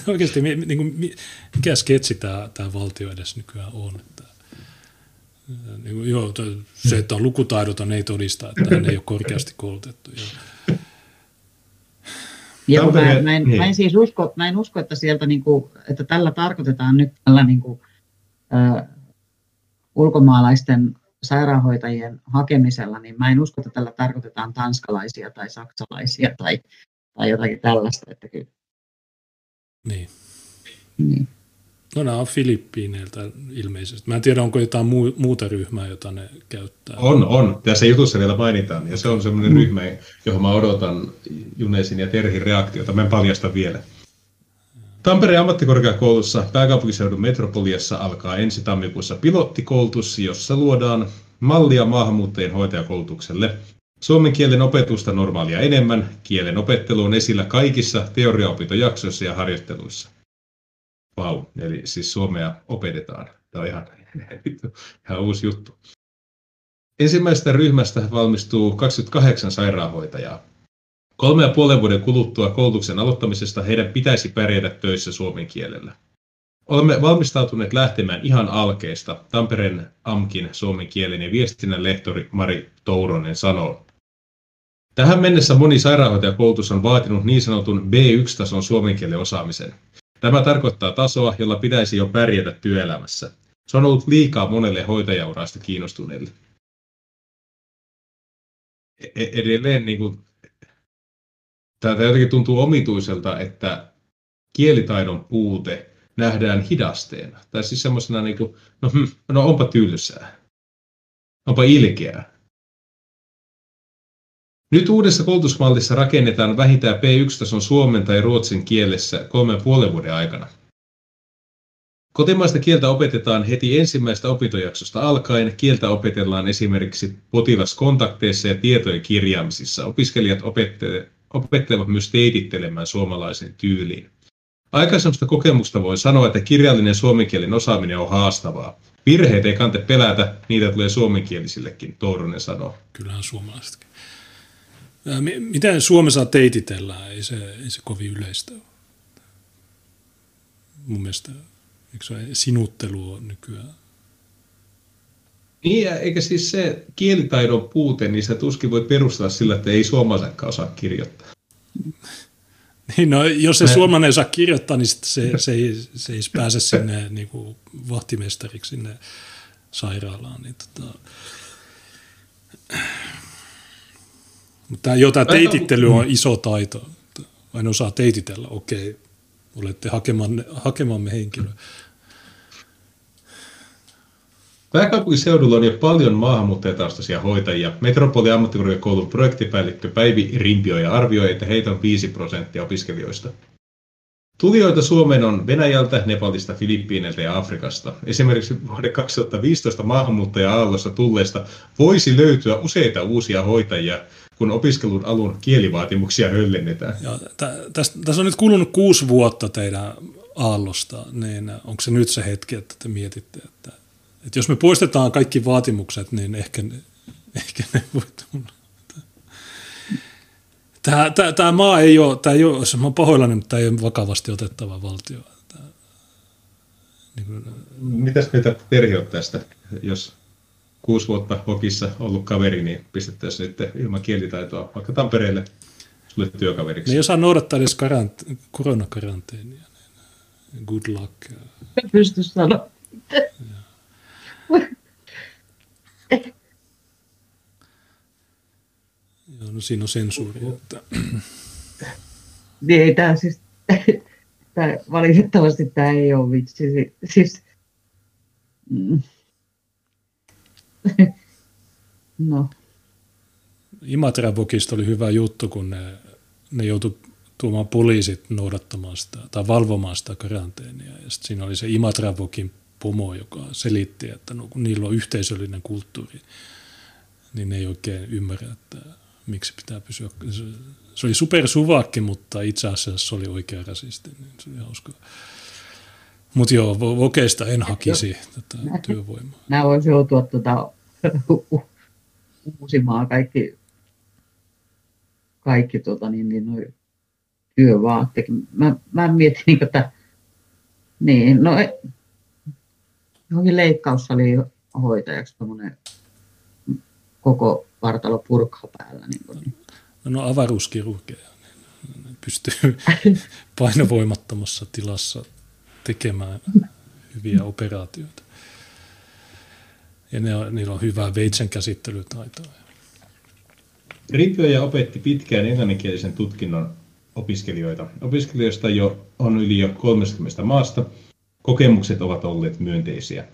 oikeasti, niin kuin, mikä sketsi tämä, tämä valtio edes nykyään on. Että, niin kuin, joo, se, että on lukutaidoton, ei todista, että hän ei ole korkeasti koulutettu. Joo. Joo, mä, mä, en, mä, en siis usko, mä en usko, että sieltä niin kuin, että tällä tarkoitetaan nyt tällä niin kuin, ö, ulkomaalaisten sairaanhoitajien hakemisella, niin mä en usko, että tällä tarkoitetaan tanskalaisia tai saksalaisia tai, tai jotakin tällaista. Että kyllä. Niin. niin. No nämä on Filippiineiltä ilmeisesti. Mä en tiedä, onko jotain muuta ryhmää, jota ne käyttää. On, on. Tässä jutussa vielä mainitaan. Ja se on semmoinen mm. ryhmä, johon mä odotan Junesin ja Terhin reaktiota. Mä en paljasta vielä. Tampereen ammattikorkeakoulussa pääkaupunkiseudun metropoliassa alkaa ensi tammikuussa pilottikoulutus, jossa luodaan mallia maahanmuuttajien hoitajakoulutukselle. Suomen kielen opetusta normaalia enemmän, kielen opettelu on esillä kaikissa teoriaopintojaksoissa ja harjoitteluissa. Vau, eli siis suomea opetetaan. Tämä on ihan, ihan uusi juttu. Ensimmäisestä ryhmästä valmistuu 28 sairaanhoitajaa. Kolme ja puolen vuoden kuluttua koulutuksen aloittamisesta heidän pitäisi pärjätä töissä suomen kielellä. Olemme valmistautuneet lähtemään ihan alkeista, Tampereen AMKin suomen kielen ja viestinnän lehtori Mari Touronen sanoo. Tähän mennessä moni sairaanhoitajakoulutus on vaatinut niin sanotun B1-tason suomen kielen osaamisen. Tämä tarkoittaa tasoa, jolla pitäisi jo pärjätä työelämässä. Se on ollut liikaa monelle hoitajauraasta kiinnostuneelle. E-, edelleen niin kuin, tämä jotenkin tuntuu omituiselta, että kielitaidon puute nähdään hidasteena. Tai siis semmoisena, niin kuin, no, hm, no onpa tylsää, onpa ilkeää. Nyt uudessa koulutusmallissa rakennetaan vähintään P1-tason suomen tai ruotsin kielessä kolmen puolen vuoden aikana. Kotimaista kieltä opetetaan heti ensimmäistä opintojaksosta alkaen. Kieltä opetellaan esimerkiksi potilaskontakteissa ja tietojen kirjaamisissa. Opiskelijat opettelevat myös teitittelemään suomalaisen tyyliin. Aikaisemmasta kokemusta voi sanoa, että kirjallinen suomenkielinen osaaminen on haastavaa. Virheet ei kante pelätä, niitä tulee suomenkielisillekin, Tourunen sanoo. Kyllähän suomalaisetkin. Miten Suomessa teititellään? Ei se, ei se kovin yleistä ole. Mun mielestä eikö se sinuttelu on nykyään? Niin, eikä siis se kielitaidon puute, niin se tuskin voi perustella sillä, että ei suomalaisetkaan osaa kirjoittaa. Niin, no, jos se suomalainen osaa kirjoittaa, niin se, se, ei, se ei pääse sinne niin kuin vahtimestariksi sinne sairaalaan. Niin tota... Mutta jo tämä teitittely on iso taito. Vain osaa teititellä, okei, olette hakemaan, hakemamme henkilö. Pääkaupunkiseudulla on jo paljon maahanmuuttajataustaisia hoitajia. Metropoli ammattikorkeakoulun projektipäällikkö Päivi Rimpioja arvioi, että heitä on 5 prosenttia opiskelijoista. Tulijoita Suomeen on Venäjältä, Nepalista, Filippiineiltä ja Afrikasta. Esimerkiksi vuoden 2015 maahanmuuttaja-aallossa tulleista voisi löytyä useita uusia hoitajia, kun opiskelun alun kielivaatimuksia höllennetään. Tässä on nyt kulunut kuusi vuotta teidän aallosta, niin onko se nyt se hetki, että te mietitte, että että jos me poistetaan kaikki vaatimukset, niin ehkä ne, ehkä ne voi tulla. Tämä, tämä, tämä maa ei ole, tämä ei ole, mä olen pahoillani, mutta tämä ei ole vakavasti otettava valtio. Tämä, niin kuin, Mitäs mitä Terhi on tästä, jos kuusi vuotta hokissa ollut kaveri, niin pistettäisiin nyt ilman kielitaitoa vaikka Tampereelle sulle työkaveriksi. Ne ei osaa noudattaa edes karant- koronakaranteenia. Niin good luck. Pysty sanoa. Joo, no siinä on sensuuri. Että... Niin tämä siis, tämä, valitettavasti tämä ei ole vitsi. Siis, mm. no. Imatran Vokista oli hyvä juttu, kun ne, ne joutui tuomaan poliisit noudattamaan sitä tai valvomaan sitä karanteenia. Ja sitten siinä oli se Imatran Vokin pomo, joka selitti, että no, kun niillä on yhteisöllinen kulttuuri, niin ne ei oikein ymmärrä, että miksi pitää pysyä. Se, oli super suvakki, mutta itse asiassa se oli oikea rasisti, niin se oli hauska. Mutta joo, vokeista en hakisi tätä työvoimaa. Nämä voisi joutua tuota, uusimaan kaikki, kaikki tuota, niin, niin, noi työvaatteet. Mä, mä mietin, niin, että niin, no, johonkin leikkaussaliin hoitajaksi koko vartalo purkha päällä. Niin kuin, niin. No, no avaruuskirurgeja. Niin pystyy painovoimattomassa tilassa tekemään hyviä operaatioita. Ja ne on, niillä on hyvää veitsen käsittelytaitoa. Rippioja opetti pitkään englanninkielisen tutkinnon opiskelijoita. Opiskelijoista jo on yli jo 30 maasta. Kokemukset ovat olleet myönteisiä.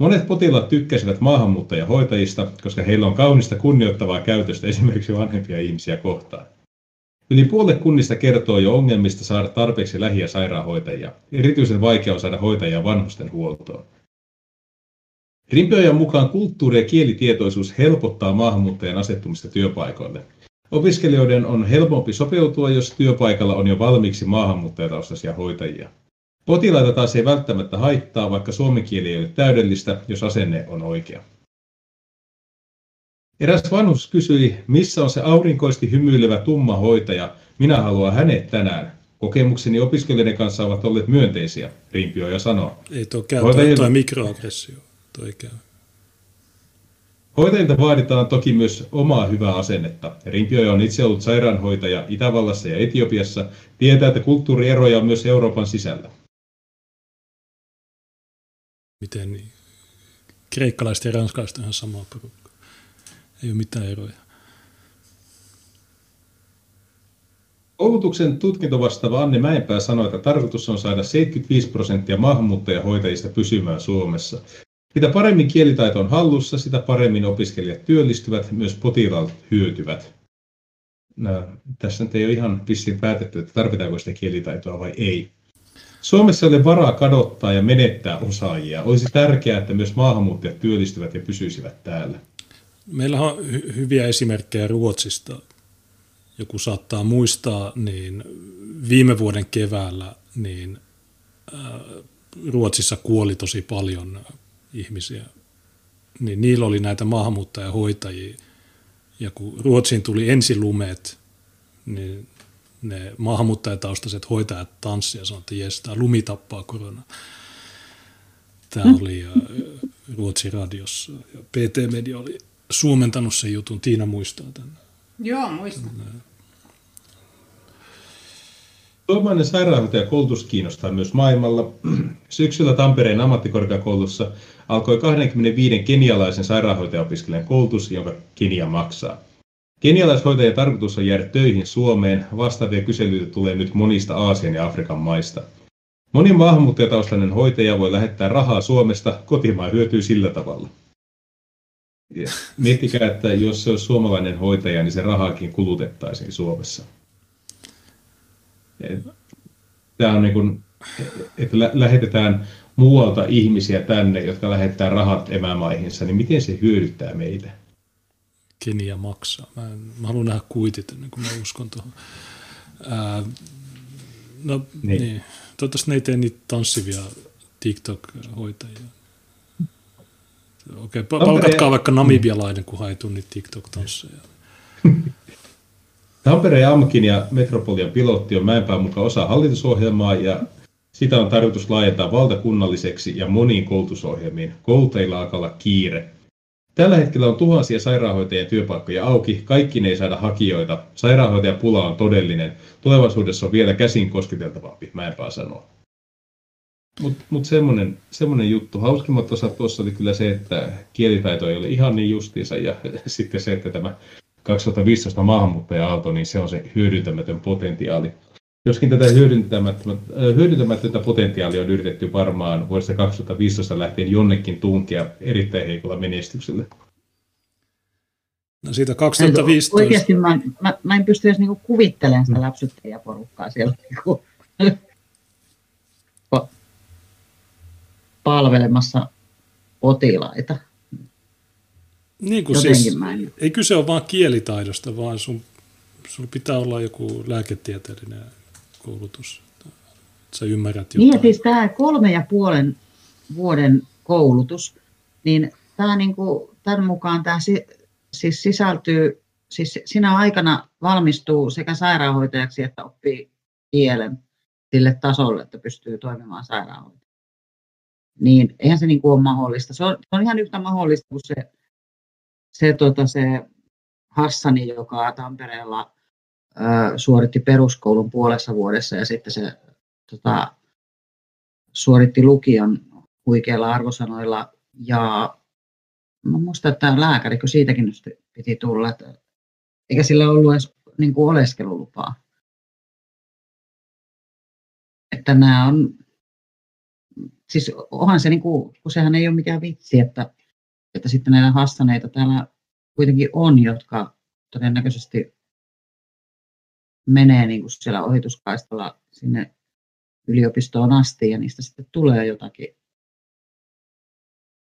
Monet potilaat tykkäsivät maahanmuuttajahoitajista, koska heillä on kaunista kunnioittavaa käytöstä esimerkiksi vanhempia ihmisiä kohtaan. Yli puolet kunnista kertoo jo ongelmista saada tarpeeksi lähi- ja sairaanhoitajia. Erityisen vaikea on saada hoitajia vanhusten huoltoon. Rimpiojan mukaan kulttuuri- ja kielitietoisuus helpottaa maahanmuuttajan asettumista työpaikoille. Opiskelijoiden on helpompi sopeutua, jos työpaikalla on jo valmiiksi maahanmuuttajataustaisia hoitajia. Potilaita taas ei välttämättä haittaa, vaikka suomen kieli ei ole täydellistä, jos asenne on oikea. Eräs vanhus kysyi, missä on se aurinkoisesti hymyilevä tumma hoitaja, minä haluan hänet tänään. Kokemukseni opiskelijoiden kanssa ovat olleet myönteisiä, ja sanoo. Ei tuo käy, Hoitajilta... toi, toi mikroaggressio, toi käy. Hoitajilta vaaditaan toki myös omaa hyvää asennetta. Rimpioja on itse ollut sairaanhoitaja Itävallassa ja Etiopiassa, tietää, että kulttuurieroja on myös Euroopan sisällä. Miten? Kreikkalaiset ja ranskalaiset on ihan sama porukka. Ei ole mitään eroja. Koulutuksen tutkintovastaava Anne Mäenpää sanoi, että tarkoitus on saada 75 prosenttia maahanmuuttajahoitajista pysymään Suomessa. Mitä paremmin kielitaito on hallussa, sitä paremmin opiskelijat työllistyvät, myös potilaat hyötyvät. No, tässä nyt ei ole ihan vissiin päätetty, että tarvitaanko sitä kielitaitoa vai ei. Suomessa ei ole varaa kadottaa ja menettää osaajia. Olisi tärkeää, että myös maahanmuuttajat työllistyvät ja pysyisivät täällä. Meillä on hy- hyviä esimerkkejä Ruotsista. Joku saattaa muistaa, niin viime vuoden keväällä niin Ruotsissa kuoli tosi paljon ihmisiä. Niin niillä oli näitä maahanmuuttajahoitajia. Ja kun Ruotsiin tuli ensilumet, niin ne maahanmuuttajataustaiset hoitajat tanssivat ja sanoivat, että jes, tämä lumi tappaa korona. Tämä mm. oli Ruotsin radiossa. Ja PT Media oli suomentanut sen jutun. Tiina muistaa tämän. Joo, muistan. Suomalainen sairaanhoitajakoulutus kiinnostaa myös maailmalla. Syksyllä Tampereen ammattikorkeakoulussa alkoi 25 kenialaisen sairaanhoitajaopiskelijan koulutus, jonka Kenia maksaa. Kenialaishoitajien tarkoitus on jäädä töihin Suomeen. Vastaavia kyselyitä tulee nyt monista Aasian ja Afrikan maista. Moni maahanmuuttajataustainen hoitaja voi lähettää rahaa Suomesta, kotimaan hyötyy sillä tavalla. Ja miettikää, että jos se olisi suomalainen hoitaja, niin se rahaakin kulutettaisiin Suomessa. Tämä on niin kuin, että lähetetään muualta ihmisiä tänne, jotka lähettää rahat emämaihinsa, niin miten se hyödyttää meitä? Kenia maksaa. Mä, en, mä haluan nähdä kuitit ennen kuin mä uskon tuohon. Ää, no niin. niin. Toivottavasti ne ei tee niitä tanssivia TikTok-hoitajia. Okei, okay, palkatkaa vaikka namibialainen, kun haituu niitä TikTok-tansseja. Tampereen Amkin ja Metropolian pilotti on Mäenpään mukaan osa hallitusohjelmaa ja sitä on tarkoitus laajentaa valtakunnalliseksi ja moniin koulutusohjelmiin. Kouluteilla alkaa olla kiire. Tällä hetkellä on tuhansia sairaanhoitajien työpaikkoja auki, kaikki ne ei saada hakijoita. Sairaanhoitajapula on todellinen. Tulevaisuudessa on vielä käsin kosketeltavampi, Mäenpää sanoo. Mutta mut semmoinen, semmoinen juttu. Hauskimmat osa tuossa oli kyllä se, että kielitaito ei ole ihan niin justiinsa ja sitten se, että tämä 2015 maahanmuuttaja-aalto, niin se on se hyödyntämätön potentiaali. Joskin tätä hyödyntämätöntä potentiaalia on yritetty varmaan vuodesta 2015 lähtien jonnekin tunkea erittäin heikolla menestyksellä. No siitä 2015. Oikeasti mä, mä, mä en pysty edes niinku kuvittelemaan sitä läpsyttäjäporukkaa siellä niinku, palvelemassa potilaita. Niin kuin siis, ei kyse ole vain kielitaidosta, vaan sun, sun pitää olla joku lääketieteellinen koulutus. Sä ymmärrät jotain. Niin, siis tämä kolme ja puolen vuoden koulutus, niin tämä niinku, tämän mukaan tämä si, siis sisältyy, siis sinä aikana valmistuu sekä sairaanhoitajaksi että oppii kielen sille tasolle, että pystyy toimimaan sairaanhoitajana. Niin eihän se niin kuin ole mahdollista. Se on, se on ihan yhtä mahdollista kuin se, se, tota, se Hassani, joka Tampereella suoritti peruskoulun puolessa vuodessa ja sitten se tota, suoritti lukion huikeilla arvosanoilla ja mä muistan, että lääkärikö siitäkin piti tulla, että eikä sillä ollut edes niin kuin oleskelulupaa. Että nämä on, siis onhan se, niin kuin, kun sehän ei ole mikään vitsi, että, että sitten näitä hassaneita täällä kuitenkin on, jotka todennäköisesti menee niin kuin siellä ohituskaistalla sinne yliopistoon asti ja niistä sitten tulee jotakin,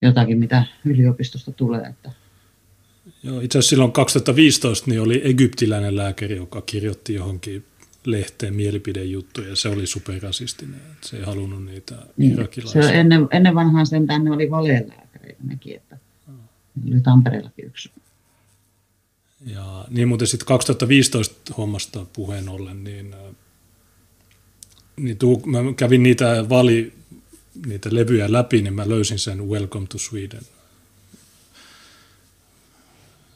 jotakin mitä yliopistosta tulee. Että Joo, itse asiassa silloin 2015 niin oli egyptiläinen lääkäri, joka kirjoitti johonkin lehteen mielipidejuttuja ja se oli superrasistinen. Se ei halunnut niitä niin, irakilaisia. Se ennen, ennen vanhaan sen tänne oli valeenlääkäreitä nekin, että oli Tampereellakin yksi. Ja niin muuten sitten 2015 hommasta puheen ollen, niin, niin tuu, mä kävin niitä vali, niitä levyjä läpi, niin mä löysin sen Welcome to Sweden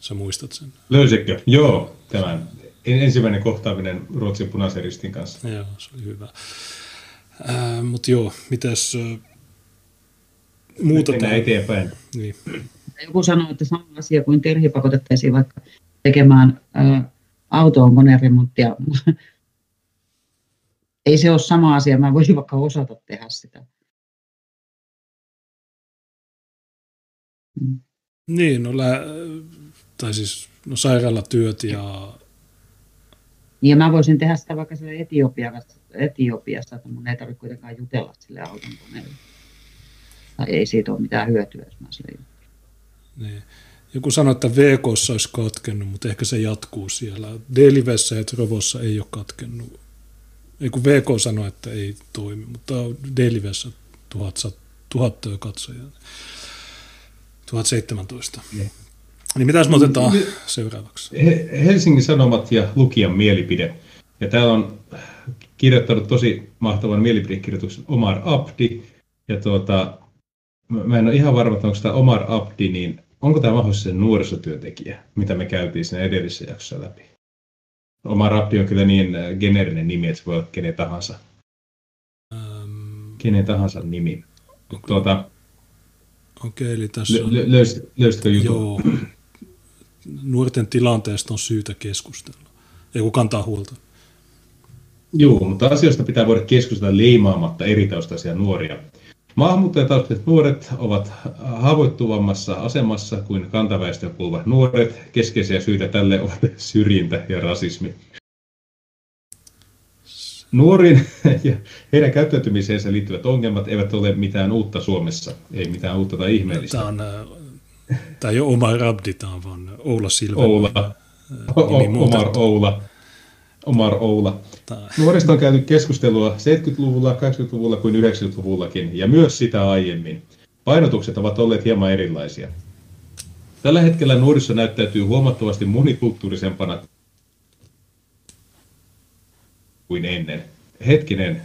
Sä muistat sen? Löysikö? Joo, tämän ensimmäinen kohtaaminen Ruotsin punaisen ristin kanssa. Joo, se oli hyvä. Äh, Mutta joo, mitäs äh, muuta? Mennään eteenpäin. Niin. Joku sanoi, että sama asia kuin Terhi pakotettaisiin vaikka tekemään äh, autoon koneremonttia. Ei se ole sama asia, mä voisin vaikka osata tehdä sitä. Mm. Niin, no lä- tai siis no sairaalatyöt ja... Ja mä voisin tehdä sitä vaikka siellä Etiopiassa, Etiopiassa, että mun ei tarvitse kuitenkaan jutella sille auton koneelle. Tai ei siitä ole mitään hyötyä, jos mä sille niin. Joku sanoi, että VK olisi katkennut, mutta ehkä se jatkuu siellä. Delivessä ja Trovossa ei ole katkennut. Ei kun VK sanoi, että ei toimi, mutta Delivessä tuhat, tuhat katsojaa. 1017. Niin. Niin mitäs me otetaan seuraavaksi? Helsingin Sanomat ja lukijan mielipide. Ja täällä on kirjoittanut tosi mahtavan mielipidekirjoituksen Omar Abdi. Ja tuota, mä en ole ihan varma, onko tämä Omar Abdi, niin onko tämä mahdollisesti nuorisotyöntekijä, mitä me käytiin siinä edellisessä jaksossa läpi? Omar Abdi on kyllä niin äh, geneerinen nimi, että se voi olla kenen tahansa. Um, kenen tahansa nimi. Okay. Tuota, Okei, eli tässä on... löysitkö jutun? Joo, nuorten tilanteesta on syytä keskustella. Ei kun kantaa huolta. Joo, mutta asioista pitää voida keskustella leimaamatta eritaustaisia nuoria. Maahanmuuttajataustaiset nuoret ovat haavoittuvammassa asemassa kuin kantaväestöön kuuluvat nuoret. Keskeisiä syitä tälle ovat syrjintä ja rasismi. Nuoriin ja heidän käyttäytymiseensä liittyvät ongelmat eivät ole mitään uutta Suomessa, ei mitään uutta tai ihmeellistä. Tämä on Tämä ei ole Omar Abdi, tämä on vaan Oula Silva. Oula. Omar Oula. Omar Oula. Nuorista on käyty keskustelua 70-luvulla, 80-luvulla kuin 90-luvullakin, ja myös sitä aiemmin. Painotukset ovat olleet hieman erilaisia. Tällä hetkellä nuoriso näyttäytyy huomattavasti monikulttuurisempana kuin ennen. Hetkinen,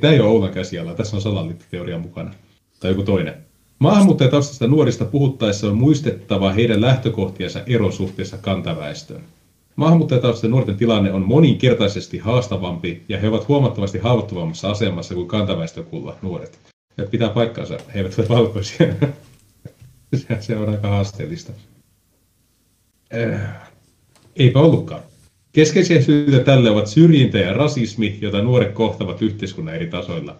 tämä ei ole Oulan käsiala, tässä on salaliittoteoria mukana. Tai joku toinen. Maahanmuuttajataustasta nuorista puhuttaessa on muistettava heidän lähtökohtiensa erosuhteessa kantaväestöön. Maahanmuuttajataustaisten nuorten tilanne on moninkertaisesti haastavampi ja he ovat huomattavasti haavoittuvammassa asemassa kuin kantaväestön kuuluvat nuoret. Ja pitää paikkaansa, he eivät ole valkoisia. se on aika haasteellista. Äh, eipä ollutkaan. Keskeisiä syitä tälle ovat syrjintä ja rasismi, jota nuoret kohtavat yhteiskunnan eri tasoilla.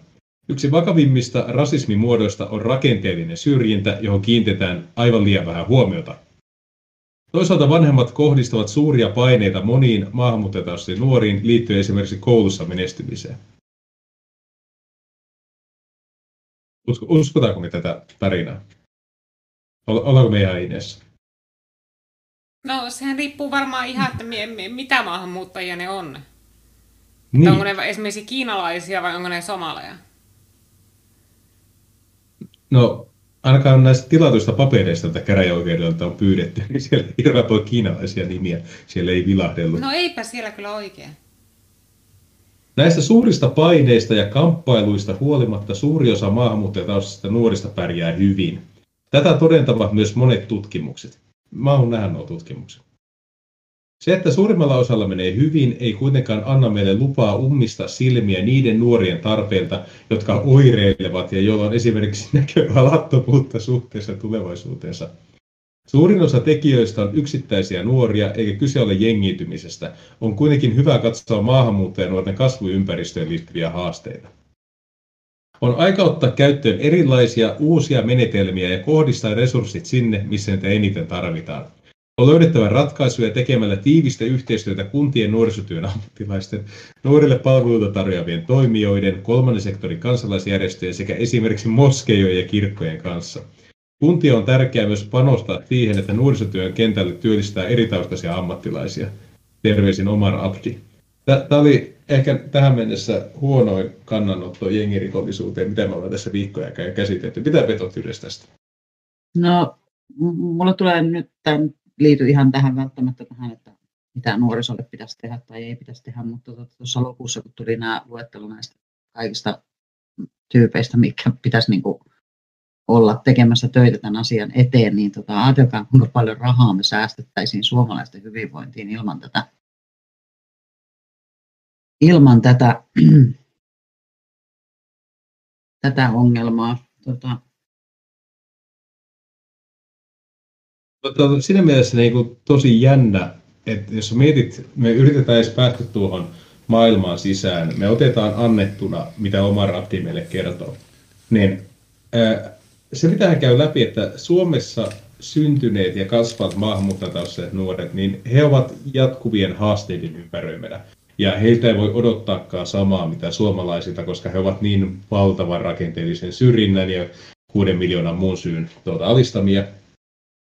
Yksi vakavimmista rasismimuodoista on rakenteellinen syrjintä, johon kiinnitetään aivan liian vähän huomiota. Toisaalta vanhemmat kohdistavat suuria paineita moniin maahanmuuttajataustaisiin nuoriin liittyen esimerkiksi koulussa menestymiseen. Usko, uskotaanko me tätä tarinaa? Ollaanko me ihan Ines? No sehän riippuu varmaan ihan, että mitä maahanmuuttajia ne on. Niin. Onko ne esimerkiksi kiinalaisia vai onko ne somaleja? No ainakaan näistä tilatuista papereista, että käräjäoikeudelta on pyydetty, niin siellä hirveän paljon kiinalaisia nimiä. Siellä ei vilahdellut. No eipä siellä kyllä oikein. Näistä suurista paineista ja kamppailuista huolimatta suuri osa maahanmuuttajataustaisista nuorista pärjää hyvin. Tätä todentavat myös monet tutkimukset. Mä oon nähdä nuo tutkimukset. Se, että suurimmalla osalla menee hyvin, ei kuitenkaan anna meille lupaa ummista silmiä niiden nuorien tarpeilta, jotka oireilevat ja joilla on esimerkiksi näköalattomuutta suhteessa tulevaisuuteensa. Suurin osa tekijöistä on yksittäisiä nuoria, eikä kyse ole jengiytymisestä. On kuitenkin hyvä katsoa maahanmuuttajanuorten kasvuympäristöön liittyviä haasteita. On aika ottaa käyttöön erilaisia uusia menetelmiä ja kohdistaa resurssit sinne, missä niitä eniten tarvitaan. On löydettävä ratkaisuja tekemällä tiivistä yhteistyötä kuntien nuorisotyön ammattilaisten, nuorille palveluita tarjoavien toimijoiden, kolmannen sektorin kansalaisjärjestöjen sekä esimerkiksi moskeijojen ja kirkkojen kanssa. Kuntia on tärkeää myös panostaa siihen, että nuorisotyön kentälle työllistää eritaustaisia ammattilaisia. Terveisin Omar Abdi. Tämä oli ehkä tähän mennessä huonoin kannanotto jengirikollisuuteen, mitä me ollaan tässä viikkoja käsitelty. Mitä vetot yleensä tästä? No, mulla tulee nyt tämän liity ihan tähän välttämättä tähän, että mitä nuorisolle pitäisi tehdä tai ei pitäisi tehdä, mutta tuota, tuossa lopussa, kun tuli nämä luettelo näistä kaikista tyypeistä, mikä pitäisi niin kuin olla tekemässä töitä tämän asian eteen, niin tota, ajatelkaa, kuinka paljon rahaa me säästettäisiin suomalaisten hyvinvointiin ilman tätä, ilman tätä, tätä ongelmaa. Tota, Mutta siinä mielessä niin kuin tosi jännä, että jos mietit, me yritetään edes päästä tuohon maailmaan sisään, me otetaan annettuna, mitä oma Abdi meille kertoo, niin ää, se mitä hän käy läpi, että Suomessa syntyneet ja kasvavat maahanmuuttajataustaiset nuoret, niin he ovat jatkuvien haasteiden ympäröimänä. Ja heiltä ei voi odottaakaan samaa mitä suomalaisilta, koska he ovat niin valtavan rakenteellisen syrjinnän ja kuuden miljoonan muun syyn tuota, alistamia.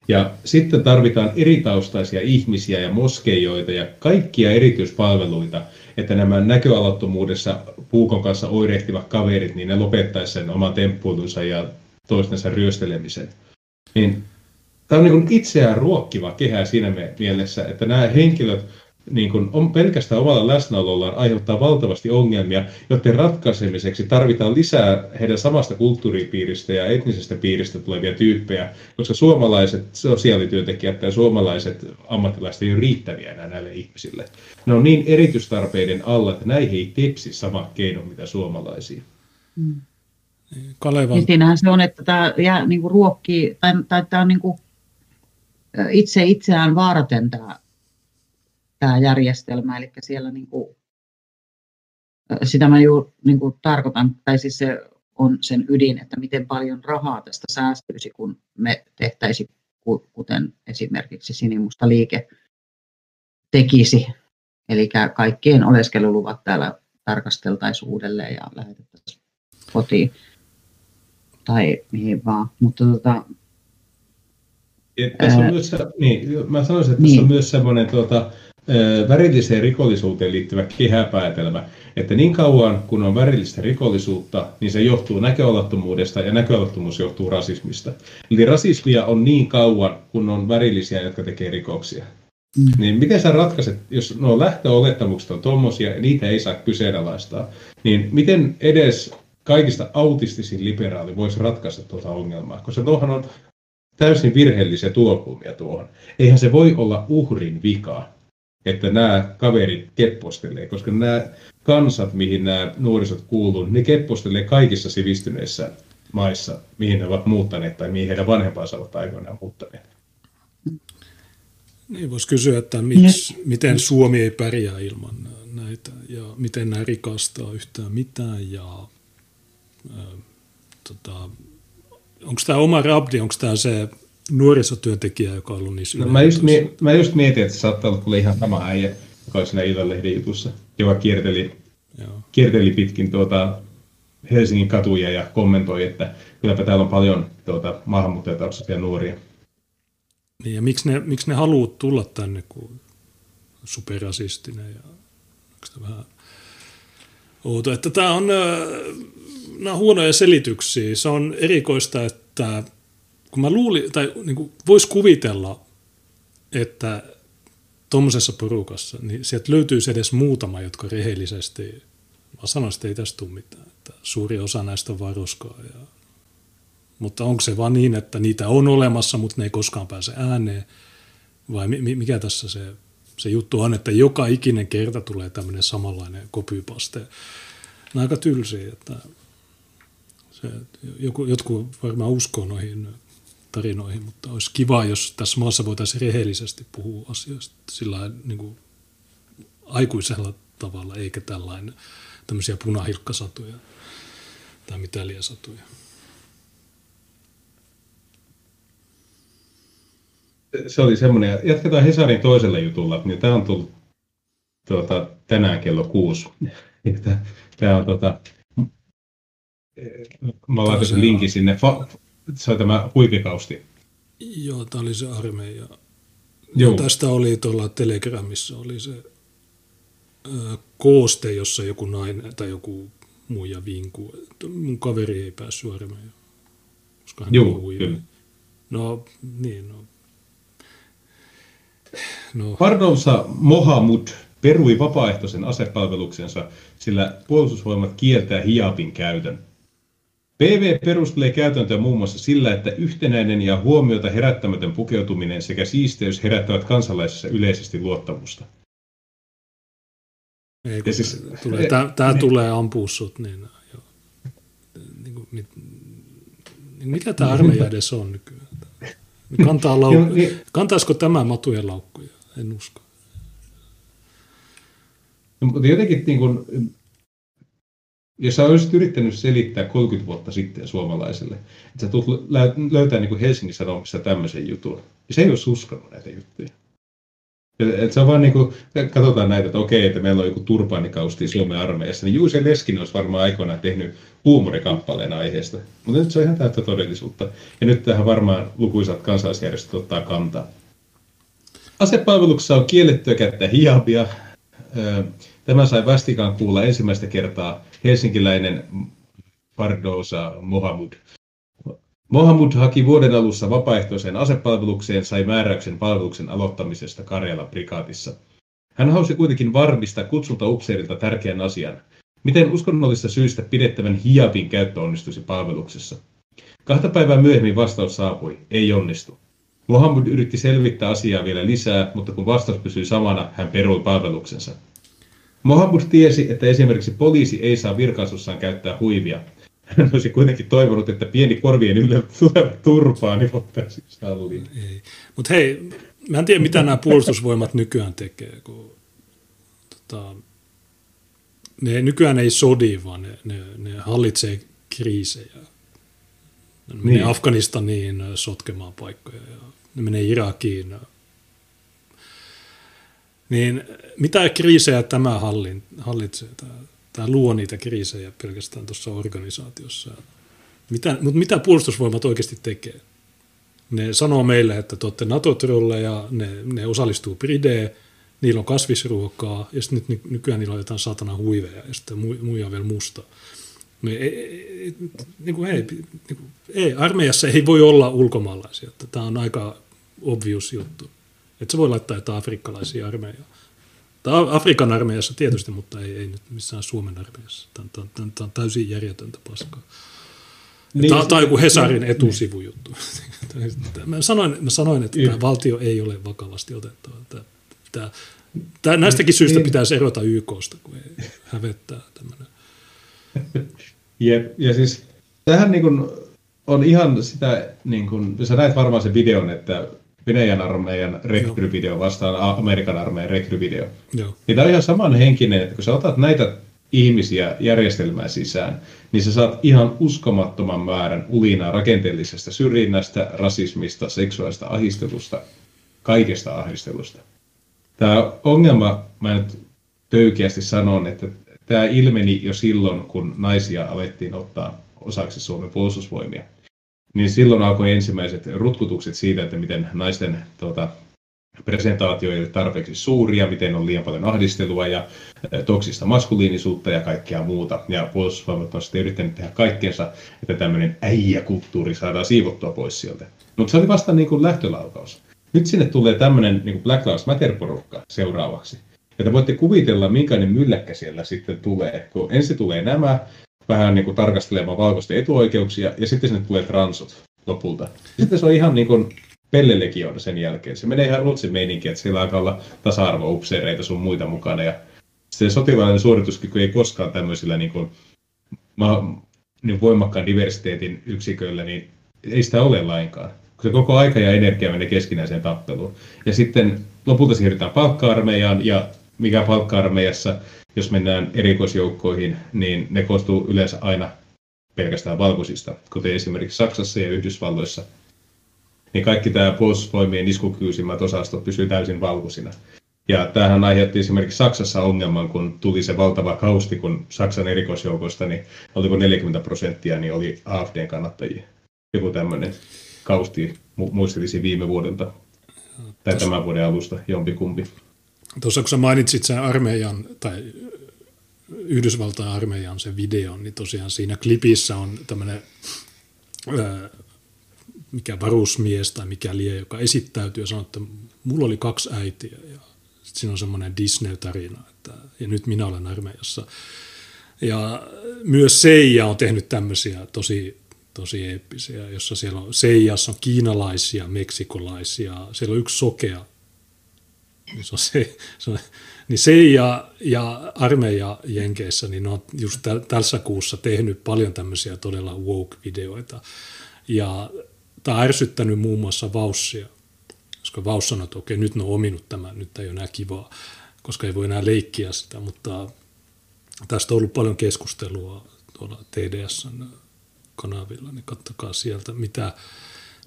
Ja sitten tarvitaan eritaustaisia ihmisiä ja moskeijoita ja kaikkia erityispalveluita, että nämä näköalattomuudessa puukon kanssa oirehtivat kaverit, niin ne lopettaisivat sen oman temppuutunsa ja toistensa ryöstelemisen. Niin, tämä on niin itseään ruokkiva kehä siinä mielessä, että nämä henkilöt niin kuin on pelkästään omalla läsnäolollaan aiheuttaa valtavasti ongelmia, joiden ratkaisemiseksi tarvitaan lisää heidän samasta kulttuuripiiristä ja etnisestä piiristä tulevia tyyppejä, koska suomalaiset sosiaalityöntekijät ja suomalaiset ammattilaiset ei ole riittäviä enää näille ihmisille. Ne on niin erityistarpeiden alla, että näihin ei tepsi sama keino, mitä suomalaisia. Mm. Kalevan... Niin siinähän se on, että tämä jää niin kuin ruokkii, tai, tai tämä on niin kuin itse itseään vaaraten tämä tämä järjestelmä, eli siellä niin kuin, sitä mä ju, niin kuin tarkoitan, tai siis se on sen ydin, että miten paljon rahaa tästä säästyisi, kun me tehtäisiin, kuten esimerkiksi Sinimusta liike tekisi. Eli kaikkien oleskeluluvat täällä tarkasteltaisiin uudelleen ja lähetettäisiin kotiin tai mihin vaan. Mutta tota, tässä on myös, niin, mä sanoisin, että niin. tässä on myös semmoinen tuota, värilliseen rikollisuuteen liittyvä kehäpäätelmä, että niin kauan kun on värillistä rikollisuutta, niin se johtuu näköalattomuudesta ja näköalattomuus johtuu rasismista. Eli rasismia on niin kauan, kun on värillisiä, jotka tekee rikoksia. Mm. Niin miten sä ratkaiset, jos nuo lähtöolettamukset on tuommoisia ja niitä ei saa kyseenalaistaa, niin miten edes kaikista autistisin liberaali voisi ratkaista tuota ongelmaa? Koska tuohon on täysin virheellisiä tulokulmia tuohon. Eihän se voi olla uhrin vika, että nämä kaverit keppostelee, koska nämä kansat, mihin nämä nuorisot kuuluu, ne keppostelee kaikissa sivistyneissä maissa, mihin ne ovat muuttaneet tai mihin heidän vanhempansa ovat aikoinaan muuttaneet. Niin voisi kysyä, että miksi, miten Suomi ei pärjää ilman näitä ja miten nämä rikastaa yhtään mitään ja äh, tota, onko tämä oma rabdi, onko tämä se nuorisotyöntekijää, joka on ollut niissä no, mä, just mie- mä just mietin, että se saattaa olla kuule ihan sama äijä, joka oli siinä Iltalehden jutussa, joka kierteli, Joo. kierteli pitkin tuota Helsingin katuja ja kommentoi, että kylläpä täällä on paljon tuota, maahanmuuttajataustaisia nuoria. Niin, ja miksi ne, miksi ne haluaa tulla tänne, kun superrasistinen ja onko vähän outo. Että tämä on, nämä on huonoja selityksiä. Se on erikoista, että kun mä luulin, tai niin voisi kuvitella, että tuommoisessa porukassa, niin sieltä löytyisi edes muutama, jotka rehellisesti, mä sanoin, että ei tästä tule mitään. Että suuri osa näistä on varuskaa. Ja, mutta onko se vaan niin, että niitä on olemassa, mutta ne ei koskaan pääse ääneen? Vai mikä tässä se se juttu on, että joka ikinen kerta tulee tämmöinen samanlainen kopypaste. Nämä aika tylsiä, että se, joku, jotkut varmaan uskoo noihin tarinoihin, mutta olisi kiva, jos tässä maassa voitaisiin rehellisesti puhua asioista sillä niin kuin aikuisella tavalla, eikä tällainen tämmöisiä punahilkkasatuja tai mitäliäsatuja. se oli semmoinen. Jatketaan Hesarin toisella jutulla. Niin tämä on tullut tuota, tänään kello kuusi. Tämä on tuota, mä laitan linkin sinne. Se on tämä huipikausti. Joo, tämä oli se armeija. Joo. tästä oli tuolla Telegramissa oli se ö, kooste, jossa joku nainen tai joku muija vinkuu. Mun kaveri ei päässyt armeijaan. Koska hän Joo, kyllä. No niin, no No. Pardonsa Mohamud perui vapaaehtoisen asepalveluksensa, sillä puolustusvoimat kieltää hiapin käytön. PV perustelee käytäntöä muun muassa sillä, että yhtenäinen ja huomiota herättämätön pukeutuminen sekä siisteys herättävät kansalaisissa yleisesti luottamusta. Ei, siis, tulee, tämä, tämä tulee ampua sut, niin, jo. niin kuin, mit, niin mikä tämä armeija edes on nykyään? Kantaa lau- niin. Kantaisiko tämä matujen laukkuja? En usko. No, mutta jotenkin niin kuin, jos sä olisit yrittänyt selittää 30 vuotta sitten suomalaiselle, että sä tulet löytää niin Helsingin Sanomissa tämmöisen jutun, ja se ei olisi uskonut näitä juttuja. Et se on vaan niin kuin, katsotaan näitä, että okei, että meillä on joku turbaanikausti Suomen armeijassa, niin Juuse Leskin olisi varmaan aikoinaan tehnyt huumorekappaleen aiheesta. Mutta nyt se on ihan täyttä todellisuutta. Ja nyt tähän varmaan lukuisat kansalaisjärjestöt ottaa kantaa. Asepalveluksessa on kiellettyä käyttää hiabia. Tämä sai vastikään kuulla ensimmäistä kertaa helsinkiläinen Pardosa Mohamud. Mohamud haki vuoden alussa vapaaehtoiseen asepalvelukseen sai määräyksen palveluksen aloittamisesta Karjala prikaatissa. Hän hausi kuitenkin varmistaa kutsulta upseerilta tärkeän asian. Miten uskonnollisista syistä pidettävän hiabin käyttö onnistuisi palveluksessa? Kahta päivää myöhemmin vastaus saapui. Ei onnistu. Mohammed yritti selvittää asiaa vielä lisää, mutta kun vastaus pysyi samana, hän perui palveluksensa. Mohammed tiesi, että esimerkiksi poliisi ei saa virkaisussaan käyttää huivia. Hän olisi kuitenkin toivonut, että pieni korvien ylle tuleva turpaa, niin voitaisiin sallia. Mutta hei, mä en tiedä, mitä nämä puolustusvoimat nykyään tekee, kun tota, ne nykyään ei sodi, vaan ne, ne, ne hallitsee kriisejä. Ne niin. menee Afganistaniin sotkemaan paikkoja ja ne menee Irakiin. Niin mitä kriisejä tämä hallitsee? Tämä, tämä luo niitä kriisejä pelkästään tuossa organisaatiossa. Mitä, mutta mitä puolustusvoimat oikeasti tekee? Ne sanoo meille, että te olette NATO-trolleja, ne, ne osallistuu Brideen, niillä on kasvisruokaa, ja sitten nyt nykyään niillä on jotain satana huiveja, ja sitten muija vielä musta. Niin ei, ei, niin kuin ei, niin kuin, ei, armeijassa ei voi olla ulkomaalaisia. Tämä on aika obvious juttu. Että se voi laittaa jotain afrikkalaisia armeijaa. Tämä Afrikan armeijassa tietysti, mutta ei, ei nyt missään Suomen armeijassa. Tämä, tämä, tämä, tämä on täysin järjetöntä paskaa. Niin, tämä, tämä on joku Hesarin niin. etusivujuttu. mä, sanoin, mä sanoin, että tämä valtio ei ole vakavasti otettava. Tämä, tämä, tämä, näistäkin syistä niin. pitäisi erota YKsta, kun ei hävettää tämmöinen. Jep, ja siis tähän niin kuin on ihan sitä, niin kuin, sä näet varmaan sen videon, että Venäjän armeijan rekryvideo vastaan Amerikan armeijan rekryvideo. Joo. Niin tämä on ihan samanhenkinen, että kun sä otat näitä ihmisiä järjestelmään sisään, niin sä saat ihan uskomattoman määrän ulinaa rakenteellisesta syrjinnästä, rasismista, seksuaalista ahistelusta, kaikesta ahdistelusta. Tämä ongelma, mä nyt töykeästi sanon, että tämä ilmeni jo silloin, kun naisia alettiin ottaa osaksi Suomen puolustusvoimia. Niin silloin alkoi ensimmäiset rutkutukset siitä, että miten naisten tuota, presentaatio ei ole tarpeeksi suuria, miten on liian paljon ahdistelua ja toksista maskuliinisuutta ja kaikkea muuta. Ja puolustusvoimat on sitten yrittänyt tehdä kaikkeensa, että tämmöinen äijäkulttuuri saadaan siivottua pois sieltä. Mutta se oli vasta niin kuin lähtölaukaus. Nyt sinne tulee tämmöinen niin kuin Black Lives Matter-porukka seuraavaksi. Ja te voitte kuvitella, minkälainen mylläkkä siellä sitten tulee. Kun ensin tulee nämä vähän niin kuin tarkastelemaan valkoisten etuoikeuksia, ja sitten sinne tulee transot lopulta. Sitten se on ihan niin kuin Pelle-legiona sen jälkeen. Se menee ihan Ruotsin meininki, että siellä alkaa olla tasa-arvo-upseereita sun muita mukana. Ja se sotilainen suorituskyky ei koskaan tämmöisillä niin kuin, ma, niin voimakkaan diversiteetin yksiköillä, niin ei sitä ole lainkaan. Se koko aika ja energia menee keskinäiseen tappeluun. Ja sitten lopulta siirrytään palkka-armeijaan, ja mikä palkka-armeijassa, jos mennään erikoisjoukkoihin, niin ne koostuu yleensä aina pelkästään valkoisista, kuten esimerkiksi Saksassa ja Yhdysvalloissa – niin kaikki tämä puolustusvoimien iskukyysimät osastot pysyy täysin valkoisina. Ja tämähän aiheutti esimerkiksi Saksassa ongelman, kun tuli se valtava kausti, kun Saksan erikoisjoukoista, niin oliko 40 prosenttia, niin oli AFDn kannattajia. Joku tämmöinen kausti muistelisi viime vuodelta tai tämän vuoden alusta, jompikumpi. Tuossa kun sä mainitsit sen armeijan tai Yhdysvaltain armeijan sen videon, niin tosiaan siinä klipissä on tämmöinen mikä varusmies tai mikä lie, joka esittäytyy ja sanoo, että mulla oli kaksi äitiä ja sitten siinä on semmoinen Disney-tarina, että ja nyt minä olen armeijassa. Ja myös Seija on tehnyt tämmöisiä tosi, tosi eeppisiä, jossa siellä on Seijassa on kiinalaisia, meksikolaisia, siellä on yksi sokea, se on se, se on, niin Seija ja armeija Jenkeissä, niin ne on just tässä kuussa tehnyt paljon tämmöisiä todella woke-videoita. Ja tämä on ärsyttänyt muun muassa Vaussia, koska Vauss sanoi, että okei, nyt ne on ominut tämän, nyt ei ole enää kivaa, koska ei voi enää leikkiä sitä, mutta tästä on ollut paljon keskustelua tuolla TDSn kanavilla, niin katsokaa sieltä, mitä,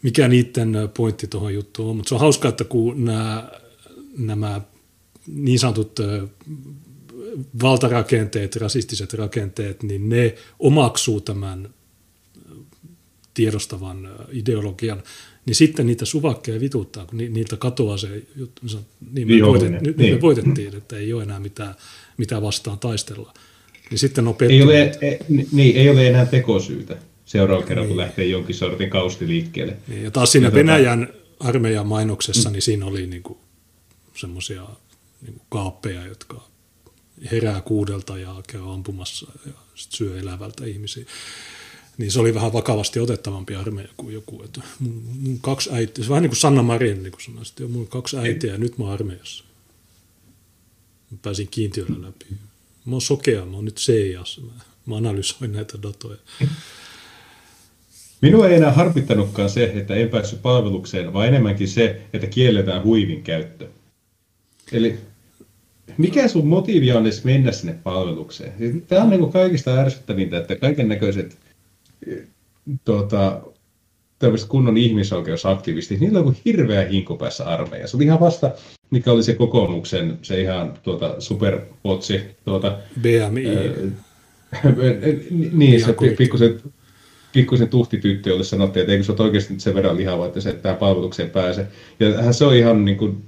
mikä niiden pointti tuohon juttuun on. Mutta se on hauskaa, että kun nämä, nämä niin sanotut valtarakenteet, rasistiset rakenteet, niin ne omaksuu tämän tiedostavan ideologian, niin sitten niitä suvakkeja vituttaa, kun niiltä katoaa se juttu. Niin, me, voitet, nyt niin. me voitettiin, että ei ole enää mitään, mitään vastaan taistella. Niin sitten on ei ole, ei, niin, ei ole enää tekosyytä seuraavalla kerralla, niin. kun lähtee jonkin sortin kausti liikkeelle. Niin, ja taas siinä ja Venäjän tota... armeijan mainoksessa, mm. niin siinä oli niinku semmoisia niinku kaappeja, jotka herää kuudelta ja käy ampumassa ja sit syö elävältä ihmisiä niin se oli vähän vakavasti otettavampi armeija kuin joku. Että mun, mun kaksi äitiä, se vähän niin kuin Sanna Marin, niin kuin sanoin, että mun kaksi äitiä ja nyt mä oon armeijassa. Mä pääsin kiintiöllä läpi. Mä oon sokea, mä oon nyt CIAssa, mä, mä analysoin näitä datoja. Minua ei enää harmittanutkaan se, että en päässyt palvelukseen, vaan enemmänkin se, että kielletään huivin käyttö. Eli mikä sun motiivi on edes mennä sinne palvelukseen? Tämä on niin kaikista ärsyttävintä, että kaiken näköiset tuota, tämmöiset kunnon ihmisoikeusaktivistit, niillä on hirveä hinku päässä armeija. Se oli ihan vasta, mikä oli se kokoomuksen, se ihan tuota, superpotsi. Tuota, BMI. Ää, niin, se pikkusen, pikkusen tuhtityttö, jolle sanottiin, että eikö se ole oikeasti sen verran lihava, että se tämä palvelukseen pääse. Ja se on ihan niin kuin,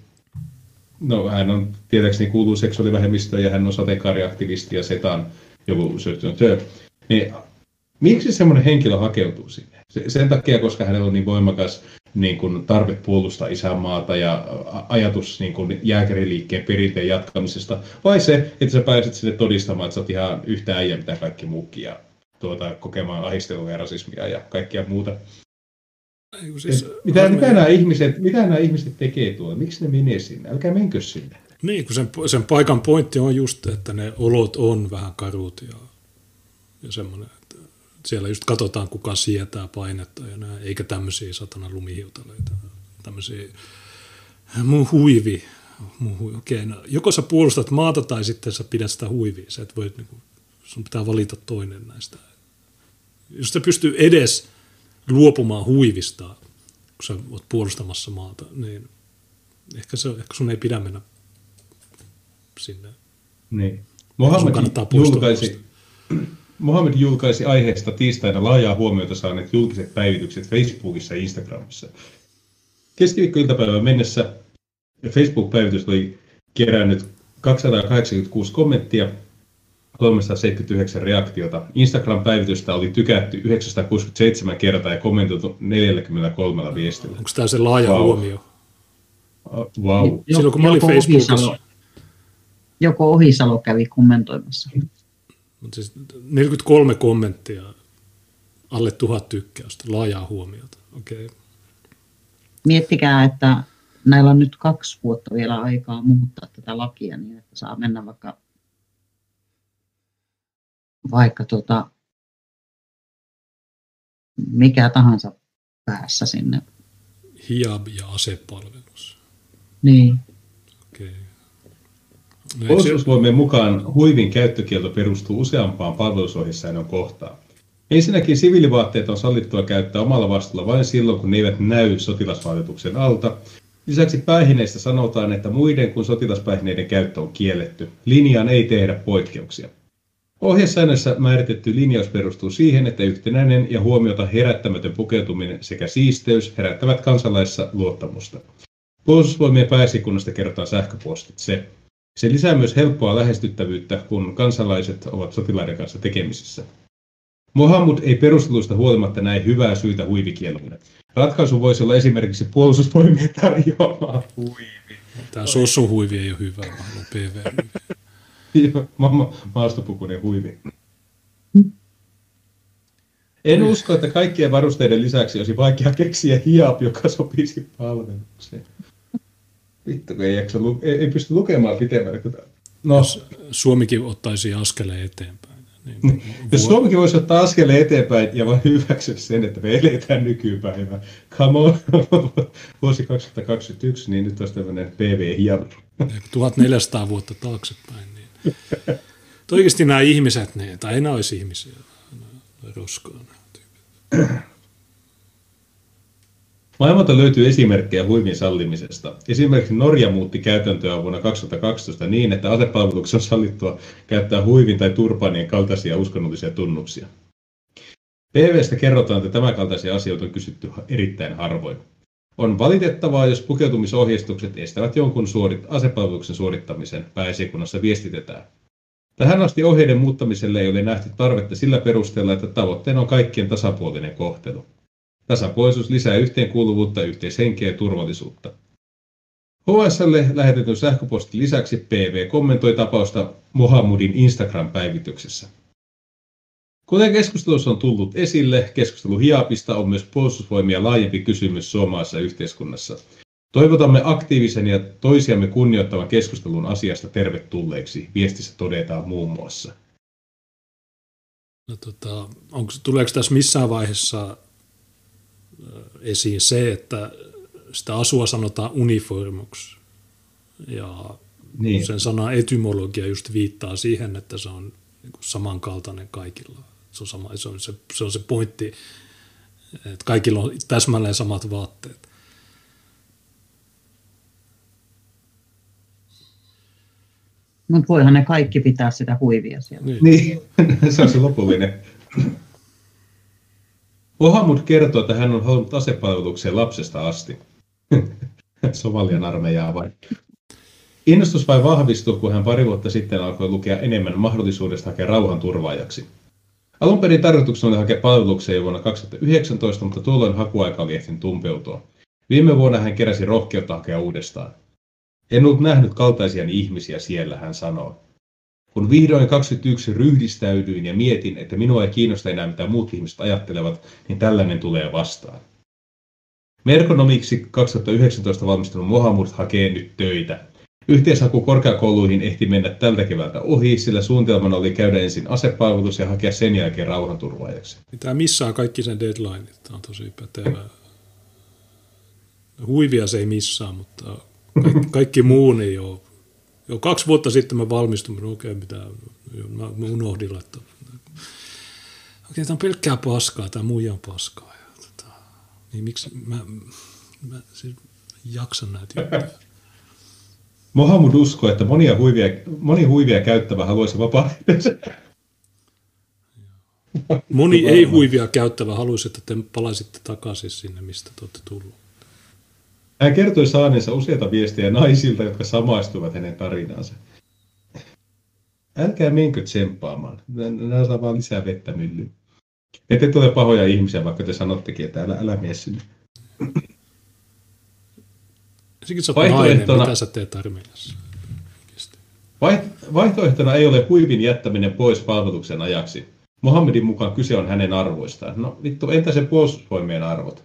no hän on tietääkseni kuuluu seksuaalivähemmistöön ja hän on sateenkaariaktivisti ja setaan joku syöttynyt työ. Niin Miksi semmoinen henkilö hakeutuu sinne? Sen takia, koska hänellä on niin voimakas niin kuin tarve puolustaa isänmaata ja ajatus niin kuin jääkäriliikkeen perinteen jatkamisesta, vai se, että sä pääset sinne todistamaan, että sä oot ihan yhtä äijä mitä kaikki muukin ja tuota, kokemaan ahistelua ja rasismia ja kaikkia muuta. Siis, mitä, mitä, nämä ihmiset, mitä nämä ihmiset tekee tuolla? Miksi ne menee sinne? Älkää menkö sinne. Niin, kun sen, sen paikan pointti on just, että ne olot on vähän karut ja, ja semmoinen, siellä just katsotaan, kuka sietää painetta ja nää, eikä tämmöisiä satana lumihiutaleita, tämmöisiä mun huivi. Mun huivi. Okei, no, joko sä puolustat maata tai sitten sä pidät sitä huivia. Sä et voi, niin kuin, Sun pitää valita toinen näistä. Jos se pystyy edes luopumaan huivista, kun sä oot puolustamassa maata, niin ehkä, se, ehkä sun ei pidä mennä sinne. Niin. Mohammed julkaisi, Mohammed julkaisi aiheesta tiistaina laajaa huomiota saaneet julkiset päivitykset Facebookissa ja Instagramissa. Keskiviikkoiltapäivän mennessä Facebook-päivitys oli kerännyt 286 kommenttia, 379 reaktiota. Instagram-päivitystä oli tykätty 967 kertaa ja kommentoitu 43 viestillä. Onko tämä se laaja wow. huomio? Wow. Silloin kun mä olin Facebookissa... Ohisalo, joko Ohisalo kävi kommentoimassa. Siis 43 kommenttia, alle tuhat tykkäystä, laajaa huomiota. Okay. Miettikää, että näillä on nyt kaksi vuotta vielä aikaa muuttaa tätä lakia niin, että saa mennä vaikka, vaikka tota, mikä tahansa päässä sinne. Hiab ja asepalvelus. Niin. Okei. No, Puolustusvoimien mukaan huivin käyttökielto perustuu useampaan palvelusohjesäännön kohtaan. Ensinnäkin siviilivaatteet on sallittua käyttää omalla vastuulla vain silloin, kun ne eivät näy sotilasvaatetuksen alta, Lisäksi päihneistä sanotaan, että muiden kuin sotilaspäihneiden käyttö on kielletty. Linjaan ei tehdä poikkeuksia. Ohjesäännössä määritetty linjaus perustuu siihen, että yhtenäinen ja huomiota herättämätön pukeutuminen sekä siisteys herättävät kansalaissa luottamusta. Puolustusvoimien pääsikunnasta kerrotaan sähköpostitse. Se lisää myös helppoa lähestyttävyyttä, kun kansalaiset ovat sotilaiden kanssa tekemisissä. Mohamud ei perusteluista huolimatta näe hyvää syytä huivikielolle. Ratkaisu voisi olla esimerkiksi puolustusvoimien tarjoama huivi. Tämä sossuhuivi ei ole hyvä, vaan pv ma- maastopukunen huivi. En usko, että kaikkien varusteiden lisäksi olisi vaikea keksiä hiap, joka sopisi palvelukseen. Vittu, kun ei, jaksa lu- ei, ei pysty lukemaan pitemmälle. No. Suomikin ottaisi askeleen eteenpäin. Niin, Jos Suomikin voisi ottaa askeleen eteenpäin ja vain hyväksyä sen, että me eletään nykypäivää. Come on, vuosi 2021, niin nyt olisi tämmöinen PV hieno. 1400 vuotta taaksepäin. Oikeasti nämä ihmiset, ne, tai enää olisi ihmisiä, roskaa. Maailmalta löytyy esimerkkejä huivin sallimisesta. Esimerkiksi Norja muutti käytäntöä vuonna 2012 niin, että asepalveluksessa on sallittua käyttää huivin tai turpaanien kaltaisia uskonnollisia tunnuksia. PVstä kerrotaan, että tämänkaltaisia asioita on kysytty erittäin harvoin. On valitettavaa, jos pukeutumisohjeistukset estävät jonkun suorit- asepalveluksen suorittamisen, pääesikunnassa viestitetään. Tähän asti ohjeiden muuttamiselle ei ole nähty tarvetta sillä perusteella, että tavoitteena on kaikkien tasapuolinen kohtelu. Tasapuolisuus lisää yhteenkuuluvuutta, yhteishenkeä ja turvallisuutta. HSL lähetetyn sähköpostin lisäksi PV kommentoi tapausta Mohammudin Instagram-päivityksessä. Kuten keskustelussa on tullut esille, keskustelu hiapista on myös puolustusvoimia laajempi kysymys suomalaisessa yhteiskunnassa. Toivotamme aktiivisen ja toisiamme kunnioittavan keskustelun asiasta tervetulleeksi, viestissä todetaan muun muassa. No, tota, onko, tuleeko tässä missään vaiheessa esiin se, että sitä asua sanotaan uniformuksi. Ja niin. sen sana etymologia just viittaa siihen, että se on niin samankaltainen kaikilla. Se on, sama, se, on se, se on se pointti, että kaikilla on täsmälleen samat vaatteet. Mutta voihan ne kaikki pitää sitä huivia siellä. Niin, niin. se on se lopullinen Mohamud kertoo, että hän on halunnut asepalvelukseen lapsesta asti. Somalian armeijaa vai? Innostus vain vahvistui, kun hän pari vuotta sitten alkoi lukea enemmän mahdollisuudesta hakea rauhanturvaajaksi. Alun perin tarkoituksena oli hakea palvelukseen vuonna 2019, mutta tuolloin hakuaika oli ehtinyt tumpeutua. Viime vuonna hän keräsi rohkeutta hakea uudestaan. En ollut nähnyt kaltaisiani ihmisiä siellä, hän sanoo. Kun vihdoin 21 ryhdistäydyin ja mietin, että minua ei kiinnosta enää mitä muut ihmiset ajattelevat, niin tällainen tulee vastaan. Merkonomiksi 2019 valmistunut Mohamud hakee nyt töitä. Yhteishaku korkeakouluihin ehti mennä tältä keväältä ohi, sillä suunnitelmana oli käydä ensin asepalvelus ja hakea sen jälkeen rauhanturvaajaksi. Tämä missaa kaikki sen deadlineit. Tämä on tosi pätevä. Huivia se ei missaa, mutta kaikki, kaikki muu niin joo. Jo kaksi vuotta sitten mä valmistuin, okei, okay, mitä mä unohdin laittaa. Okei, tämä on pelkkää paskaa, tämä muija on paskaa. Ja, tota, niin miksi mä, mä siis jaksan näitä juttuja. Mohamud uskoo, että monia huivia, moni huivia käyttävä haluaisi vapaa Moni ei huivia käyttävä haluaisi, että te palaisitte takaisin sinne, mistä te olette tullut. Hän kertoi saaneensa useita viestejä naisilta, jotka samaistuvat hänen tarinaansa. Älkää menkö tsemppaamaan. Nämä saa vaan lisää vettä myllyyn. Ette tule pahoja ihmisiä, vaikka te sanottekin, että älä, älä mene sinne. Sikin sä nainen, mitä sä teet armeijassa? Vaihtoehtona ei ole huivin jättäminen pois palveluksen ajaksi. Mohammedin mukaan kyse on hänen arvoistaan. No vittu, entä se puolustusvoimien arvot?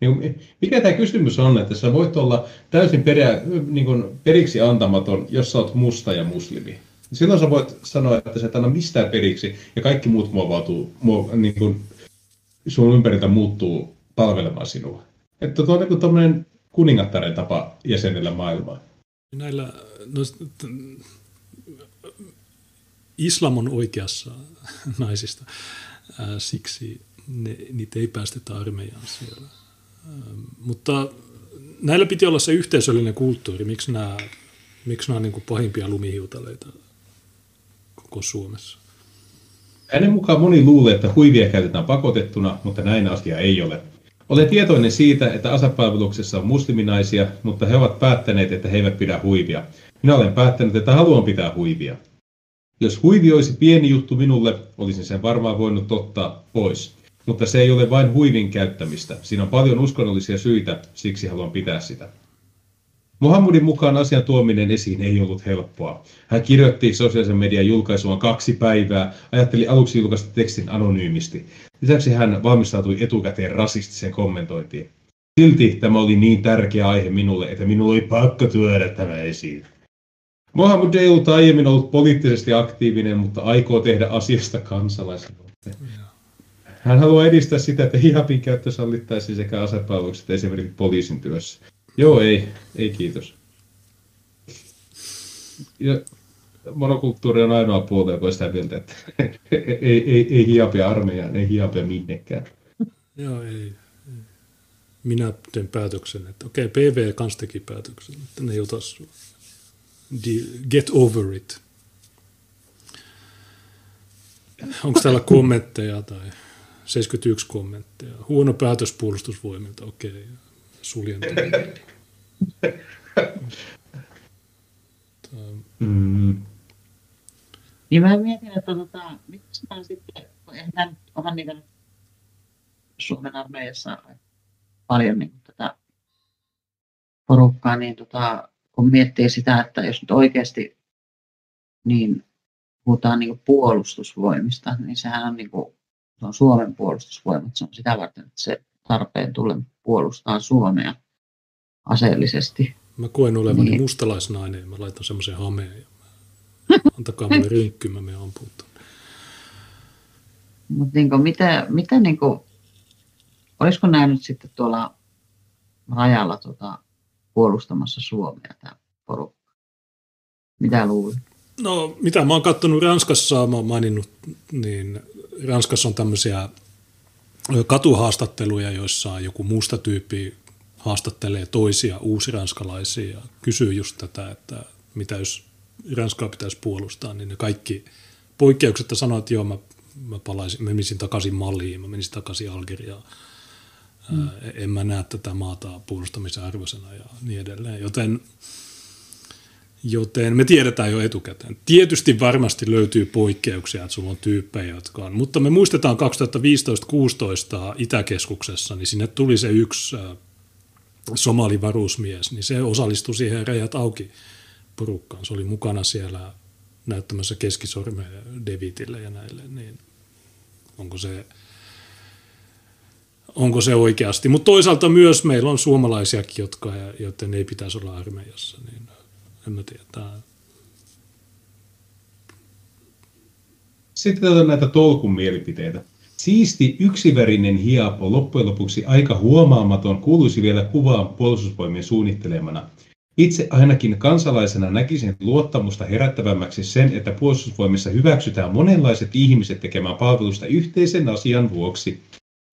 Niin, mikä tämä kysymys on, että sä voit olla täysin perä, niin kuin periksi antamaton, jos sä oot musta ja muslimi. Silloin sä voit sanoa, että sä et anna mistään periksi ja kaikki muut muovautuu, muov, niin kuin sun ympäriltä muuttuu palvelemaan sinua. Että tuo on niin kuin kuningattaren tapa jäsenellä maailmaa. Näillä, no, islam on oikeassa naisista, ää, siksi ne, niitä ei päästetä armeijaan siellä. Ää, mutta näillä piti olla se yhteisöllinen kulttuuri, miksi nämä, miksi nämä on niin kuin pahimpia lumihiutaleita koko Suomessa. Hänen mukaan moni luulee, että huivia käytetään pakotettuna, mutta näin asia ei ole. Olen tietoinen siitä, että asepalveluksessa on musliminaisia, mutta he ovat päättäneet, että he eivät pidä huivia. Minä olen päättänyt, että haluan pitää huivia. Jos huivi olisi pieni juttu minulle, olisin sen varmaan voinut ottaa pois. Mutta se ei ole vain huivin käyttämistä. Siinä on paljon uskonnollisia syitä, siksi haluan pitää sitä. Muhammudin mukaan asian tuominen esiin ei ollut helppoa. Hän kirjoitti sosiaalisen median julkaisuaan kaksi päivää, ajatteli aluksi julkaista tekstin anonyymisti. Lisäksi hän valmistautui etukäteen rasistiseen kommentointiin. Silti tämä oli niin tärkeä aihe minulle, että minulla oli pakko tuoda tämä esiin. Mohammed ei ollut aiemmin ollut poliittisesti aktiivinen, mutta aikoo tehdä asiasta kansalaisaloitteen. Hän haluaa edistää sitä, että hijabin käyttö sallittaisiin sekä asepalvelukset esimerkiksi poliisin työssä. Joo, ei. Ei kiitos. Ja monokulttuuri on ainoa puolue, joka sitä mieltä, että ei, ei, ei hiapia armeijaan, ei hiapia minnekään. Joo, ei. Minä teen päätöksen, että okei, PV kans teki päätöksen, että ne ei ota Get over it. Onko täällä kommentteja tai 71 kommentteja? Huono päätös puolustusvoimilta, okei. Okay. Suljen mm. Niin mä mietin, että tota, miksi mä sitten, eihän mä nyt onhan niitä Suomen armeijassa paljon niin tätä porukkaa, niin tota, kun miettii sitä, että jos nyt oikeasti niin puhutaan niin puolustusvoimista, niin sehän on, niin kuin, se on Suomen puolustusvoimat, se on sitä varten, että se tarpeen tulee puolustaa Suomea aseellisesti. Mä koen olevani niin. mustalaisnainen ja mä laitan semmoisen hameen. Ja antakaa mulle rinkky, mä menen ampuun Mutta niin mitä, mitä niin kuin, olisiko näin nyt sitten tuolla rajalla tota, puolustamassa Suomea tämä porukka? Mitä luulet? No, mitä mä oon katsonut Ranskassa, mä oon maininnut, niin Ranskassa on tämmöisiä katuhaastatteluja, joissa joku musta tyyppi haastattelee toisia uusiranskalaisia ja kysyy just tätä, että mitä jos Ranskaa pitäisi puolustaa, niin ne kaikki poikkeuksetta sanoo, että joo, mä, mä palaisin, mä menisin takaisin Maliin, mä menisin takaisin Algeriaan. Mm. En mä näe tätä maata puolustamisen arvoisena ja niin edelleen. Joten, joten me tiedetään jo etukäteen. Tietysti varmasti löytyy poikkeuksia, että sulla on tyyppejä, jotka on. Mutta me muistetaan 2015-2016 Itäkeskuksessa, niin sinne tuli se yksi somalivarusmies, niin se osallistui siihen rajat auki porukkaan. Se oli mukana siellä näyttämässä keskisormea Devitille ja näille, niin onko se, onko se oikeasti. Mutta toisaalta myös meillä on suomalaisiakin, jotka, joiden ei pitäisi olla armeijassa, niin en tiedä. Tämä... Sitten on näitä tolkun mielipiteitä. Siisti yksivärinen hiepo, loppujen lopuksi aika huomaamaton, kuuluisi vielä kuvaan puolustusvoimien suunnittelemana. Itse ainakin kansalaisena näkisin luottamusta herättävämmäksi sen, että puolustusvoimissa hyväksytään monenlaiset ihmiset tekemään palvelusta yhteisen asian vuoksi.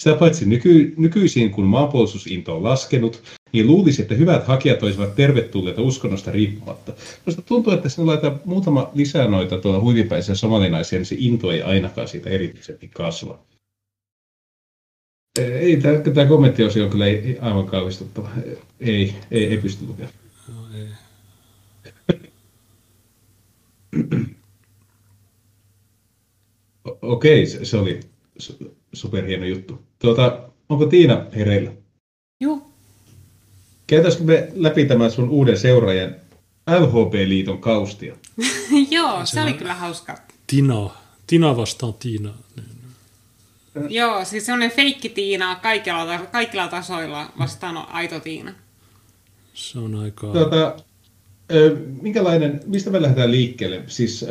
Sitä paitsi nyky- nykyisin, kun maanpuolustusinto on laskenut, niin luulisi, että hyvät hakijat olisivat tervetulleita uskonnosta riippumatta. Minusta tuntuu, että sinne laitetaan muutama lisää noita tuolla huivipäisiä somalinaisia, niin se into ei ainakaan siitä erityisesti kasva. Ei, tämä, tämä kommenttiosio on kyllä ei, aivan kauhistuttava. Ei, ei, ei pysty lukemaan. No, ei. Okei, se, se oli superhieno juttu. Tuota, onko Tiina hereillä? Joo. Käytäisikö me läpi tämän sun uuden seuraajan LHP-liiton kaustia? Joo, se oli kyllä hauska. Tina, Tina vastaan Tiina. Niin. Joo, siis semmoinen feikki Tiina kaikilla, kaikilla tasoilla vastaan on aito Tiina. Se on aika... Ö, minkälainen, mistä me lähdetään liikkeelle? Siis,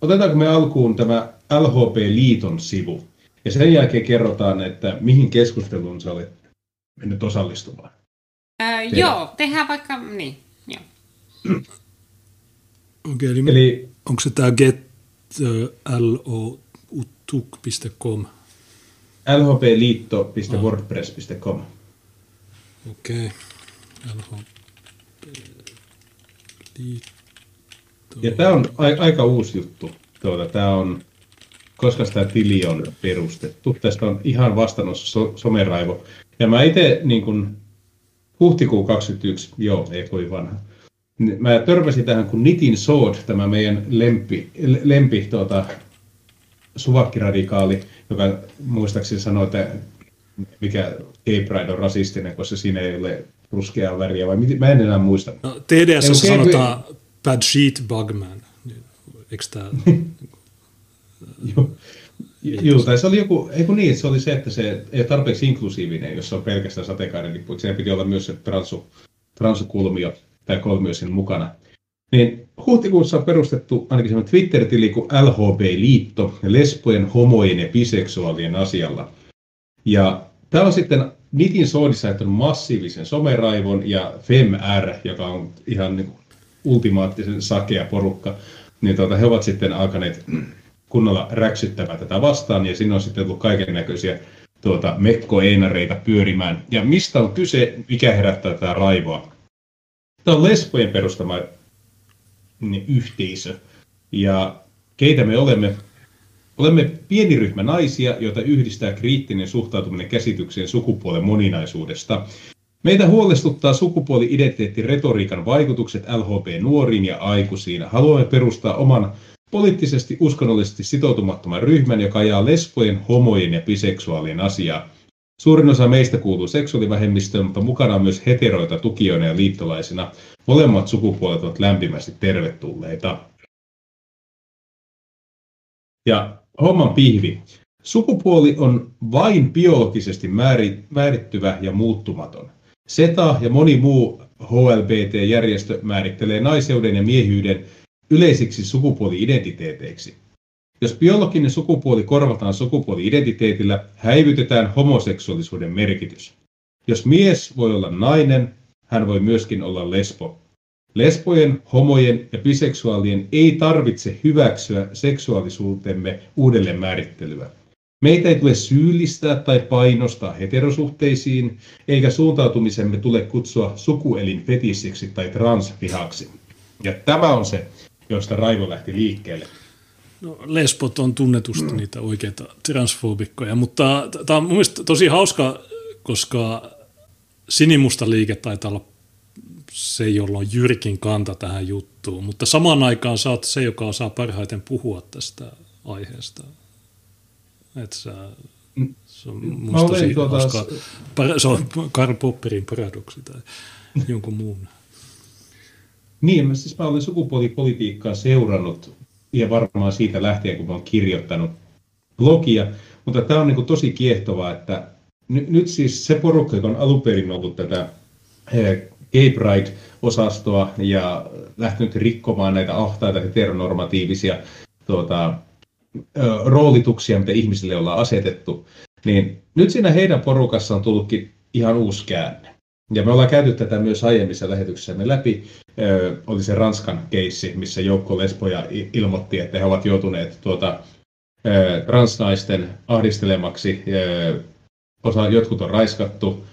otetaanko me alkuun tämä LHP-liiton sivu? Ja sen jälkeen kerrotaan, että mihin keskusteluun sä olet mennyt osallistumaan. Ää, joo, tehdään vaikka niin. Joo. Okei, eli, Eli eli onko se tämä getloutuk.com? lhpliitto.wordpress.com. Okei. LHP. Liitto. Ja tämä on a- aika uusi juttu. Tuota, tämä on, koska tämä tili on perustettu. Tästä on ihan vastannut so- someraivo. Ja mä itse niin kun, huhtikuu 21, joo, ei kovin vanha. Niin Mä törmäsin tähän, kun Nitin Sword, tämä meidän lempi, lempi tuota, suvakkiradikaali, joka muistaakseni sanoi, että mikä gay pride on rasistinen, koska siinä ei ole ruskeaa väriä, vai mit- mä en enää muista. No, TDS okei, sanotaan bad sheet bugman. Niin, Eikö tämä... Joo. Tai se oli joku, ei kun niin, se oli se, että se ei tarpeeksi inklusiivinen, jos se on pelkästään sateenkaaren Siinä piti olla myös se transu, transukulmio tai kolmio siinä mukana. Niin huhtikuussa on perustettu ainakin semmoinen Twitter-tili kuin LHB-liitto, lesbojen, homojen ja biseksuaalien asialla. Ja tämä on sitten Nitin soodissa ajattanut massiivisen someraivon ja FemR, joka on ihan niin ultimaattisen sakea porukka, niin tuota, he ovat sitten alkaneet kunnolla räksyttämään tätä vastaan, ja siinä on sitten tullut kaiken näköisiä tuota, mekkoeinareita pyörimään. Ja mistä on kyse, mikä herättää tätä raivoa? Tämä on lesbojen perustama yhteisö, ja keitä me olemme? Olemme pieni ryhmä naisia, joita yhdistää kriittinen suhtautuminen käsitykseen sukupuolen moninaisuudesta. Meitä huolestuttaa sukupuoli-identiteettiretoriikan vaikutukset LHP-nuoriin ja aikuisiin. Haluamme perustaa oman poliittisesti uskonnollisesti sitoutumattoman ryhmän, joka ajaa lesbojen, homojen ja biseksuaalien asiaa. Suurin osa meistä kuuluu seksuaalivähemmistöön, mutta mukana on myös heteroita tukijoina ja liittolaisina. Molemmat sukupuolet ovat lämpimästi tervetulleita. Ja homman pihvi. Sukupuoli on vain biologisesti määri- määrittyvä ja muuttumaton. SETA ja moni muu HLBT-järjestö määrittelee naiseuden ja miehyyden yleisiksi sukupuoli-identiteeteiksi. Jos biologinen sukupuoli korvataan sukupuoli-identiteetillä, häivytetään homoseksuaalisuuden merkitys. Jos mies voi olla nainen, hän voi myöskin olla lesbo. Lesbojen, homojen ja biseksuaalien ei tarvitse hyväksyä seksuaalisuutemme uudelleen määrittelyä. Meitä ei tule syyllistää tai painostaa heterosuhteisiin, eikä suuntautumisemme tule kutsua sukuelin fetissiksi tai transvihaksi. Ja tämä on se, josta Raivo lähti liikkeelle. No, lesbot on tunnetusti niitä oikeita transfobikkoja, mutta tämä on mun mielestä tosi hauska, koska sinimusta liike taitaa olla se, jolla on jyrkin kanta tähän juttuun, mutta samaan aikaan sä oot se, joka osaa parhaiten puhua tästä aiheesta. Et sä, se on musta tosi tuota- hauskaa. Par- Se on Karl Popperin paradoksi tai jonkun muun. Niin, mä, siis mä olen sukupuolipolitiikkaa seurannut ja varmaan siitä lähtien, kun mä olen kirjoittanut blogia, mutta tämä on niin kuin tosi kiehtovaa, että nyt, nyt siis se porukka, joka on alun perin ollut tätä eh, Gay Pride-osastoa ja lähtenyt rikkomaan näitä ahtaita heteronormatiivisia tuota, roolituksia, mitä ihmisille ollaan asetettu, niin nyt siinä heidän porukassa on tullutkin ihan uusi käänne. Ja me ollaan käyty tätä myös aiemmissa lähetyksissä läpi. Oli se Ranskan keissi, missä joukko lesboja ilmoitti, että he ovat joutuneet tuota, transnaisten ahdistelemaksi. Osa, jotkut on raiskattu.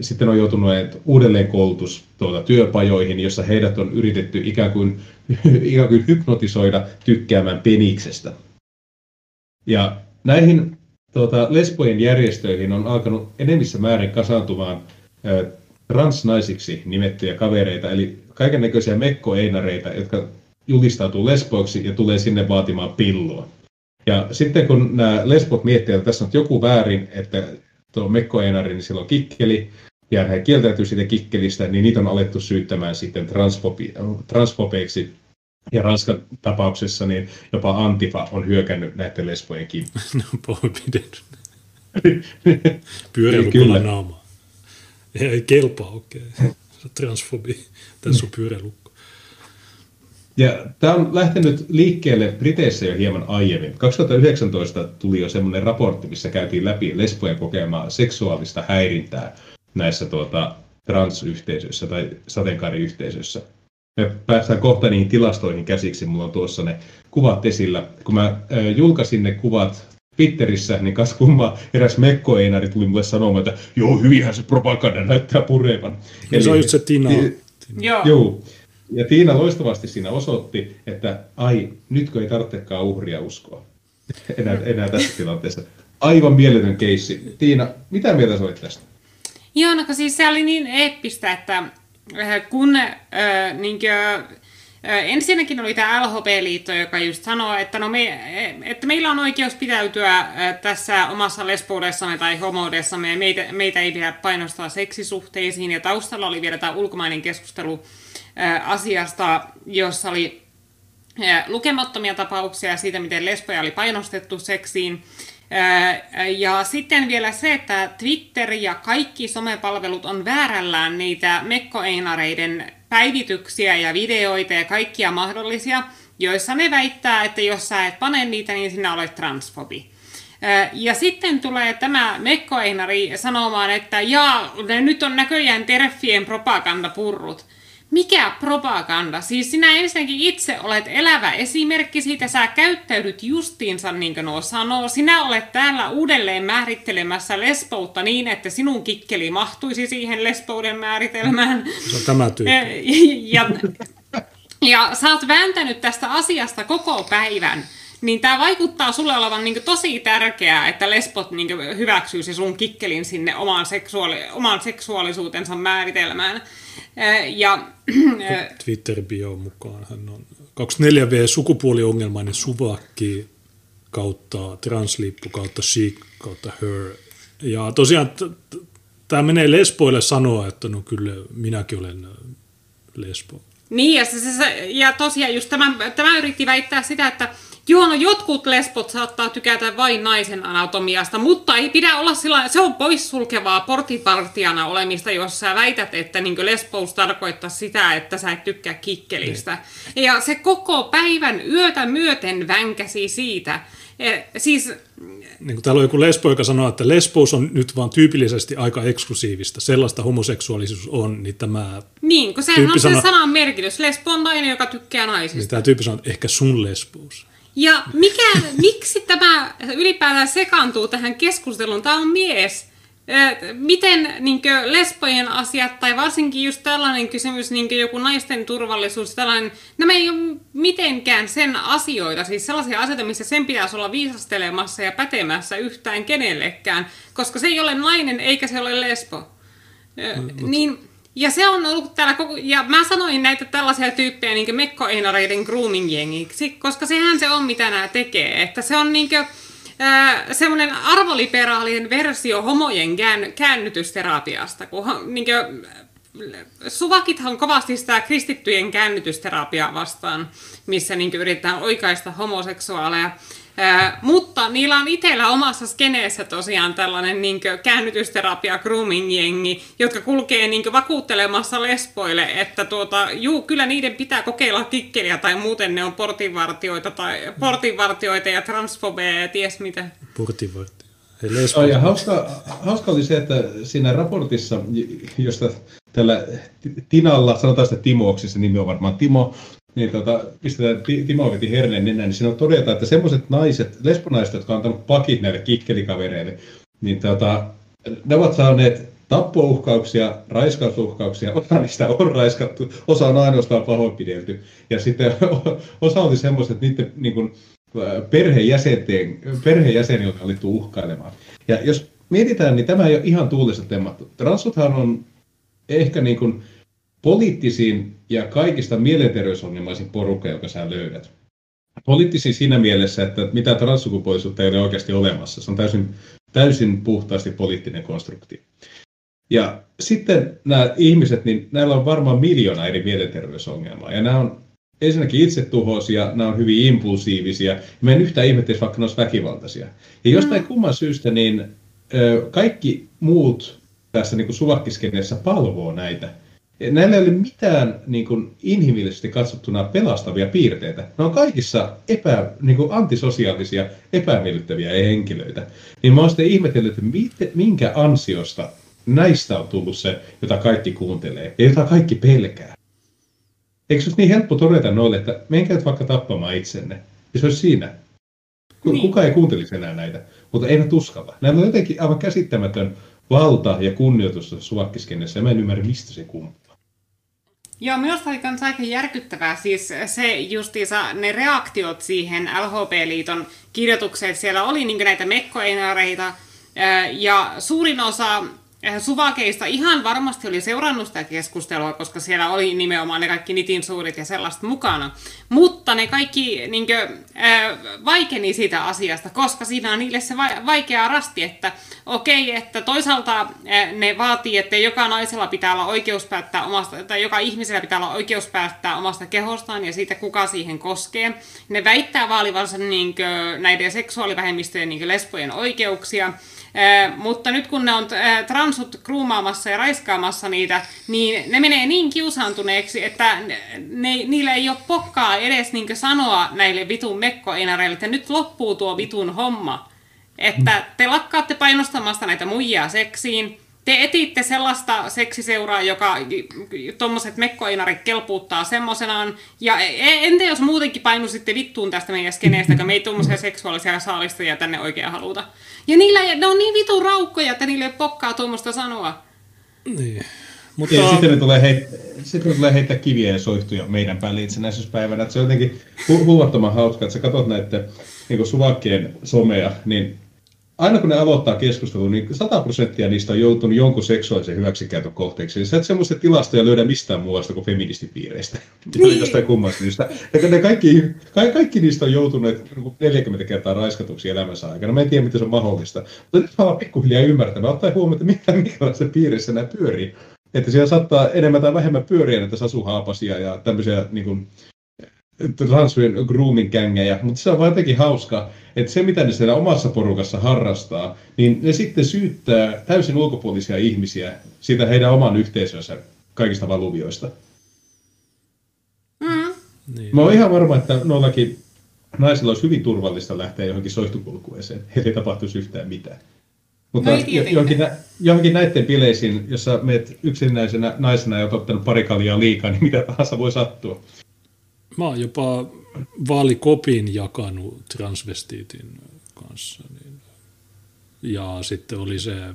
Sitten on joutunut uudelleen koulutus tuota, työpajoihin, jossa heidät on yritetty ikään kuin, ikään kuin hypnotisoida tykkäämään peniksestä. Ja näihin tuota, lesbojen järjestöihin on alkanut enemmissä määrin kasaantumaan transnaisiksi nimettyjä kavereita, eli kaiken näköisiä mekkoeinareita, jotka julistautuu lesboiksi ja tulee sinne vaatimaan pilloa. Ja sitten kun nämä lesbot miettivät, että tässä on joku väärin, että tuo mekkoeinari, niin sillä on kikkeli, ja he kieltäytyy siitä kikkelistä, niin niitä on alettu syyttämään sitten transfobeiksi. Ja Ranskan tapauksessa niin jopa Antifa on hyökännyt näiden lesbojen kimppuun. Pahoinpidellyt. Pyöräilukolla naamaa. Ei kelpaa, okei. Okay. Transfobi. Tässä on pyöräilukko. Ja tämä on lähtenyt liikkeelle Briteissä jo hieman aiemmin. 2019 tuli jo semmoinen raportti, missä käytiin läpi lesbojen kokemaa seksuaalista häirintää näissä tuota, transyhteisöissä tai sateenkaariyhteisöissä. Me päästään kohta niihin tilastoihin käsiksi, mulla on tuossa ne kuvat esillä. Kun mä julkaisin ne kuvat Twitterissä, niin kas kumma eräs mekkoeinari tuli mulle sanomaan, että joo, hyvinhän se propaganda näyttää purevan. Eli, se on just se Tina. Ti- joo. joo. Ja Tiina loistavasti siinä osoitti, että ai, nytkö ei tarvitsekaan uhria uskoa enää, enää tässä tilanteessa. Aivan mieletön keissi. Tiina, mitä mieltä sä olit tästä? Joo, no siis se oli niin eeppistä, että äh, kun äh, niin kuin, äh, ensinnäkin oli tämä LHP-liitto, joka just sanoo, että, no me, että meillä on oikeus pitäytyä tässä omassa lesboudessamme tai homoudessamme, ja meitä, meitä ei pidä painostaa seksisuhteisiin, ja taustalla oli vielä tämä ulkomainen keskustelu asiasta, jossa oli lukemattomia tapauksia siitä, miten lesboja oli painostettu seksiin. Ja sitten vielä se, että Twitter ja kaikki somepalvelut on väärällään niitä mekkoeinareiden päivityksiä ja videoita ja kaikkia mahdollisia, joissa ne väittää, että jos sä et pane niitä, niin sinä olet transfobi. Ja sitten tulee tämä mekkoeinari sanomaan, että jaa, nyt on näköjään terfien propagandapurrut. Mikä propaganda? Siis sinä ensinnäkin itse olet elävä esimerkki siitä, sä käyttäydyt justiinsa niin kuin nuo sanoo. Sinä olet täällä uudelleen määrittelemässä lesboutta niin, että sinun kikkeli mahtuisi siihen lesbouden määritelmään. On tämä tyyppi. Ja, ja, ja sä oot vääntänyt tästä asiasta koko päivän niin tämä vaikuttaa sulle olevan niin tosi tärkeää, että lesbot niin hyväksyisi sun kikkelin sinne omaan, seksuaali- omaan seksuaalisuutensa määritelmään. Ja, Twitter-bio mukaan hän on 24V sukupuoliongelmainen suvakki kautta translippu kautta chic kautta her. Ja tosiaan tämä menee lesboille sanoa, että no kyllä minäkin olen lesbo. Niin, ja, se, se, ja tosiaan just tämä, tämä yritti väittää sitä, että Joo, no jotkut lesbot saattaa tykätä vain naisen anatomiasta, mutta ei pidä olla sillä se on poissulkevaa portipartiana olemista, jos sä väität, että niin lesbous tarkoittaa sitä, että sä et tykkää kikkelistä. Niin. Ja se koko päivän yötä myöten vänkäsi siitä. E, siis niin kuin täällä on joku lesbo, joka sanoo, että lesbous on nyt vaan tyypillisesti aika eksklusiivista. Sellaista homoseksuaalisuus on, niin tämä Niin, kun sehän on se sanan merkitys. Lesbo on nainen, joka tykkää naisista. Niin tämä tyyppi sanoo, että ehkä sun lesbous. Ja mikä, miksi tämä ylipäätään sekaantuu tähän keskusteluun? Tämä on mies. Miten niin kuin, lesbojen asiat, tai varsinkin just tällainen kysymys, niin kuin joku naisten turvallisuus, tällainen, nämä ei ole mitenkään sen asioita, siis sellaisia asioita, missä sen pitäisi olla viisastelemassa ja pätemässä yhtään kenellekään, koska se ei ole nainen eikä se ole lesbo. No, niin, ja se on ollut täällä koko, ja mä sanoin näitä tällaisia tyyppejä niin mekkoeinareiden grooming-jengiksi, koska sehän se on, mitä nämä tekee. Että se on niin kuin, semmoinen arvoliberaalien versio homojen kään, käännytysterapiasta, kun niin kuin, suvakithan kovasti sitä kristittyjen käännytysterapiaa vastaan, missä niin yritetään oikaista homoseksuaaleja. Ää, mutta niillä on itsellä omassa skeneessä tosiaan tällainen niin käännytysterapia grooming-jengi, jotka kulkee niin vakuuttelemassa lesboille, että tuota, juu, kyllä niiden pitää kokeilla kikkeliä tai muuten ne on portinvartioita, tai, portinvartioita ja transfobeja ja ties mitä. Portinvartioita. Oh, ja hauska, hauska oli se, että siinä raportissa, josta tällä Tinalla, sanotaan sitä Timoksi, se nimi on varmaan Timo, niin tota, pistetään Timo veti herneen nenään, niin siinä on todeta, että semmoiset naiset, lesbonaiset, jotka on antanut pakit näille kikkelikavereille, niin tota, ne ovat saaneet tappouhkauksia, raiskausuhkauksia, osa niistä on raiskattu, osa on ainoastaan pahoinpidelty. Ja sitten osa oli semmoiset, että niiden niin kuin, perheenjäsenten, perheenjäseniltä oli uhkailemaan. Ja jos mietitään, niin tämä ei ole ihan tuulista temmattu. Transuthan on ehkä niin kuin poliittisin ja kaikista mielenterveysongelmaisin porukka, joka sä löydät. Poliittisin siinä mielessä, että mitä transsukupuolisuutta ei ole oikeasti olemassa. Se on täysin, täysin puhtaasti poliittinen konstruktio. Ja sitten nämä ihmiset, niin näillä on varmaan miljoona eri mielenterveysongelmaa. Ja nämä on ensinnäkin itsetuhoisia, nämä on hyvin impulsiivisia. Mä en yhtään ihmettä, vaikka ne olisi väkivaltaisia. Ja jostain mm. kumman syystä, niin ö, kaikki muut tässä niin suvakkiskeneessä palvoo näitä. Näillä ei ole mitään niin kuin, inhimillisesti katsottuna pelastavia piirteitä. Ne on kaikissa epä, niin kuin, antisosiaalisia, epämiellyttäviä henkilöitä. Niin mä oon sitten ihmetellyt, että minkä ansiosta näistä on tullut se, jota kaikki kuuntelee ja jota kaikki pelkää. Eikö se olisi niin helppo todeta noille, että menkää vaikka tappamaan itsenne. Ja se olisi siinä. Niin. Kuka ei kuuntelisi enää näitä, mutta eivät uskalla. Näillä on jotenkin aivan käsittämätön valta ja kunnioitus suvakkiskenessä, ja mä en ymmärrä, mistä se kumpuaa. Joo, minusta oli myös aika järkyttävää. Siis se justiinsa, ne reaktiot siihen LHP-liiton kirjoitukseen, siellä oli niin näitä mekkoenareita, ja suurin osa Suvakeista ihan varmasti oli seurannut sitä keskustelua, koska siellä oli nimenomaan ne kaikki nitin suurit ja sellaista mukana. Mutta ne kaikki niin kuin, äh, vaikeni siitä asiasta, koska siinä on niille se vaikea rasti, että okei, okay, että toisaalta äh, ne vaatii, että joka naisella pitää olla oikeus päättää omasta, tai joka ihmisellä pitää olla oikeus päättää omasta kehostaan ja siitä, kuka siihen koskee. Ne väittää vaalivansa niin kuin, näiden seksuaalivähemmistöjen niin lesbojen oikeuksia, mutta nyt kun ne on transut kruumaamassa ja raiskaamassa niitä, niin ne menee niin kiusaantuneeksi, että ne, niillä ei ole pokkaa edes niin sanoa näille vitun mekkoenareille, että nyt loppuu tuo vitun homma. Että te lakkaatte painostamasta näitä muijia seksiin, te etitte sellaista seksiseuraa, joka tuommoiset mekkoinarit kelpuuttaa semmoisenaan. Ja e, e, entä jos muutenkin painusitte vittuun tästä meidän skeneestä, kun me ei tuommoisia seksuaalisia saalistajia tänne oikein haluta. Ja niillä, ne on niin vitun raukkoja, että niille ei pokkaa tuommoista sanoa. Niin. Mutta... Ja sitten ne tulee, heit... sitten ne tulee heittää kiviä ja soihtuja meidän päälle itsenäisyyspäivänä. Että se on jotenkin hu- huomattavan hauska, että sä katsot näiden niin suvakkien somea, niin aina kun ne aloittaa keskustelun, niin 100 prosenttia niistä on joutunut jonkun seksuaalisen hyväksikäytön kohteeksi. Niin sä et semmoista tilastoja löydä mistään muusta kuin feministipiireistä. Niin. Jostain kummasta syystä. ne kaikki, kaikki, kaikki, niistä on joutuneet 40 kertaa raiskatuksi elämänsä aikana. Mä en tiedä, miten se on mahdollista. Mutta nyt mä pikkuhiljaa ymmärtämään, ottaa huomioon, että minkälaisessa piirissä nämä pyörii. Että siellä saattaa enemmän tai vähemmän pyöriä näitä sasuhaapasia ja tämmöisiä niin kuin, transsujen grooming kängejä, mutta se on vaan jotenkin hauskaa, että se mitä ne siellä omassa porukassa harrastaa, niin ne sitten syyttää täysin ulkopuolisia ihmisiä siitä heidän oman yhteisönsä kaikista valuvioista. Mm. Niin. Mä oon ihan varma, että noillakin naisilla olisi hyvin turvallista lähteä johonkin soihtukulkueeseen. Heille ei tapahtuisi yhtään mitään. Mutta no johonkin, nä- johonkin näiden bileisiin, jossa meet yksinäisenä naisena ja olet ottanut pari kaljaa liikaa, niin mitä tahansa voi sattua. Mä oon jopa vaalikopin jakanut transvestiitin kanssa. Niin. Ja sitten oli se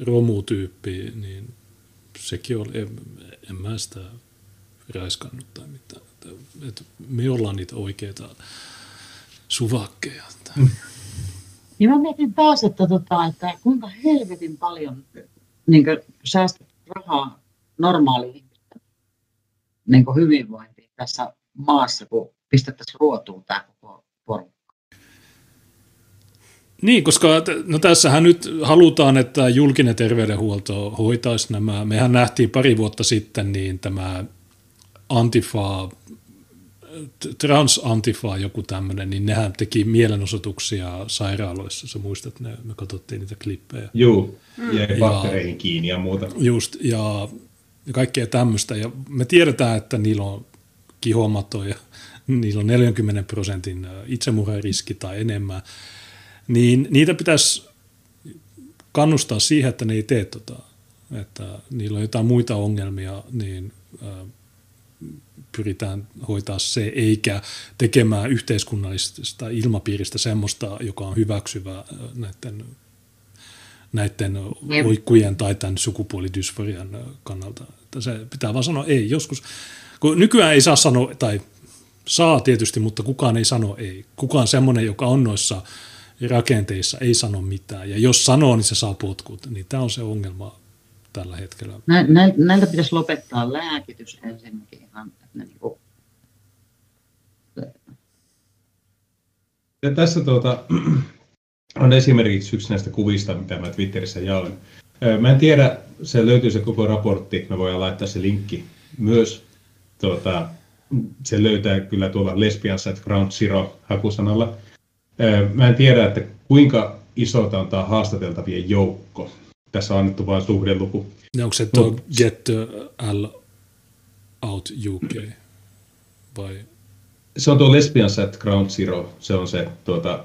romutyyppi, niin sekin oli, en, en mä sitä raiskannut tai mitään. Et me ollaan niitä oikeita suvakkeja. Niin mä mietin taas, että, tota, että kuinka helvetin paljon niin säästät rahaa normaaliin niin hyvinvointiin tässä maassa, kun pistettäisiin ruotuun tämä koko porukka. Niin, koska no tässähän nyt halutaan, että julkinen terveydenhuolto hoitaisi nämä. Mehän nähtiin pari vuotta sitten niin tämä Antifa, Trans-Antifa joku tämmöinen, niin nehän teki mielenosoituksia sairaaloissa. Sä muistat, ne, me katsottiin niitä klippejä. Joo, ja, ja baktereihin kiinni ja muuta. Just, ja kaikkea tämmöistä. Ja me tiedetään, että niillä on kihomaton ja niillä on 40 prosentin itsemurhariski tai enemmän, niin niitä pitäisi kannustaa siihen, että ne ei tee tota, että niillä on jotain muita ongelmia, niin pyritään hoitaa se, eikä tekemään yhteiskunnallisesta ilmapiiristä semmoista, joka on hyväksyvä näiden, näiden oikkujen tai tämän sukupuolidysforian kannalta. Että se pitää vaan sanoa ei. Joskus, kun nykyään ei saa sanoa, tai saa tietysti, mutta kukaan ei sano ei. Kukaan semmoinen, joka on noissa rakenteissa, ei sano mitään. Ja jos sanoo, niin se saa potkut. Niin tämä on se ongelma tällä hetkellä. Näiltä pitäisi lopettaa lääkitys ensinnäkin ihan, että ne niin kuin... Ja tässä tuota, on esimerkiksi yksi näistä kuvista, mitä mä Twitterissä jaoin. Mä en tiedä, se löytyy se koko raportti, me voidaan laittaa se linkki myös. Tuota, se löytää kyllä tuolla Lesbian Set Ground Zero hakusanalla. Mä en tiedä, että kuinka iso on tämä haastateltavien joukko. Tässä on annettu vain suhdeluku. Ja onko se tuo no. Get L Out UK vai? Se on tuo Lesbians at Ground Zero, se on se tuota,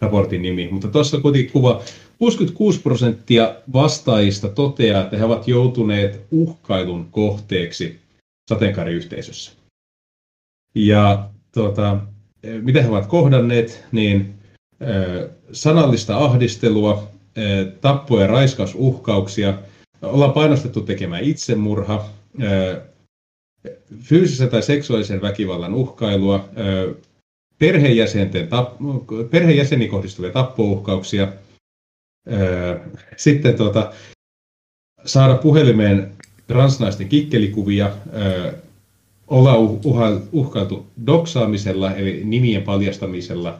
raportin nimi. Mutta tuossa kuitenkin kuva, 66 prosenttia vastaajista toteaa, että he ovat joutuneet uhkailun kohteeksi sateenkaariyhteisössä. Ja tuota, mitä he ovat kohdanneet, niin sanallista ahdistelua, tappo- ja raiskausuhkauksia, ollaan painostettu tekemään itsemurha, fyysisen tai seksuaalisen väkivallan uhkailua, perheenjäsenten perheenjäseniin kohdistuvia tappouhkauksia, sitten tuota, saada puhelimeen transnaisten kikkelikuvia, olla uhkailtu doksaamisella, eli nimien paljastamisella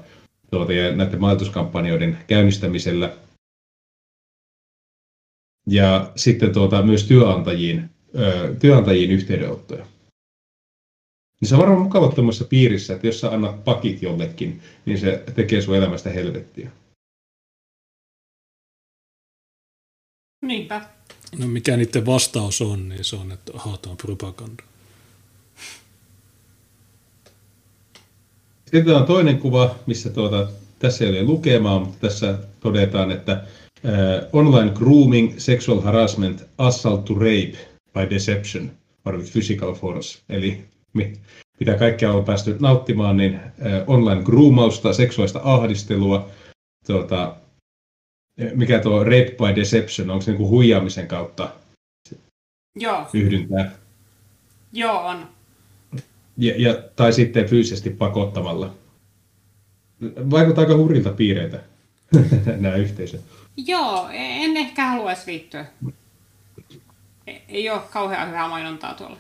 tuota, ja näiden majoituskampanjoiden käynnistämisellä. Ja sitten tuota, myös työnantajiin, työnantajiin yhteydenottoja. Niin se on varmaan mukava tuommoisessa piirissä, että jos sä annat pakit jollekin, niin se tekee sun elämästä helvettiä. Niinpä. No mikä niiden vastaus on, niin se on, että haetaan propaganda. Sitten on toinen kuva, missä tuota, tässä ei ole lukemaa, mutta tässä todetaan, että uh, online grooming, sexual harassment, assault to rape by deception or with physical force. Eli mitä kaikkea on päästy nauttimaan, niin uh, online groomausta, seksuaalista ahdistelua, tuota, mikä tuo rape by deception, onko se niin kuin huijaamisen kautta Joo. yhdyntää? Joo, on. Ja, ja, tai sitten fyysisesti pakottamalla. Vaikuttaa aika hurrilta piireitä nämä yhteisöt. Joo, en ehkä haluaisi liittyä. Ei ole kauhean hyvää mainontaa tuolla.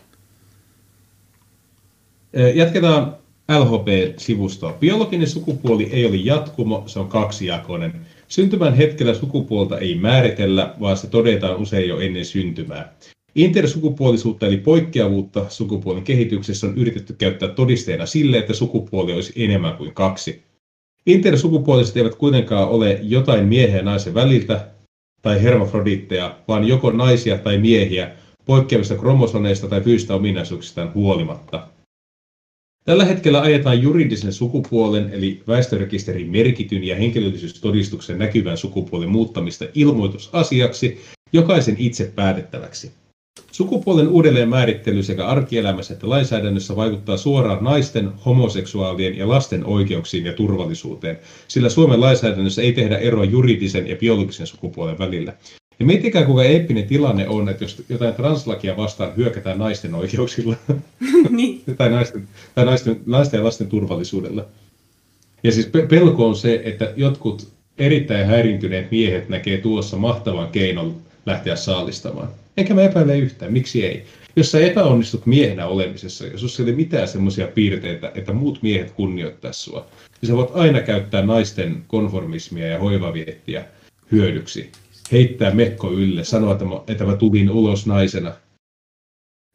Jatketaan LHP-sivustoa. Biologinen sukupuoli ei ole jatkumo, se on kaksijakoinen. Syntymän hetkellä sukupuolta ei määritellä, vaan se todetaan usein jo ennen syntymää. Intersukupuolisuutta eli poikkeavuutta sukupuolen kehityksessä on yritetty käyttää todisteena sille, että sukupuoli olisi enemmän kuin kaksi. Intersukupuoliset eivät kuitenkaan ole jotain miehen ja naisen väliltä tai hermafrodiitteja, vaan joko naisia tai miehiä poikkeavista kromosoneista tai fyysistä ominaisuuksistaan huolimatta. Tällä hetkellä ajetaan juridisen sukupuolen eli väestörekisterin merkityn ja henkilöllisyystodistuksen näkyvän sukupuolen muuttamista ilmoitusasiaksi jokaisen itse päätettäväksi. Sukupuolen uudelleen määrittely sekä arkielämässä että lainsäädännössä vaikuttaa suoraan naisten, homoseksuaalien ja lasten oikeuksiin ja turvallisuuteen, sillä Suomen lainsäädännössä ei tehdä eroa juridisen ja biologisen sukupuolen välillä. Ja miettikää, kuinka eeppinen tilanne on, että jos jotain translakia vastaan hyökätään naisten oikeuksilla niin. tai, naisten, tai naisten, naisten ja lasten turvallisuudella. Ja siis pelko on se, että jotkut erittäin häirintyneet miehet näkee tuossa mahtavan keinon lähteä saalistamaan. Enkä mä epäile yhtään, miksi ei. Jos sä epäonnistut miehenä olemisessa, jos ei ole mitään semmoisia piirteitä, että muut miehet kunnioittaa sua, niin sä voit aina käyttää naisten konformismia ja hoivaviettiä hyödyksi. Heittää mekko ylle, sanoa, että mä, että mä tulin ulos naisena.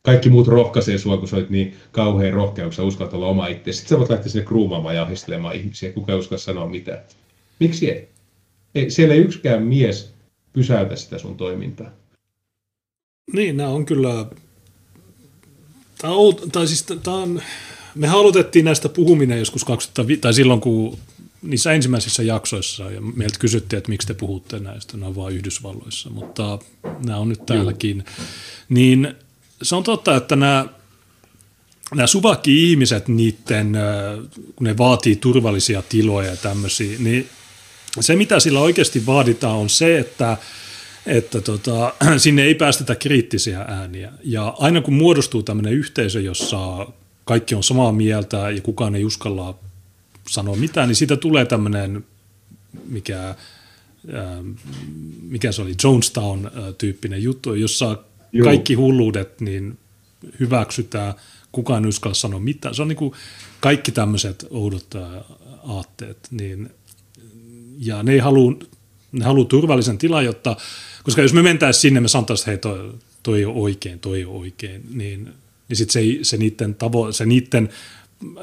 Kaikki muut rohkaisee sua, kun sä olet niin kauhean sä uskallat olla oma itse. Sitten sä voit lähteä sinne kruumaamaan ja ahistelemaan ihmisiä, kuka ei uskalla sanoa mitään. Miksi ei? ei? Siellä ei yksikään mies pysäytä sitä sun toimintaa. Niin, nämä on kyllä, tämä on, tai siis tämä on, me halutettiin näistä puhuminen joskus 2005, tai silloin kun niissä ensimmäisissä jaksoissa ja meiltä kysyttiin, että miksi te puhutte näistä, nämä on vain Yhdysvalloissa, mutta nämä on nyt täälläkin. Niin se on totta, että nämä, nämä suvakki-ihmiset, niiden, kun ne vaatii turvallisia tiloja ja tämmöisiä, niin se mitä sillä oikeasti vaaditaan on se, että että tota, sinne ei päästetä kriittisiä ääniä. Ja aina kun muodostuu tämmöinen yhteisö, jossa kaikki on samaa mieltä ja kukaan ei uskalla sanoa mitään, niin siitä tulee tämmöinen, mikä, mikä se oli, Jonestown-tyyppinen juttu, jossa Joo. kaikki hulluudet niin hyväksytään, kukaan ei uskalla sanoa mitään. Se on niin kuin kaikki tämmöiset oudot aatteet, niin, ja ne ei halua, ne haluaa turvallisen tilan, jotta, koska jos me mentäisiin sinne, me sanotaan, että hei, toi, toi ei ole oikein, toi ei ole oikein, niin, niin sitten se, se niiden, tavo, se niiden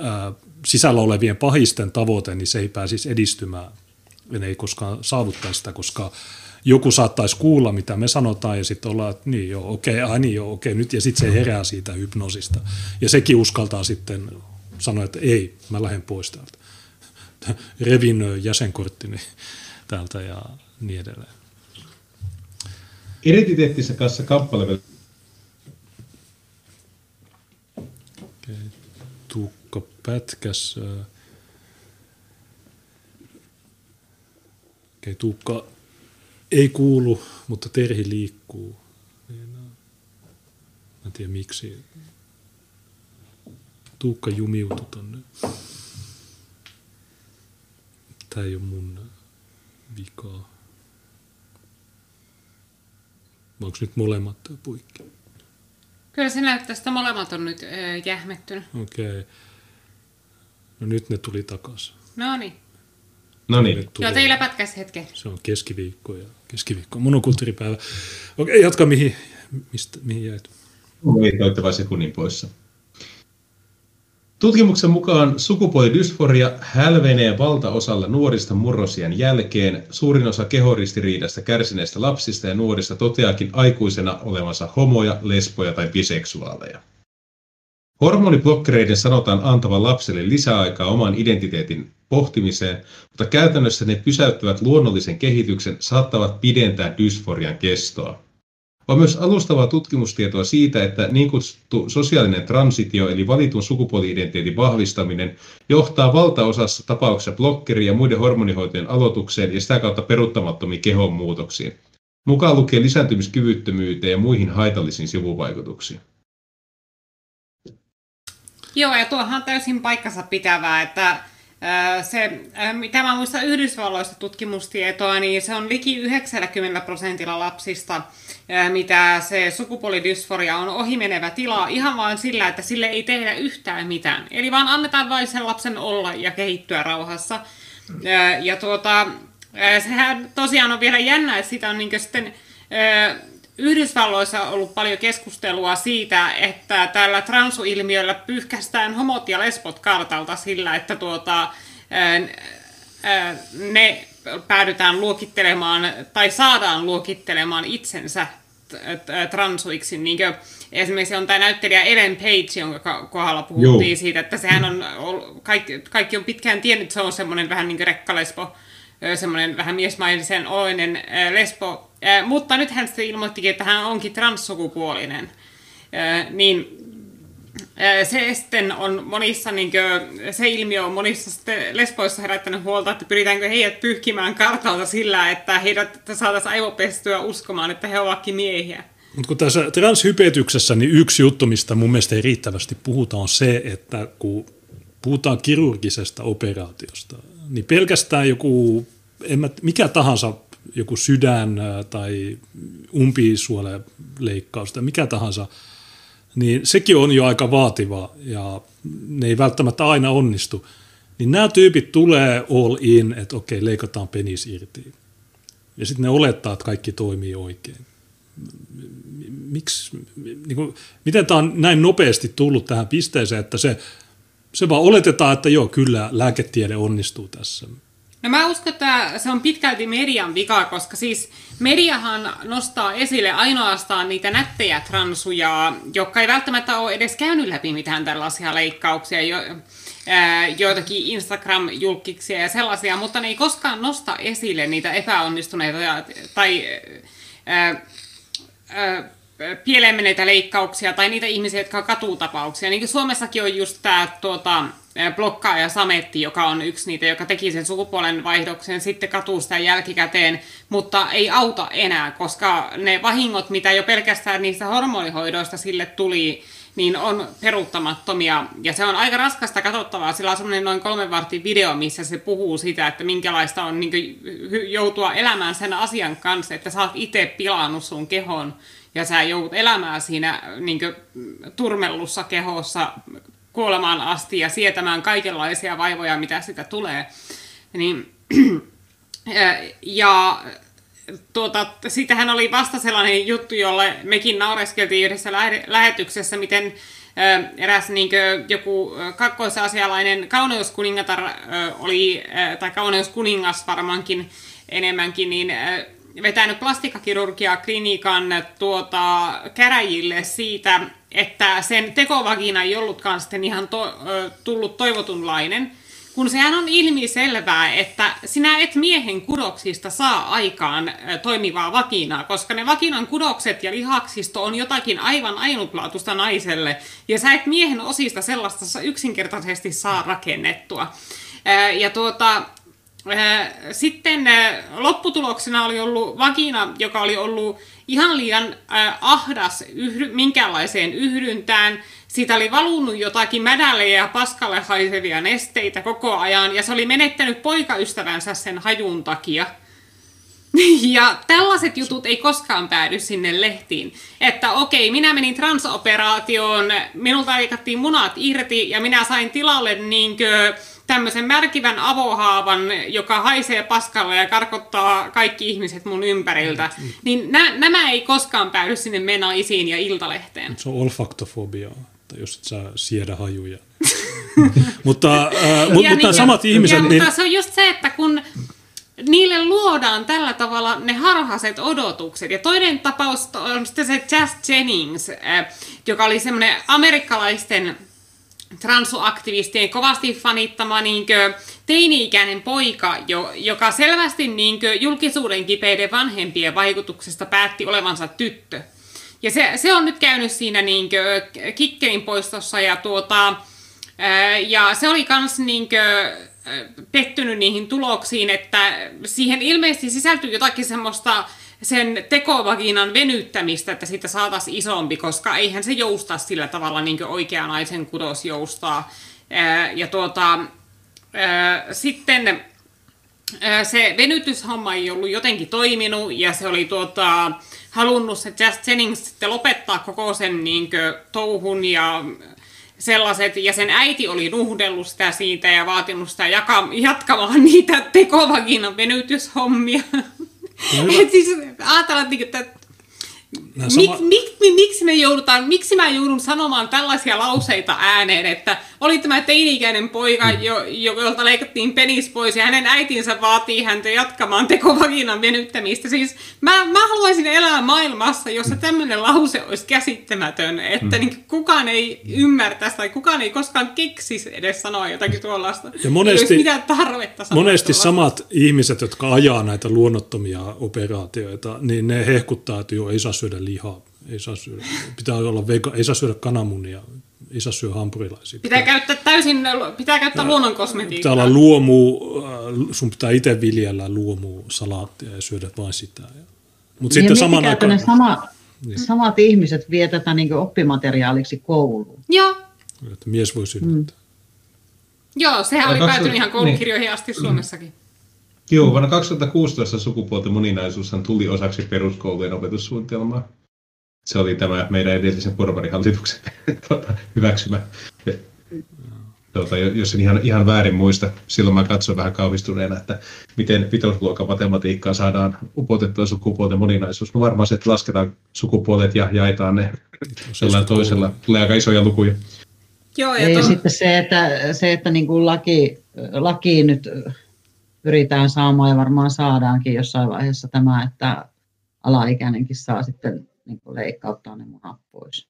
ää, sisällä olevien pahisten tavoite, niin se ei pääsisi edistymään ne ei koskaan saavuttaisi sitä, koska joku saattaisi kuulla, mitä me sanotaan, ja sitten ollaan, että niin joo, okei, ai niin joo, okei, nyt, ja sitten se herää siitä hypnosista. Ja sekin uskaltaa sitten sanoa, että ei, mä lähden pois täältä. Revin jäsenkorttini täältä ja niin edelleen. Identiteettissä kanssa kappale okay. Tuukka Pätkäs. Okay, Tuukka ei kuulu, mutta Terhi liikkuu. Niin, mä en tiedä miksi. Tuukka jumiutu tonne. Tää ei ole mun vikaa. Onko nyt molemmat puikki? Kyllä se näyttää, että molemmat on nyt äh, jähmettynyt. Okei. Okay. No nyt ne tuli takaisin. No niin. No niin. Joo, teillä pätkäs hetken. Se on keskiviikko ja keskiviikko monokulttuuripäivä. Okei, jatka mihin, mistä, mihin jäit? Vain sekunnin poissa. Tutkimuksen mukaan sukupuolidysforia hälvenee valtaosalla nuorista murrosien jälkeen. Suurin osa kehoristiriidasta kärsineistä lapsista ja nuorista toteakin aikuisena olevansa homoja, lesboja tai biseksuaaleja. Hormoniblokkereiden sanotaan antavan lapselle lisäaikaa oman identiteetin pohtimiseen, mutta käytännössä ne pysäyttävät luonnollisen kehityksen, saattavat pidentää dysforian kestoa. On myös alustavaa tutkimustietoa siitä, että niin kutsuttu sosiaalinen transitio eli valitun sukupuoli-identiteetin vahvistaminen johtaa valtaosassa tapauksessa blokkeri- ja muiden hormonihoitojen aloitukseen ja sitä kautta peruuttamattomiin kehon muutoksiin, mukaan lukien lisääntymiskyvyttömyyteen ja muihin haitallisiin sivuvaikutuksiin. Joo, ja tuohan on täysin paikkansa pitävää, että se, mitä mä muistan Yhdysvalloista tutkimustietoa, niin se on liki 90 prosentilla lapsista, mitä se sukupuolidysforia on ohimenevä tila ihan vain sillä, että sille ei tehdä yhtään mitään. Eli vaan annetaan vain sen lapsen olla ja kehittyä rauhassa. Ja tuota, sehän tosiaan on vielä jännä, että sitä on niin sitten Yhdysvalloissa on ollut paljon keskustelua siitä, että tällä transuilmiöllä pyyhkästään homot ja lesbot kartalta sillä, että tuota, ne päädytään luokittelemaan tai saadaan luokittelemaan itsensä transuiksi. Niin esimerkiksi on tämä näyttelijä Ellen Page, jonka kohdalla puhuttiin Joo. siitä, että sehän on, kaikki, kaikki on pitkään tiennyt, että se on semmoinen vähän niin kuin rekkalesbo, semmoinen vähän miesmaisen oloinen lesbo, mutta nyt hän sitten ilmoittikin, että hän onkin transsukupuolinen. Niin se sitten on monissa, niin kuin, se ilmiö on monissa sitten lesboissa herättänyt huolta, että pyritäänkö heidät pyyhkimään kartalta sillä, että heidät saataisiin aivopestyä uskomaan, että he ovatkin miehiä. Mutta kun tässä transhypetyksessä, niin yksi juttu, mistä mun mielestä ei riittävästi puhuta, on se, että kun puhutaan kirurgisesta operaatiosta, niin pelkästään joku, en mä, mikä tahansa joku sydän tai umpisuoleleikkaus tai mikä tahansa, niin sekin on jo aika vaativa ja ne ei välttämättä aina onnistu. Niin nämä tyypit tulee all in, että okei, leikataan penis irti. Ja sitten ne olettaa, että kaikki toimii oikein. Miksi, niin kuin, miten tämä on näin nopeasti tullut tähän pisteeseen, että se, se vaan oletetaan, että joo, kyllä lääketiede onnistuu tässä. No mä uskon, että se on pitkälti median vika, koska siis mediahan nostaa esille ainoastaan niitä nättejä transuja, jotka ei välttämättä ole edes käynyt läpi mitään tällaisia leikkauksia. joitakin Instagram-julkkiksia ja sellaisia, mutta ne ei koskaan nosta esille niitä epäonnistuneita tai ää, ää, pieleen leikkauksia tai niitä ihmisiä, jotka on katutapauksia. Niin kuin Suomessakin on just tämä tuota, blokkaaja Sametti, joka on yksi niitä, joka teki sen sukupuolen vaihdoksen, sitten katuu sitä jälkikäteen, mutta ei auta enää, koska ne vahingot, mitä jo pelkästään niistä hormonihoidoista sille tuli, niin on peruuttamattomia. Ja se on aika raskasta katsottavaa. Sillä on semmoinen noin kolmen vartin video, missä se puhuu sitä, että minkälaista on niin joutua elämään sen asian kanssa, että sä oot itse pilannut sun kehon ja sä joudut elämään siinä niin kuin, turmellussa kehossa kuolemaan asti ja sietämään kaikenlaisia vaivoja, mitä sitä tulee. Niin, ja tuota, sitähän oli vasta sellainen juttu, jolle mekin naureskeltiin yhdessä lähetyksessä, miten eräs niin kuin, joku kakkoisasialainen kauneuskuningatar oli, tai kauneuskuningas varmaankin enemmänkin, niin vetänyt plastikkakirurgia klinikan tuota, käräjille siitä, että sen tekovagina ei ollutkaan sitten ihan to, tullut toivotunlainen, kun sehän on ilmiselvää, että sinä et miehen kudoksista saa aikaan toimivaa vakinaa, koska ne vakinan kudokset ja lihaksisto on jotakin aivan ainutlaatuista naiselle, ja sä et miehen osista sellaista yksinkertaisesti saa rakennettua. Ja tuota, sitten lopputuloksena oli ollut vagina, joka oli ollut ihan liian ahdas yhdy, minkäänlaiseen yhdyntään. Siitä oli valunut jotakin mädälle ja paskalle haisevia nesteitä koko ajan, ja se oli menettänyt poikaystävänsä sen hajun takia. Ja tällaiset jutut ei koskaan päädy sinne lehtiin. Että okei, minä menin transoperaatioon, minulta leikattiin munat irti ja minä sain tilalle niinkö tämmöisen märkivän avohaavan, joka haisee paskalla ja karkottaa kaikki ihmiset mun ympäriltä, mm. niin nä- nämä ei koskaan päädy sinne menaisiin ja iltalehteen. Se on olfaktofobia, että jos et saa siedä hajuja. mutta äh, mutta niin, samat ja, ihmiset... Ja, niin... Mutta se on just se, että kun niille luodaan tällä tavalla ne harhaiset odotukset. Ja toinen tapaus on sitten se Jazz Jennings, äh, joka oli semmoinen amerikkalaisten transuaktivistien kovasti fanittama niinkö, teini-ikäinen poika, jo, joka selvästi niinkö, julkisuuden kipeiden vanhempien vaikutuksesta päätti olevansa tyttö. Ja se, se on nyt käynyt siinä niinkö, kikkelin poistossa ja, tuota, ää, ja se oli kans niinkö, pettynyt niihin tuloksiin, että siihen ilmeisesti sisältyy jotakin semmoista sen tekovaginan venyttämistä, että siitä saataisiin isompi, koska eihän se jousta sillä tavalla niin kuin oikea naisen kudos joustaa. Ja tuota, sitten se venytyshomma ei ollut jotenkin toiminut ja se oli tuota, halunnut se Just Jennings sitten lopettaa koko sen niin kuin, touhun ja sellaiset, ja sen äiti oli nuhdellut sitä siitä ja vaatinut sitä jaka- jatkamaan niitä tekovaginan venytyshommia. Et siis ajatellaan, että Mik, mik, miksi me joudutaan, miksi mä joudun sanomaan tällaisia lauseita ääneen, että oli tämä teini-ikäinen poika, mm. jo, jolta leikattiin penis pois ja hänen äitinsä vaatii häntä jatkamaan tekovaginan venyttämistä. Siis mä, mä haluaisin elää maailmassa, jossa mm. tämmöinen lause olisi käsittämätön, että mm. niin kukaan ei ymmärtäisi tai kukaan ei koskaan keksisi edes sanoa jotakin tuollaista. Ja monesti, ei mitään tarvetta sanoa Monesti tuollaista. samat ihmiset, jotka ajaa näitä luonnottomia operaatioita, niin ne hehkuttaa, että joo, ei saa syödä lihaa. Ei saa syödä, pitää olla vega, ei saa syödä kananmunia, ei saa syödä hampurilaisia. Pitää, pitää käyttää täysin, pitää käyttää ja, luonnon kosmetiikkaa. Pitää olla luomu, äh, sun pitää itse viljellä luomu salaattia ja syödä vain sitä. Mutta sitten niin saman aikaan... Ne sama, niin. samat ihmiset vie tätä niin oppimateriaaliksi kouluun. Joo. Että mies voi synnyttää. Mm. Joo, sehän oli päätynyt ihan koulukirjoihin niin. asti Suomessakin. Joo, vuonna 2016 sukupuolten moninaisuushan tuli osaksi peruskoulujen opetussuunnitelmaa. Se oli tämä meidän edellisen porvarihallituksen tuota, hyväksymä. Tuota, jos en ihan, ihan väärin muista, silloin mä katsoin vähän kauhistuneena, että miten vitosluokan matematiikkaa saadaan upotettua sukupuolten moninaisuus. No varmaan se, että lasketaan sukupuolet ja jaetaan ne sellainen toisella. Tulee aika isoja lukuja. Joo, ja, ja sitten se, että, se, että niin kuin laki, laki nyt pyritään saamaan ja varmaan saadaankin jossain vaiheessa tämä, että alaikäinenkin saa sitten niin leikkauttaa ne munat pois.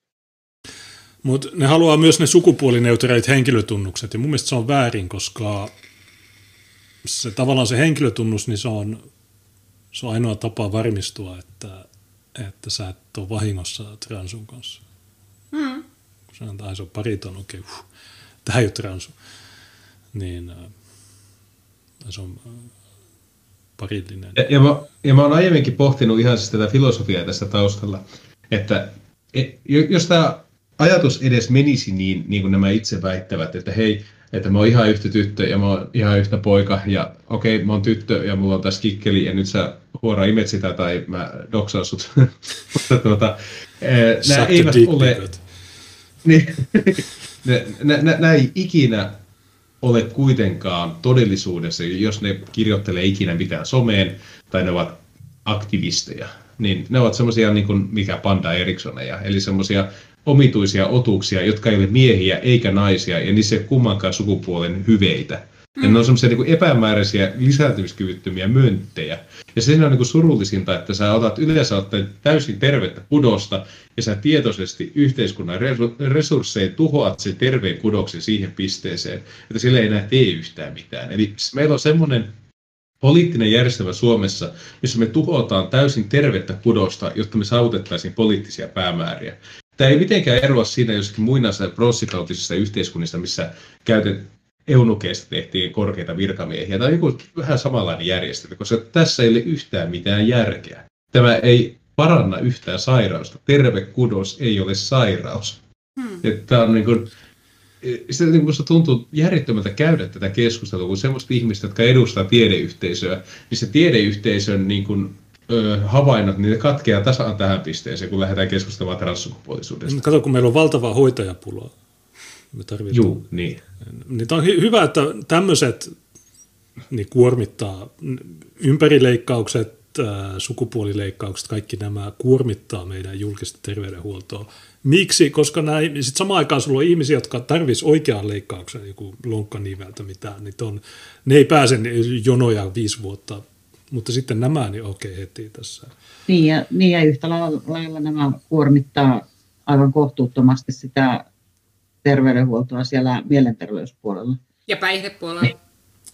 Mutta ne haluaa myös ne sukupuolineutraalit henkilötunnukset, ja mun mielestä se on väärin, koska se, tavallaan se henkilötunnus, niin se on, se on ainoa tapa varmistua, että, että sä et ole vahingossa transun kanssa. Mm. Kun sanotaan, että se on pariton, okei, okay, uh, tämä ei ole transu. Niin se on äh, parillinen. Ja, ja, mä, ja mä oon aiemminkin pohtinut ihan siis tätä filosofiaa tässä taustalla, että et, jos tämä ajatus edes menisi niin, niin kuin nämä itse väittävät, että hei, että mä oon ihan yhtä tyttö ja mä oon ihan yhtä poika ja okei, okay, mä oon tyttö ja mulla on tässä kikkeli ja nyt sä huora imet sitä tai mä doksaan sut. Mutta tuota, nämä eivät ole... Niin, nämä ei ikinä ole kuitenkaan todellisuudessa, jos ne kirjoittelee ikinä mitään someen tai ne ovat aktivisteja, niin ne ovat semmoisia niin kuin mikä Panda Erikssoneja, eli semmoisia omituisia otuksia, jotka ei ole miehiä eikä naisia, ja niissä ei ole kummankaan sukupuolen hyveitä. Ja ne on semmoisia niin lisääntymiskyvyttömiä lisääntymiskyvyttömiä mönttejä. Ja se on niin kuin surullisinta, että sä otat yleensä ottaen täysin tervettä kudosta, ja sä tietoisesti yhteiskunnan resursseja tuhoat sen terveen kudoksen siihen pisteeseen, että sille ei enää tee yhtään mitään. Eli meillä on semmoinen poliittinen järjestelmä Suomessa, jossa me tuhotaan täysin tervettä kudosta, jotta me saavutettaisiin poliittisia päämääriä. Tämä ei mitenkään eroa siinä jossakin muinaisessa pronssikautisissa yhteiskunnissa, missä käytet, eunukeista tehtiin korkeita virkamiehiä. Tämä on joku vähän samanlainen järjestelmä, koska tässä ei ole yhtään mitään järkeä. Tämä ei paranna yhtään sairausta. Terve kudos ei ole sairaus. Hmm. Tämä on niin kuin, sitä niin kuin tuntuu järjettömältä käydä tätä keskustelua, kun semmoista ihmistä, jotka edustaa tiedeyhteisöä, niin se tiedeyhteisön niin kuin, ö, havainnot, niin ne katkeaa tasan tähän pisteeseen, kun lähdetään keskustelemaan transsukupuolisuudesta. Kato, kun meillä on valtavaa hoitajapulaa. Me tarvitaan. Juu, niin. niin on hy- hyvä, että tämmöiset niin kuormittaa ympärileikkaukset, sukupuolileikkaukset, kaikki nämä kuormittaa meidän julkista terveydenhuoltoa. Miksi? Koska nämä, sit samaan aikaan sulla on ihmisiä, jotka tarvitsisivat oikean leikkauksen, joku lonkkaniveltä, mitään, niin on, ne ei pääse jonoja viisi vuotta, mutta sitten nämä, niin okei heti tässä. Niin ja, niin ja yhtä lailla nämä kuormittaa aivan kohtuuttomasti sitä terveydenhuoltoa siellä mielenterveyspuolella. Ja päihdepuolella.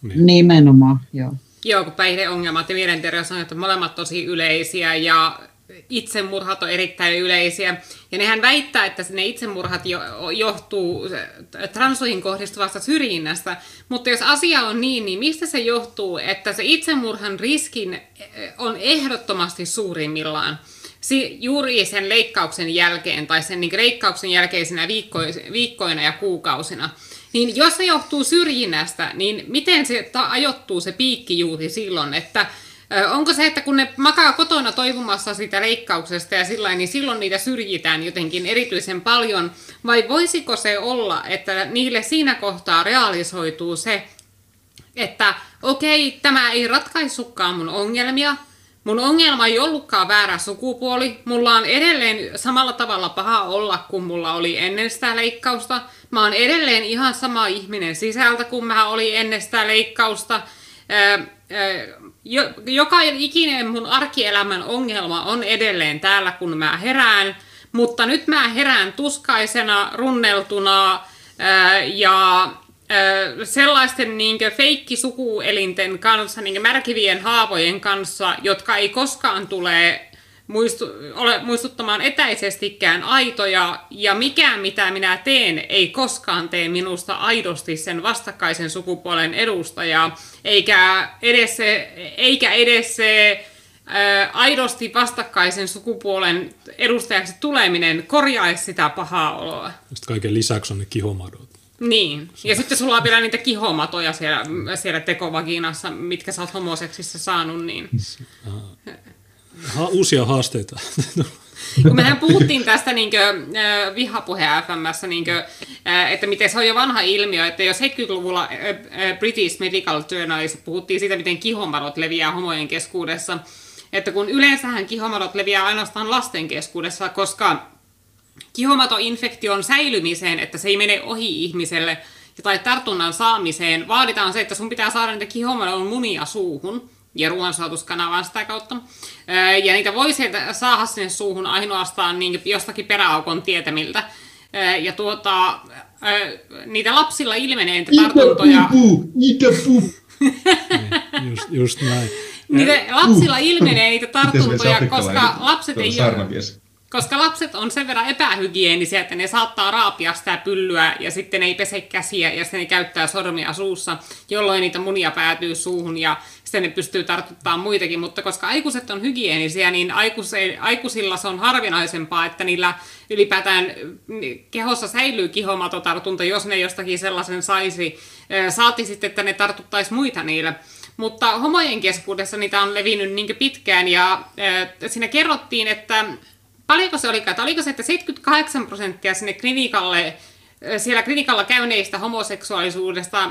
Niin. Nimenomaan, joo. Joo, kun päihdeongelmat ja mielenterveys on että molemmat tosi yleisiä ja itsemurhat on erittäin yleisiä. Ja nehän väittää, että ne itsemurhat jo, johtuu transoihin kohdistuvasta syrjinnästä. Mutta jos asia on niin, niin mistä se johtuu, että se itsemurhan riskin on ehdottomasti suurimmillaan? Si, juuri sen leikkauksen jälkeen tai sen niin leikkauksen jälkeisenä viikkoina ja kuukausina. Niin jos se johtuu syrjinnästä, niin miten se ta- ajoittuu se piikki juuri silloin, että Onko se, että kun ne makaa kotona toivomassa sitä leikkauksesta ja sillä niin silloin niitä syrjitään jotenkin erityisen paljon? Vai voisiko se olla, että niille siinä kohtaa realisoituu se, että okei, tämä ei ratkaisukaan mun ongelmia, Mun ongelma ei ollutkaan väärä sukupuoli. Mulla on edelleen samalla tavalla paha olla kuin mulla oli ennen sitä leikkausta. Mä oon edelleen ihan sama ihminen sisältä kuin mä olin ennen sitä leikkausta. Joka ikinen mun arkielämän ongelma on edelleen täällä, kun mä herään. Mutta nyt mä herään tuskaisena, runneltuna ja sellaisten niin feikkisukuelinten kanssa, niin märkivien haavojen kanssa, jotka ei koskaan tule muistu, ole muistuttamaan etäisestikään aitoja, ja mikään mitä minä teen ei koskaan tee minusta aidosti sen vastakkaisen sukupuolen edustajaa, eikä edes se, eikä edes se ää, aidosti vastakkaisen sukupuolen edustajaksi tuleminen korjaisi sitä pahaa oloa. Sitten kaiken lisäksi on ne kihomadot. Niin, ja sitten sulla on vielä niitä kihomatoja siellä, siellä tekovaginassa, mitkä sä oot homoseksissä saanut, niin... Ha, uusia haasteita. Kun mehän puhuttiin tästä niin kuin, äh, vihapuhe FMssä, niin kuin, äh, että miten se on jo vanha ilmiö, että jos 70-luvulla äh, British Medical Journalissa puhuttiin siitä, miten kihomadot leviää homojen keskuudessa, että kun yleensähän kihomadot leviää ainoastaan lasten keskuudessa, koska kihomatoinfektion säilymiseen, että se ei mene ohi ihmiselle, tai tartunnan saamiseen, vaaditaan se, että sun pitää saada niitä kihomadon munia suuhun ja ruoansaatuskanavaan sitä kautta. Ja niitä voi sieltä saada sinne suuhun ainoastaan niin jostakin peräaukon tietämiltä. Ja tuota, niitä lapsilla ilmenee niitä tartuntoja. Itä puu, Niin, just, just näin. Niitä lapsilla ilmenee niitä tartuntoja, koska lapset ei ole? Koska lapset on sen verran epähygienisiä, että ne saattaa raapia sitä pyllyä ja sitten ne ei pese käsiä ja sitten ne käyttää sormia suussa, jolloin niitä munia päätyy suuhun ja sitten ne pystyy tartuttaa muitakin. Mutta koska aikuiset on hygienisiä, niin aikuisilla se on harvinaisempaa, että niillä ylipäätään kehossa säilyy kihomatotartunta, jos ne jostakin sellaisen saisi. Saati sitten, että ne tartuttaisi muita niillä. Mutta homojen keskuudessa niitä on levinnyt niin pitkään ja siinä kerrottiin, että paljonko se oli, että oliko se, että 78 prosenttia sinne klinikalle, siellä klinikalla käyneistä homoseksuaalisuudesta,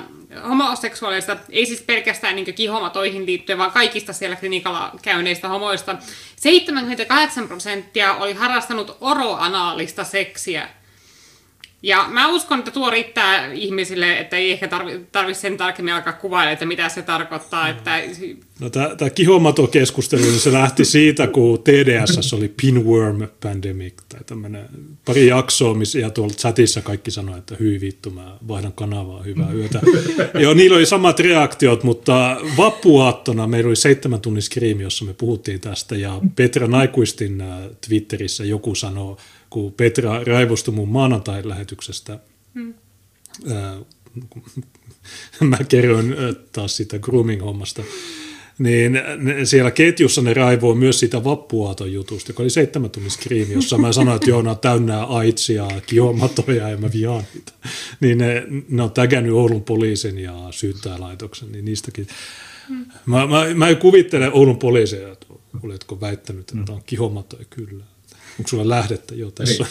homoseksuaalista, ei siis pelkästään niin kihomatoihin liittyen, vaan kaikista siellä klinikalla käyneistä homoista, 78 prosenttia oli harrastanut oroanaalista seksiä. Ja mä uskon, että tuo riittää ihmisille, että ei ehkä tarvitse tarvi sen tarkemmin alkaa kuvailla, että mitä se tarkoittaa. Että... No, tämä kihomato-keskustelu, niin se lähti siitä, kun TDS oli pinworm pandemic, tai tämmöinen pari jaksoa, missä ja tuolla chatissa kaikki sanoi, että hyi vittu, mä vaihdan kanavaa, hyvää yötä. Joo, niillä oli samat reaktiot, mutta vappuaattona meillä oli seitsemän tunnin skriimi, jossa me puhuttiin tästä, ja Petra Naikuistin äh, Twitterissä joku sanoi, kun Petra raivostui mun maanantai-lähetyksestä, hmm. ää, mä kerroin taas siitä grooming-hommasta, niin siellä ketjussa ne raivoo myös sitä vappuaaton jutusta, joka oli seitsemän tunnin skriimi, jossa mä sanoin, että joo, on täynnä aitsia, kiomatoja ja mä vihaan niitä. Niin ne, ne on tägännyt Oulun poliisin ja syyttäjälaitoksen, niin niistäkin. Hmm. Mä, mä, mä kuvittele Oulun poliisia, että oletko väittänyt, että on kihomatoja kyllä. Onko sulla lähdettä jo tässä?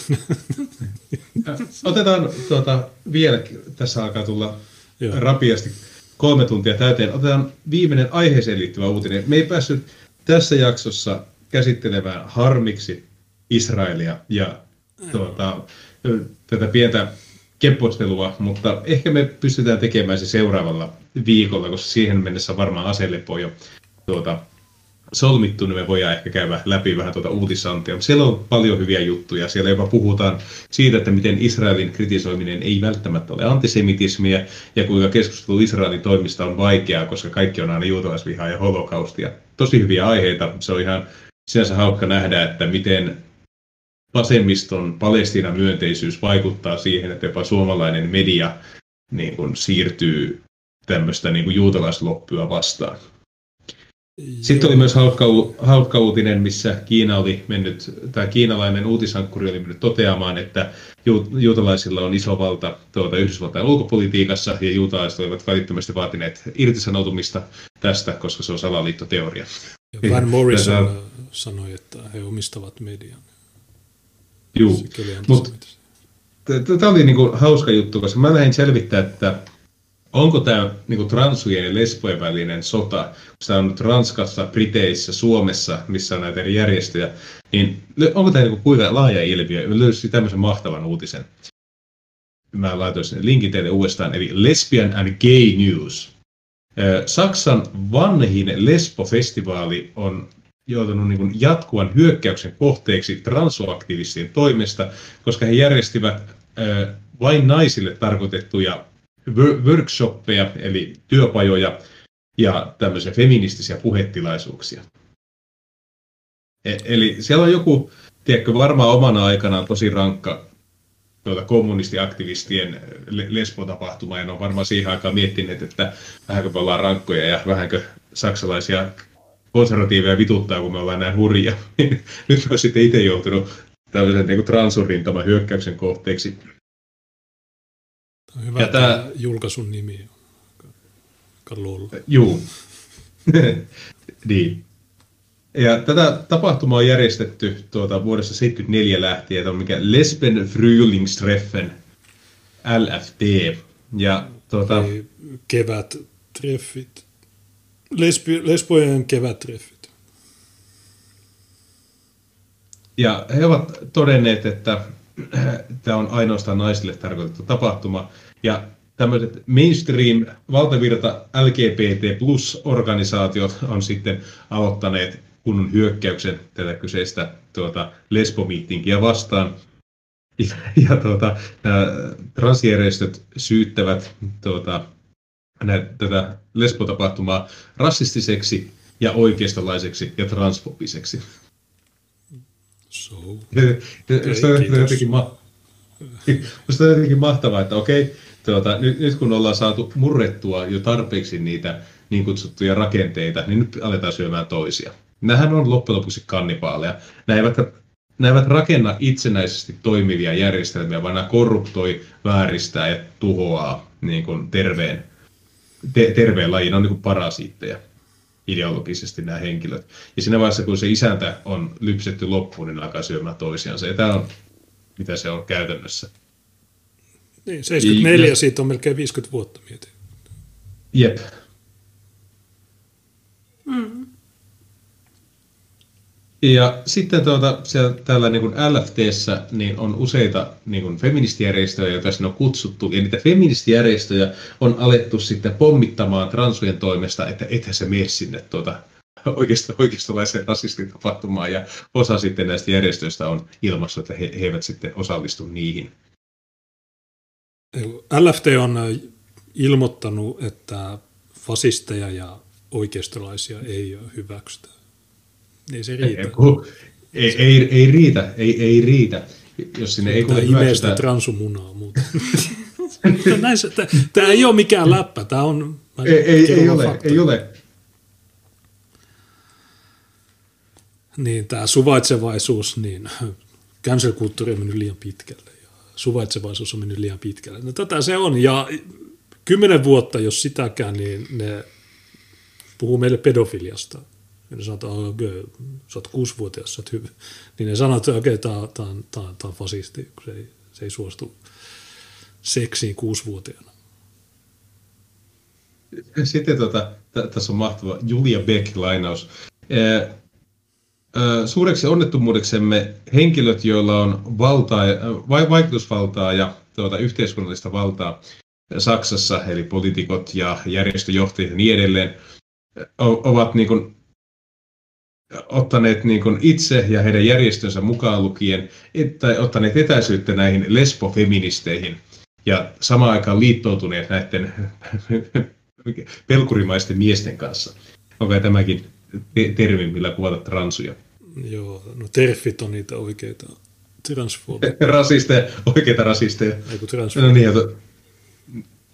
Otetaan tuota, vielä, tässä alkaa tulla Joo. rapiasti kolme tuntia täyteen. Otetaan viimeinen aiheeseen liittyvä uutinen. Me ei päässyt tässä jaksossa käsittelemään harmiksi Israelia ja tuota, tätä pientä keppostelua, mutta ehkä me pystytään tekemään se seuraavalla viikolla, koska siihen mennessä varmaan aselepo jo tuota, solmittu, niin me voidaan ehkä käydä läpi vähän tuota uutisantia. Siellä on paljon hyviä juttuja. Siellä jopa puhutaan siitä, että miten Israelin kritisoiminen ei välttämättä ole antisemitismiä ja kuinka keskustelu Israelin toimista on vaikeaa, koska kaikki on aina juutalaisvihaa ja holokaustia. Tosi hyviä aiheita. Se on ihan sinänsä haukka nähdä, että miten vasemmiston Palestiinan myönteisyys vaikuttaa siihen, että jopa suomalainen media niin kuin, siirtyy tämmöistä niin kuin juutalaisloppua vastaan. Sitten oli myös hauska, hauska uutinen, missä Kiina oli mennyt, tai kiinalainen uutisankkuri oli mennyt toteamaan, että ju, juutalaisilla on iso valta tuota Yhdysvaltain ulkopolitiikassa, ja juutalaiset olivat välittömästi vaatineet irtisanoutumista tästä, koska se on salaliittoteoria. Ja Van Morrison Tätä... sanoi, että he omistavat median. Joo, mutta tämä oli niinku hauska juttu, koska mä lähdin selvittää, että onko tämä niin transujen ja lesbojen välinen sota, kun tämä on nyt Ranskassa, Briteissä, Suomessa, missä on näitä eri järjestöjä, niin onko tämä niin kuinka laaja ilmiö? Mä löysin tämmöisen mahtavan uutisen. Mä laitoin sen linkin teille uudestaan, eli Lesbian and Gay News. Saksan vanhin lesbofestivaali on joutunut niin jatkuvan hyökkäyksen kohteeksi transuaktivistien toimesta, koska he järjestivät vain naisille tarkoitettuja workshoppeja, eli työpajoja ja tämmöisiä feministisiä puhetilaisuuksia. E- eli siellä on joku, tiedätkö, varmaan omana aikanaan tosi rankka tuota, kommunistiaktivistien lesbotapahtuma, ja ne on varmaan siihen aikaan miettineet, että vähänkö me ollaan rankkoja ja vähänkö saksalaisia konservatiiveja vituttaa, kun me ollaan näin hurja. Nyt mä sitten itse joutunut tämmöisen niin transurintaman hyökkäyksen kohteeksi. On hyvä, ja tämä julkaisun nimi on. Juu. niin. Ja tätä tapahtumaa on järjestetty tuota vuodesta 74 lähtien, on mikä Lesben Frühlingstreffen, LFT. Ja tuota... Kevättreffit. Lesbi, lesbojen kevättreffit. Ja he ovat todenneet, että tämä on ainoastaan naisille tarkoitettu tapahtuma. Ja tämmöiset mainstream valtavirta LGBT plus-organisaatiot on sitten aloittaneet kunnon hyökkäyksen tätä kyseistä tuota, lesbomiittinkiä vastaan. Ja, ja tuota, nämä transjärjestöt syyttävät tuota, näitä, tätä lesbotapahtumaa rassistiseksi ja oikeistolaiseksi ja transfobiseksi. So. Musta on jotenkin, ma- musta on jotenkin mahtavaa, että okei, tuota, nyt, nyt kun ollaan saatu murrettua jo tarpeeksi niitä niin kutsuttuja rakenteita, niin nyt aletaan syömään toisia. Nämähän on loppujen lopuksi kannibaaleja. Nämä eivät, nämä eivät rakenna itsenäisesti toimivia järjestelmiä, vaan nämä korruptoi, vääristää ja tuhoaa niin kuin terveen, te, terveen lajin, on niin kuin parasiitteja ideologisesti nämä henkilöt. Ja siinä vaiheessa, kun se isäntä on lypsetty loppuun, niin alkaa syömään toisiansa. Ja tämä on, mitä se on käytännössä. Niin, 74, ja, siitä on melkein 50 vuotta mietin. Jep. Ja sitten tuota, siellä, täällä niin kuin LFTssä niin on useita niin kuin feministijärjestöjä, joita sinne on kutsuttu, ja niitä feministijärjestöjä on alettu sitten pommittamaan transujen toimesta, että ethän se mene sinne tuota, oikeisto, oikeistolaiseen rasistitapahtumaan, ja osa sitten näistä järjestöistä on ilmassa, että he, he eivät sitten osallistu niihin. LFT on ilmoittanut, että fasisteja ja oikeistolaisia ei hyväksytä. Ei se riitä. Ei, ei, ei, riitä, ei, ei riitä. Jos sinne ei Tämä imee sitä transumunaa muuten. tämä ei ole mikään läppä, tämä on... Ei, ei, ei ole, faktoja. ei ole. Niin, tämä suvaitsevaisuus, niin cancel-kulttuuri on mennyt liian pitkälle ja suvaitsevaisuus on mennyt liian pitkälle. No tätä se on ja kymmenen vuotta, jos sitäkään, niin ne puhuu meille pedofiliasta – ja ne sanoo, että okay, sä oot kuusivuotias, sä oot hyvä. Niin ne sanoo, että okei, okay, tää, tää, tää, tää on fasisti, kun se ei, se ei suostu seksiin kuusivuotiaana. Sitten tota, tässä on mahtava Julia Beck-lainaus. Suureksi onnettomuudeksemme henkilöt, joilla on valtaa, vaikutusvaltaa ja tuota, yhteiskunnallista valtaa Saksassa, eli poliitikot ja järjestöjohtajat ja niin edelleen, ovat niin kuin ottaneet niin kuin itse ja heidän järjestönsä mukaan lukien, tai ottaneet etäisyyttä näihin lesbofeministeihin ja samaan aikaan liittoutuneet näiden pelkurimaisten miesten kanssa. Onko tämäkin termi, millä kuvata transuja? Joo, no terfit on niitä oikeita transfobeja. rasisteja, oikeita rasisteja. Eiku transfobeja. No niin, että,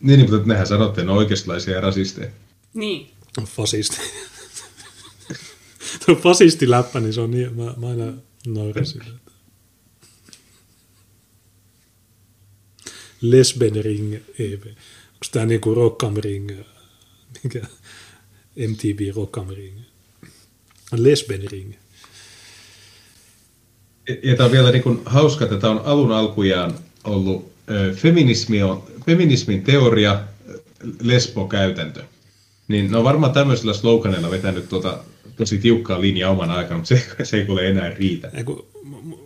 niin, mutta nehän sanotte, ne on oikeistolaisia rasisteja. Niin. Fasisteja tuo fasistiläppä, niin se on niin, mä, mä aina sille. Lesben Ring EV. Onko tämä niinku Rockam Ring, mikä MTV Rockam Ring? Lesben Ring. Ja tämä on vielä niin kuin hauska, että tämä on alun alkujaan ollut feminismi on, feminismin teoria, lesbo-käytäntö. Niin ne on varmaan tämmöisellä sloganilla vetänyt tuota tosi tiukkaa linjaa oman aikana, mutta se, se ei kuule enää riitä. Eiku,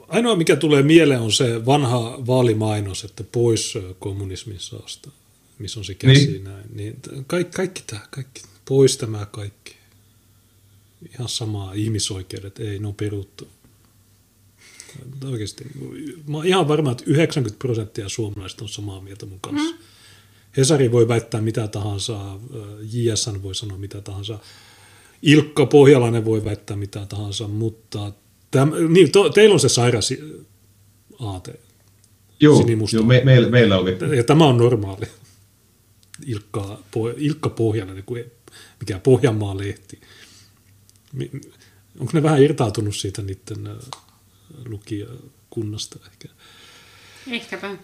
ainoa mikä tulee mieleen on se vanha vaalimainos, että pois kommunismin saasta, missä on se käsi niin. näin. Niin kaikki, kaikki tämä, kaikki, pois tämä kaikki. Ihan samaa ihmisoikeudet, ei, ne on peruttu. Oikeasti, mä oon ihan varma, että 90 prosenttia suomalaisista on samaa mieltä mun kanssa. Mm. Hesari voi väittää mitä tahansa, JSN voi sanoa mitä tahansa, Ilkka Pohjalainen voi väittää mitä tahansa, mutta täm, niin, to, teillä on se sairas aate. Joo, joo me, meillä, meillä oli. Ja tämä on normaali. Ilkka, Ilkka Pohjalainen, mikä Pohjanmaan lehti. Onko ne vähän irtautunut siitä niiden lukijakunnasta ehkä? Ehkäpä.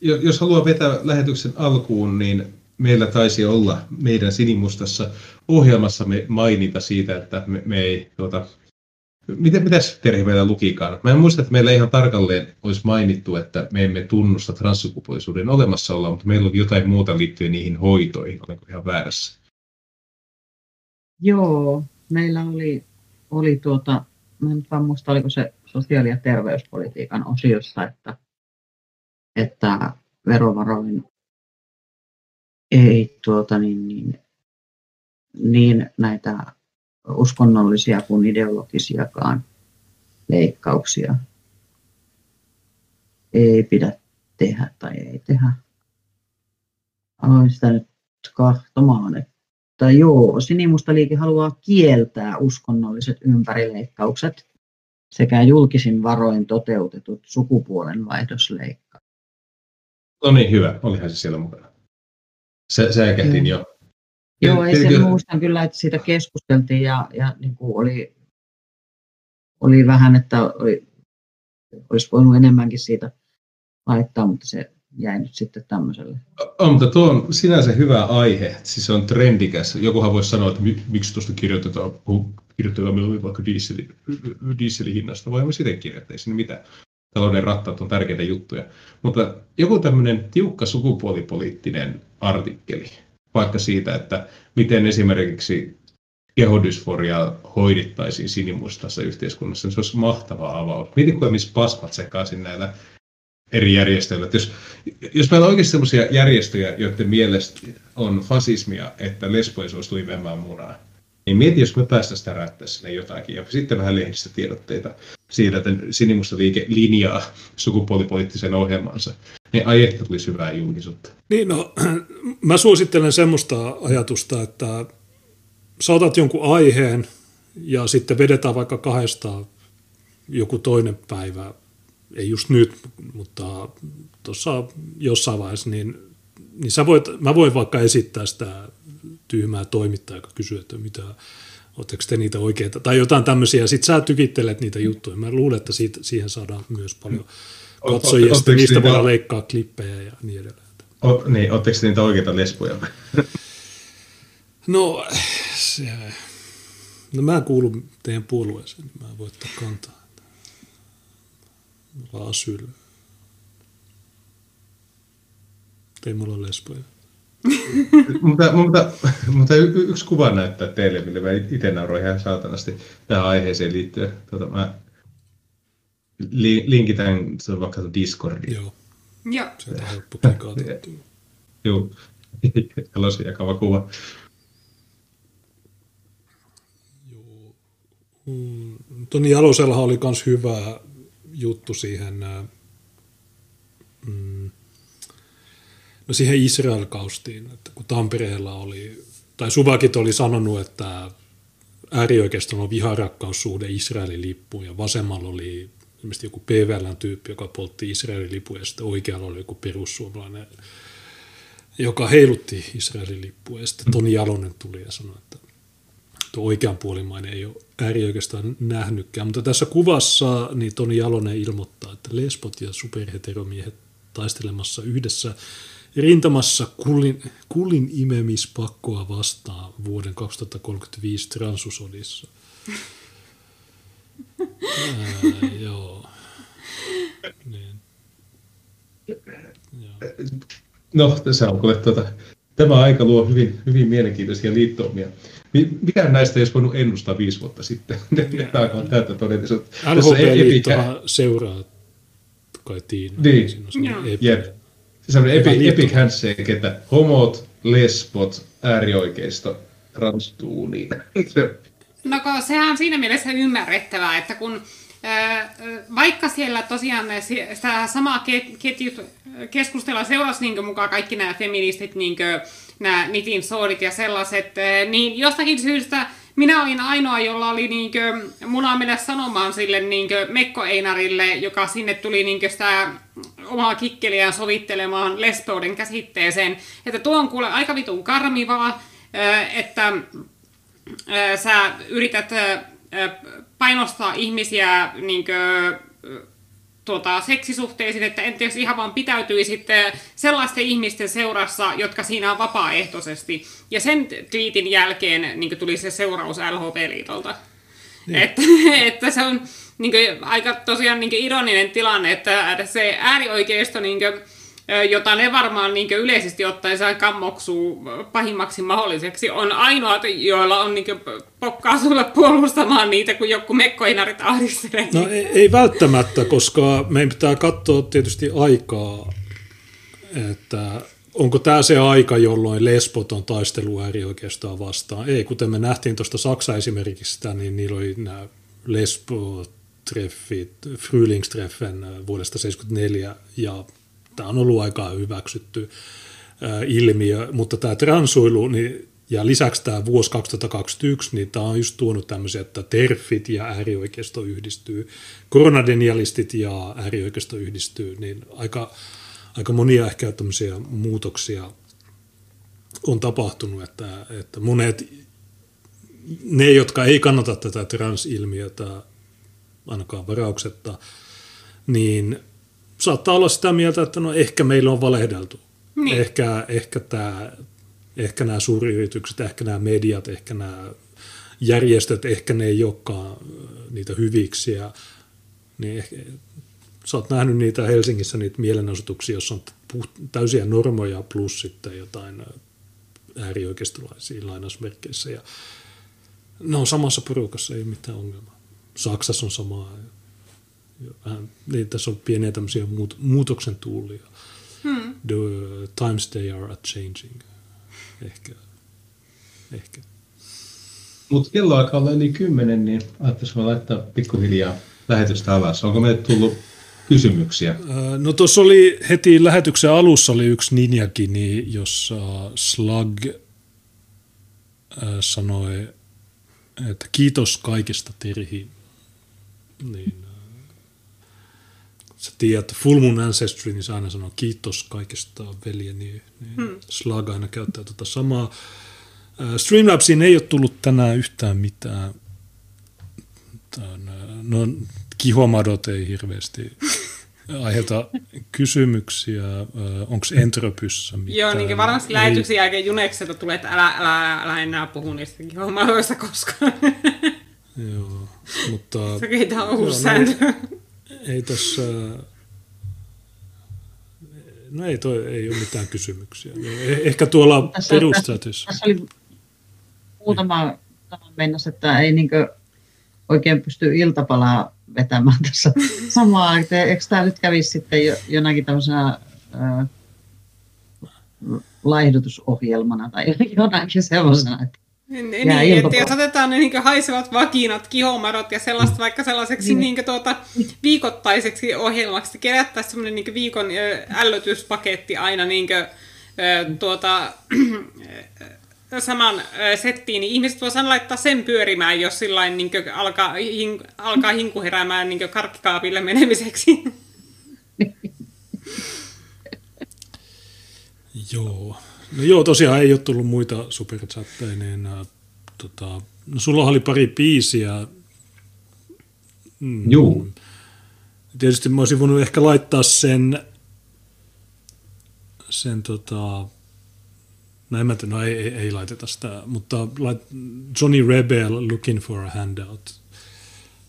Jos haluaa vetää lähetyksen alkuun, niin meillä taisi olla meidän sinimustassa ohjelmassamme mainita siitä, että me, me ei, tuota, miten, mitäs Terhi meillä lukikaan? Mä en muista, että meillä ihan tarkalleen olisi mainittu, että me emme tunnusta transsukupuolisuuden olemassaoloa, mutta meillä oli jotain muuta liittyen niihin hoitoihin. Olenko ihan väärässä? Joo, meillä oli, oli tuota, mä en muista, oliko se sosiaali- ja terveyspolitiikan osiossa, että, että verovaroin ei tuota, niin, niin, niin näitä uskonnollisia kuin ideologisiakaan leikkauksia ei pidä tehdä tai ei tehdä. Aloin sitä nyt kahtomaan, että joo, Sinimusta liike haluaa kieltää uskonnolliset ympärileikkaukset sekä julkisin varoin toteutetut sukupuolen vaihdosleikkaukset. No niin, hyvä. Olihan se siellä mukana. Se, säikähdin jo. Joo, ei sen muistan kyllä, että siitä keskusteltiin ja, ja niin kuin oli, oli vähän, että oli, olisi voinut enemmänkin siitä laittaa, mutta se jäi nyt sitten tämmöiselle. On, mutta tuo on sinänsä hyvä aihe, siis se on trendikäs. Jokuhan voisi sanoa, että miksi tuosta kirjoitetaan, kirjoitetaan vaikka diesel, dieselin hinnasta, voimme sitten kirjoittaa, ei siinä mitään. Talouden rattaat on tärkeitä juttuja. Mutta joku tämmöinen tiukka sukupuolipoliittinen artikkeli, vaikka siitä, että miten esimerkiksi kehodysforia hoidittaisiin sinimustassa yhteiskunnassa, niin se olisi mahtava avaus. Mietin, kuinka missä pasmat sekaisin näillä eri järjestöillä. jos, jos meillä on oikeasti sellaisia järjestöjä, joiden mielestä on fasismia, että lesboisuus tuli vemmään munaa, niin mieti, jos me päästä sitä räyttää sinne jotakin. Ja sitten vähän tiedotteita siitä, että sinimusta liike linjaa sukupuolipoliittisen ohjelmansa. Niin ai että tulisi hyvää julkisuutta. Niin no, mä suosittelen semmoista ajatusta, että saatat jonkun aiheen ja sitten vedetään vaikka kahdesta joku toinen päivä ei just nyt, mutta tuossa jossain vaiheessa, niin, niin sä voit, mä voin vaikka esittää sitä tyhmää toimittajaa, joka kysyy, että mitä, oletteko te niitä oikeita, tai jotain tämmöisiä, sitten sä tykittelet niitä juttuja. Mä luulen, että siitä, siihen saadaan myös paljon katsojia, ja sitten niistä voidaan leikkaa klippejä ja niin edelleen. O, niin, ootteko niitä oikeita lesboja? no, se, no mä kuulun teidän puolueeseen, niin mä voin ottaa kantaa asyl. Ei mulla lesboja. Mutta, mutta, mutta y- yksi kuva näyttää teille, millä mä itse nauroin ihan saatanasti tähän aiheeseen liittyen. Tuota, mä li- linkitän se vaikka Discordiin. Joo. Joo. Se on helppo. Joo. Elosi jakava kuva. Joo. Mm, Toni Jalosellahan oli myös hyvä juttu siihen, mm, no siihen Israel-kaustiin, että kun Tampereella oli, tai Suvakit oli sanonut, että äärioikeiston on viharakkaussuhde Israelin lippuun ja vasemmalla oli ilmeisesti joku PVLn-tyyppi, joka poltti Israelin lippuja ja sitten oikealla oli joku perussuomalainen, joka heilutti Israelin lippua ja sitten Toni Jalonen tuli ja sanoi, että tuo oikeanpuolimainen ei ole äärioikeastaan nähnytkään. Mutta tässä kuvassa niin Toni Jalonen ilmoittaa, että lesbot ja superheteromiehet taistelemassa yhdessä rintamassa kullin, kullin imemispakkoa vastaan vuoden 2035 transusodissa. Ää, joo. Niin. Joo. No, tässä on kuule tuota, tämä aika luo hyvin, hyvin mielenkiintoisia liittoumia. Mikä näistä olisi voinut ennustaa viisi vuotta sitten? Tämä on täyttä todellisuutta. LHP-liittohan seuraa kai Tiina. Niin, jep. Se on epi, epic handshake, että homot, lesbot, äärioikeisto, transtuuni. No sehän on siinä mielessä ymmärrettävää, että kun vaikka siellä tosiaan sitä samaa ketjut, keskustelua seurasi niin mukaan kaikki nämä feministit, niin nämä nitin soodit ja sellaiset, niin jostakin syystä minä olin ainoa, jolla oli niinkö, muna mennä sanomaan sille niinkö Mekko Einarille, joka sinne tuli niinkö sitä omaa kikkeliään sovittelemaan lesbouden käsitteeseen, että tuo on kuule aika vitun karmivaa, että sä yrität painostaa ihmisiä niinkö, tuota, seksisuhteisiin, että entä jos ihan vaan pitäytyisitte sellaisten ihmisten seurassa, jotka siinä on vapaaehtoisesti. Ja sen twiitin jälkeen niin tuli se seuraus LHP-liitolta. Niin. Että, että se on niin kuin, aika tosiaan niin ironinen tilanne, että se äärioikeisto niin kuin, jota ne varmaan niin yleisesti ottaen saa kammoksuu pahimmaksi mahdolliseksi, on ainoat, joilla on niin pokkaa sulle puolustamaan niitä, kun joku mekkoinarit ahdistelee. No ei, ei välttämättä, koska meidän pitää katsoa tietysti aikaa, että onko tämä se aika, jolloin lesbot on taistelu äärioikeistaan vastaan. Ei, kuten me nähtiin tuosta Saksa esimerkiksi sitä, niin niillä oli nämä lesbot treffit, Frühlingstreffen vuodesta 1974 ja tämä on ollut aika hyväksytty ilmiö, mutta tämä transuilu niin, ja lisäksi tämä vuosi 2021, niin tämä on just tuonut tämmöisiä, että terfit ja äärioikeisto yhdistyy, koronadenialistit ja äärioikeisto yhdistyy, niin aika, aika monia ehkä tämmöisiä muutoksia on tapahtunut, että, että monet, ne jotka ei kannata tätä transilmiötä ainakaan varauksetta, niin saattaa olla sitä mieltä, että no ehkä meillä on valehdeltu. Niin. Ehkä, ehkä, tämä, ehkä nämä suuryritykset, ehkä nämä mediat, ehkä nämä järjestöt, ehkä ne ei olekaan niitä hyviksiä. Niin ehkä, sä oot nähnyt niitä Helsingissä, niitä mielenosoituksia, jossa on täysiä normoja plus sitten jotain äärioikeistolaisia lainausmerkeissä. Ja ne on samassa porukassa, ei ole mitään ongelmaa. Saksassa on samaa. Vähän, niin tässä on pieniä tämmöisiä muut, muutoksen tuulia. Hmm. The times they are changing. Ehkä. Ehkä. Mutta kello alkaa olla yli kymmenen, niin ajattelin laittaa pikkuhiljaa lähetystä alas. Onko meille tullut kysymyksiä? No tuossa oli heti lähetyksen alussa oli yksi Ninjakini, jossa Slug sanoi, että kiitos kaikesta Terhi. Niin, sä tiedät, Full Moon Ancestry, niin sä aina sanoo kiitos kaikesta veljeni. Niin hmm. Slug aina käyttää tuota samaa. Streamlabsiin ei ole tullut tänään yhtään mitään. Tämän, no, kihomadot ei hirveästi aiheuta kysymyksiä. Onko Entropyssä mitään? Joo, niin varmasti lähetyksen jälkeen Junekselta tulee, että älä, älä, älä enää puhu niistä kihomadoista koskaan. Joo, mutta... Se on uusi sääntö. No, ei tässä... No ei, toi, ei ole mitään kysymyksiä. Eh, ehkä tuolla perustatus. Tässä oli muutama mennessä, että ei niinkö oikein pysty iltapalaa vetämään tässä samaa. Eikö tämä nyt kävisi sitten jo, jonakin tämmöisenä äh, laihdutusohjelmana tai jonakin semmoisena, että niin, niin että jos otetaan ne niin haisevat vakinat, kihomarot ja sellaista vaikka sellaiseksi niin. Niin tuota, viikoittaiseksi ohjelmaksi, kerättäisiin semmoinen niin viikon ällötyspaketti aina niin kuin, tuota, saman settiin, niin ihmiset voisivat laittaa sen pyörimään, jos sillain niin alkaa, hin, alkaa hinku heräämään niin karkkikaapille menemiseksi. Joo. No joo, tosiaan ei ole tullut muita superchatteja, niin äh, tota, no sulla oli pari biisiä. Mm, joo. Tietysti mä olisin voinut ehkä laittaa sen, sen tota, no en mä tiedä, no ei, ei, ei laiteta sitä, mutta lait, Johnny Rebel Looking for a Handout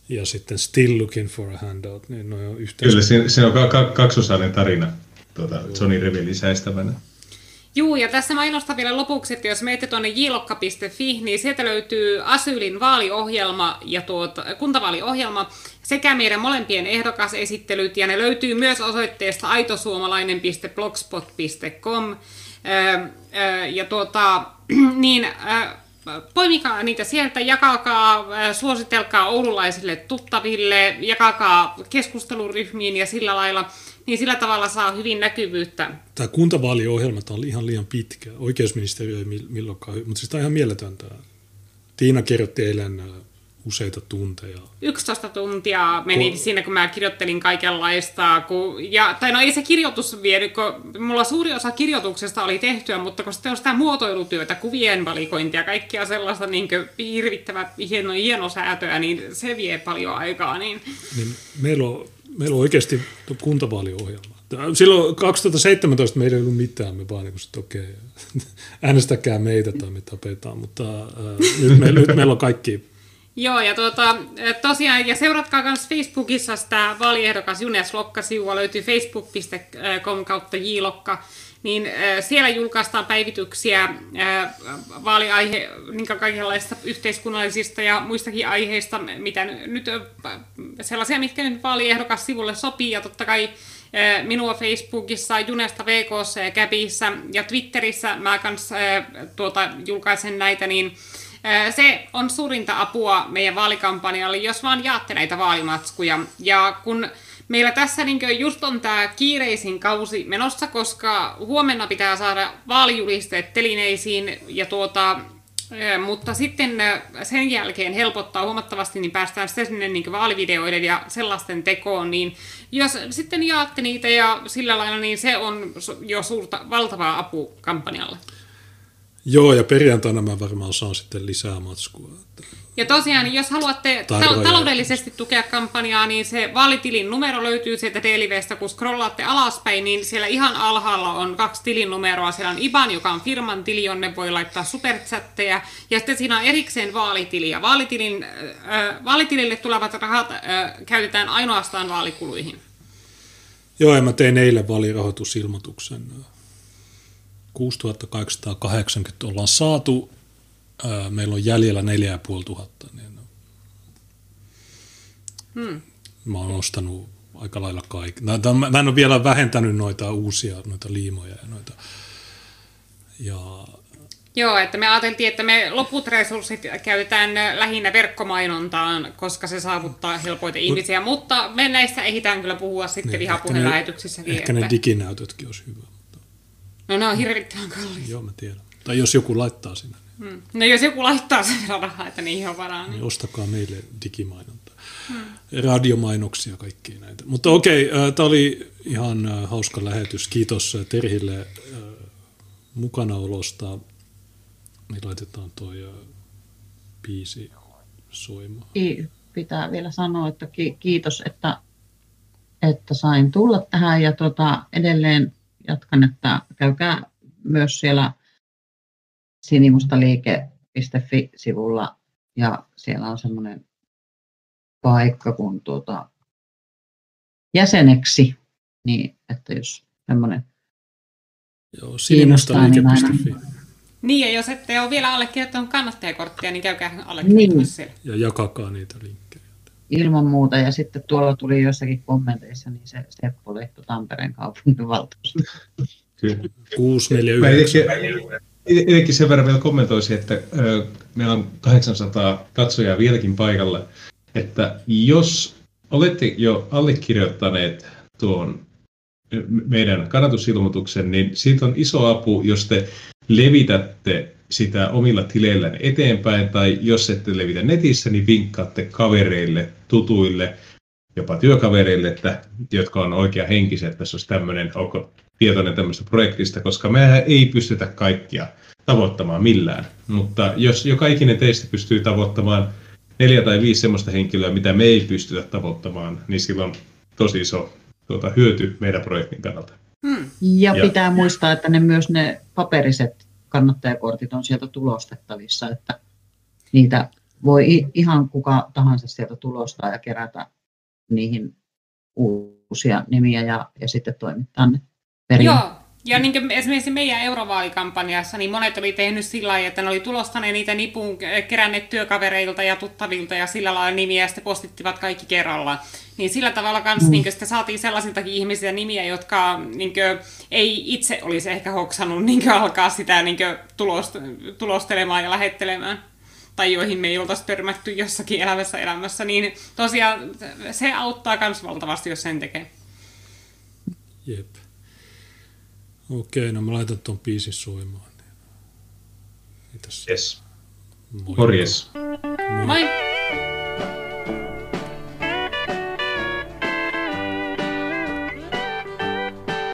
ja sitten Still Looking for a Handout, niin ne on yhteensä. Kyllä, se, se on kaksosainen tarina tuota, Johnny Rebelin säistävänä. Juu, ja tässä mainostan vielä lopuksi, että jos menette tuonne jilokka.fi, niin sieltä löytyy Asylin vaaliohjelma ja tuota, kuntavaaliohjelma sekä meidän molempien ehdokasesittelyt, ja ne löytyy myös osoitteesta aitosuomalainen.blogspot.com. Ja tuota, niin poimikaa niitä sieltä, jakakaa, suositelkaa oululaisille tuttaville, jakakaa keskusteluryhmiin ja sillä lailla niin sillä tavalla saa hyvin näkyvyyttä. Tämä kuntavaaliohjelma on ihan liian pitkä. Oikeusministeriö ei milloinkaan, mutta siis tämä on ihan mieletöntä. Tiina kirjoitti eilen äh, useita tunteja. 11 tuntia meni kun... siinä, kun mä kirjoittelin kaikenlaista. Kun, ja, tai no ei se kirjoitus vienyt, kun mulla suuri osa kirjoituksesta oli tehtyä, mutta kun sitten on sitä muotoilutyötä, kuvien valikointia, kaikkia sellaista niin hirvittävää hieno, hieno säätöä, niin se vie paljon aikaa. Niin, niin meillä on meillä on oikeasti kuntavaaliohjelma. Silloin 2017 meillä ei ollut mitään, me vaan niin että okei, okay, äänestäkää meitä tai me tapetaan, mutta äh, nyt, me, nyt meillä on kaikki Joo, ja tuota, tosiaan, ja seuratkaa myös Facebookissa sitä vaaliehdokas Junes Lokka-sivua, löytyy facebook.com kautta jlokka, niin siellä julkaistaan päivityksiä vaaliaihe, niin kaikenlaisista yhteiskunnallisista ja muistakin aiheista, mitä nyt sellaisia, mitkä nyt vaaliehdokas sivulle sopii, ja totta kai minua Facebookissa, Junesta ja Käpissä ja Twitterissä mä kanssa tuota, julkaisen näitä, niin Se on suurinta apua meidän vaalikampanjalle, jos vaan jaatte näitä vaalimatskuja. Ja kun meillä tässä niin just on tämä kiireisin kausi menossa, koska huomenna pitää saada vaalijulisteet telineisiin ja tuota, mutta sitten sen jälkeen helpottaa huomattavasti, niin päästään sitten sinne niin vaalivideoiden ja sellaisten tekoon, niin jos sitten jaatte niitä ja sillä lailla, niin se on jo suurta, valtavaa apu kampanjalle. Joo, ja perjantaina mä varmaan saan sitten lisää matskua. Ja tosiaan, jos haluatte ta- taloudellisesti tukea kampanjaa, niin se vaalitilin numero löytyy sieltä Delivestä, kun scrollaatte alaspäin, niin siellä ihan alhaalla on kaksi tilin numeroa. Siellä on IBAN, joka on firman tili, jonne voi laittaa superchatteja, ja sitten siinä on erikseen vaalitili. Ja vaalitilin, äh, vaalitilille tulevat rahat äh, käytetään ainoastaan vaalikuluihin. Joo, ja mä tein eilen vaalirahoitusilmoituksen. 6880 ollaan saatu meillä on jäljellä 4500, niin hmm. mä oon ostanut aika lailla kaikki. Mä en ole vielä vähentänyt noita uusia noita liimoja ja noita. Ja Joo, että me ajateltiin, että me loput resurssit käytetään lähinnä verkkomainontaan, koska se saavuttaa helpoiten ihmisiä, mutta me näistä ehditään kyllä puhua sitten niin, vihapuhelähetyksissäkin. Ehkä että... ne diginäytötkin olisi hyvä. No ne on hirvittävän kalliita. Joo, mä tiedän. Tai jos joku laittaa sinne. Hmm. No jos joku laittaa sen rahaa, että niihin on varaa. Niin... niin ostakaa meille digimainontaa. Hmm. Radiomainoksia kaikkia näitä. Mutta okei, okay, tämä oli ihan hauska lähetys. Kiitos Terhille mukanaolosta. Niin laitetaan toi biisi soimaan. Pitää vielä sanoa, että kiitos, että, että sain tulla tähän ja tota, edelleen jatkan, että käykää myös siellä sinimustaliike.fi-sivulla ja siellä on semmoinen paikka kun tuota, jäseneksi, niin että jos semmoinen Joo, sinimustaliike.fi. Niin, niin, ja jos ette ole vielä allekirjoittanut kannattajakorttia, niin käykää allekirjoittamassa niin. siellä. Ja jakakaa niitä linkkejä. Ilman muuta, ja sitten tuolla tuli jossakin kommenteissa, niin se Seppo Lehto Tampereen kaupunginvaltuusto. Kyllä. 649. Etenkin sen verran vielä kommentoisin, että ö, meillä on 800 katsojaa vieläkin paikalla, että jos olette jo allekirjoittaneet tuon meidän kannatusilmoituksen, niin siitä on iso apu, jos te levitätte sitä omilla tileillänne eteenpäin, tai jos ette levitä netissä, niin vinkkaatte kavereille, tutuille, jopa työkavereille, että, jotka on oikea henkisiä, että tässä olisi tämmöinen, onko tietoinen tämmöistä projektista, koska me ei pystytä kaikkia tavoittamaan millään. Mutta jos joka ikinen teistä pystyy tavoittamaan neljä tai viisi sellaista henkilöä, mitä me ei pystytä tavoittamaan, niin silloin tosi iso tuota, hyöty meidän projektin kannalta. Hmm. Ja, ja pitää muistaa, että ne myös ne paperiset kannattajakortit on sieltä tulostettavissa, että niitä voi ihan kuka tahansa sieltä tulostaa ja kerätä niihin uusia nimiä ja, ja sitten toimittaa ne perin. Joo, ja niin kuin esimerkiksi meidän eurovaalikampanjassa, niin monet oli tehnyt sillä lailla, että ne oli tulostaneet niitä nipun keränneet työkavereilta ja tuttavilta ja sillä lailla nimiä ja sitten postittivat kaikki kerralla. Niin sillä tavalla kanssa mm. niin sitten saatiin sellaisiltakin ihmisiltä nimiä, jotka niin kuin, ei itse olisi ehkä hoksannut niin alkaa sitä niin tulost, tulostelemaan ja lähettelemään tai joihin me ei oltaisi törmätty jossakin elävässä elämässä, niin tosiaan se auttaa myös valtavasti, jos sen tekee. Jep. Okei, no mä laitan tuon biisin soimaan. Mitäs? Yes. Moi. Morjes. Moi. Moi.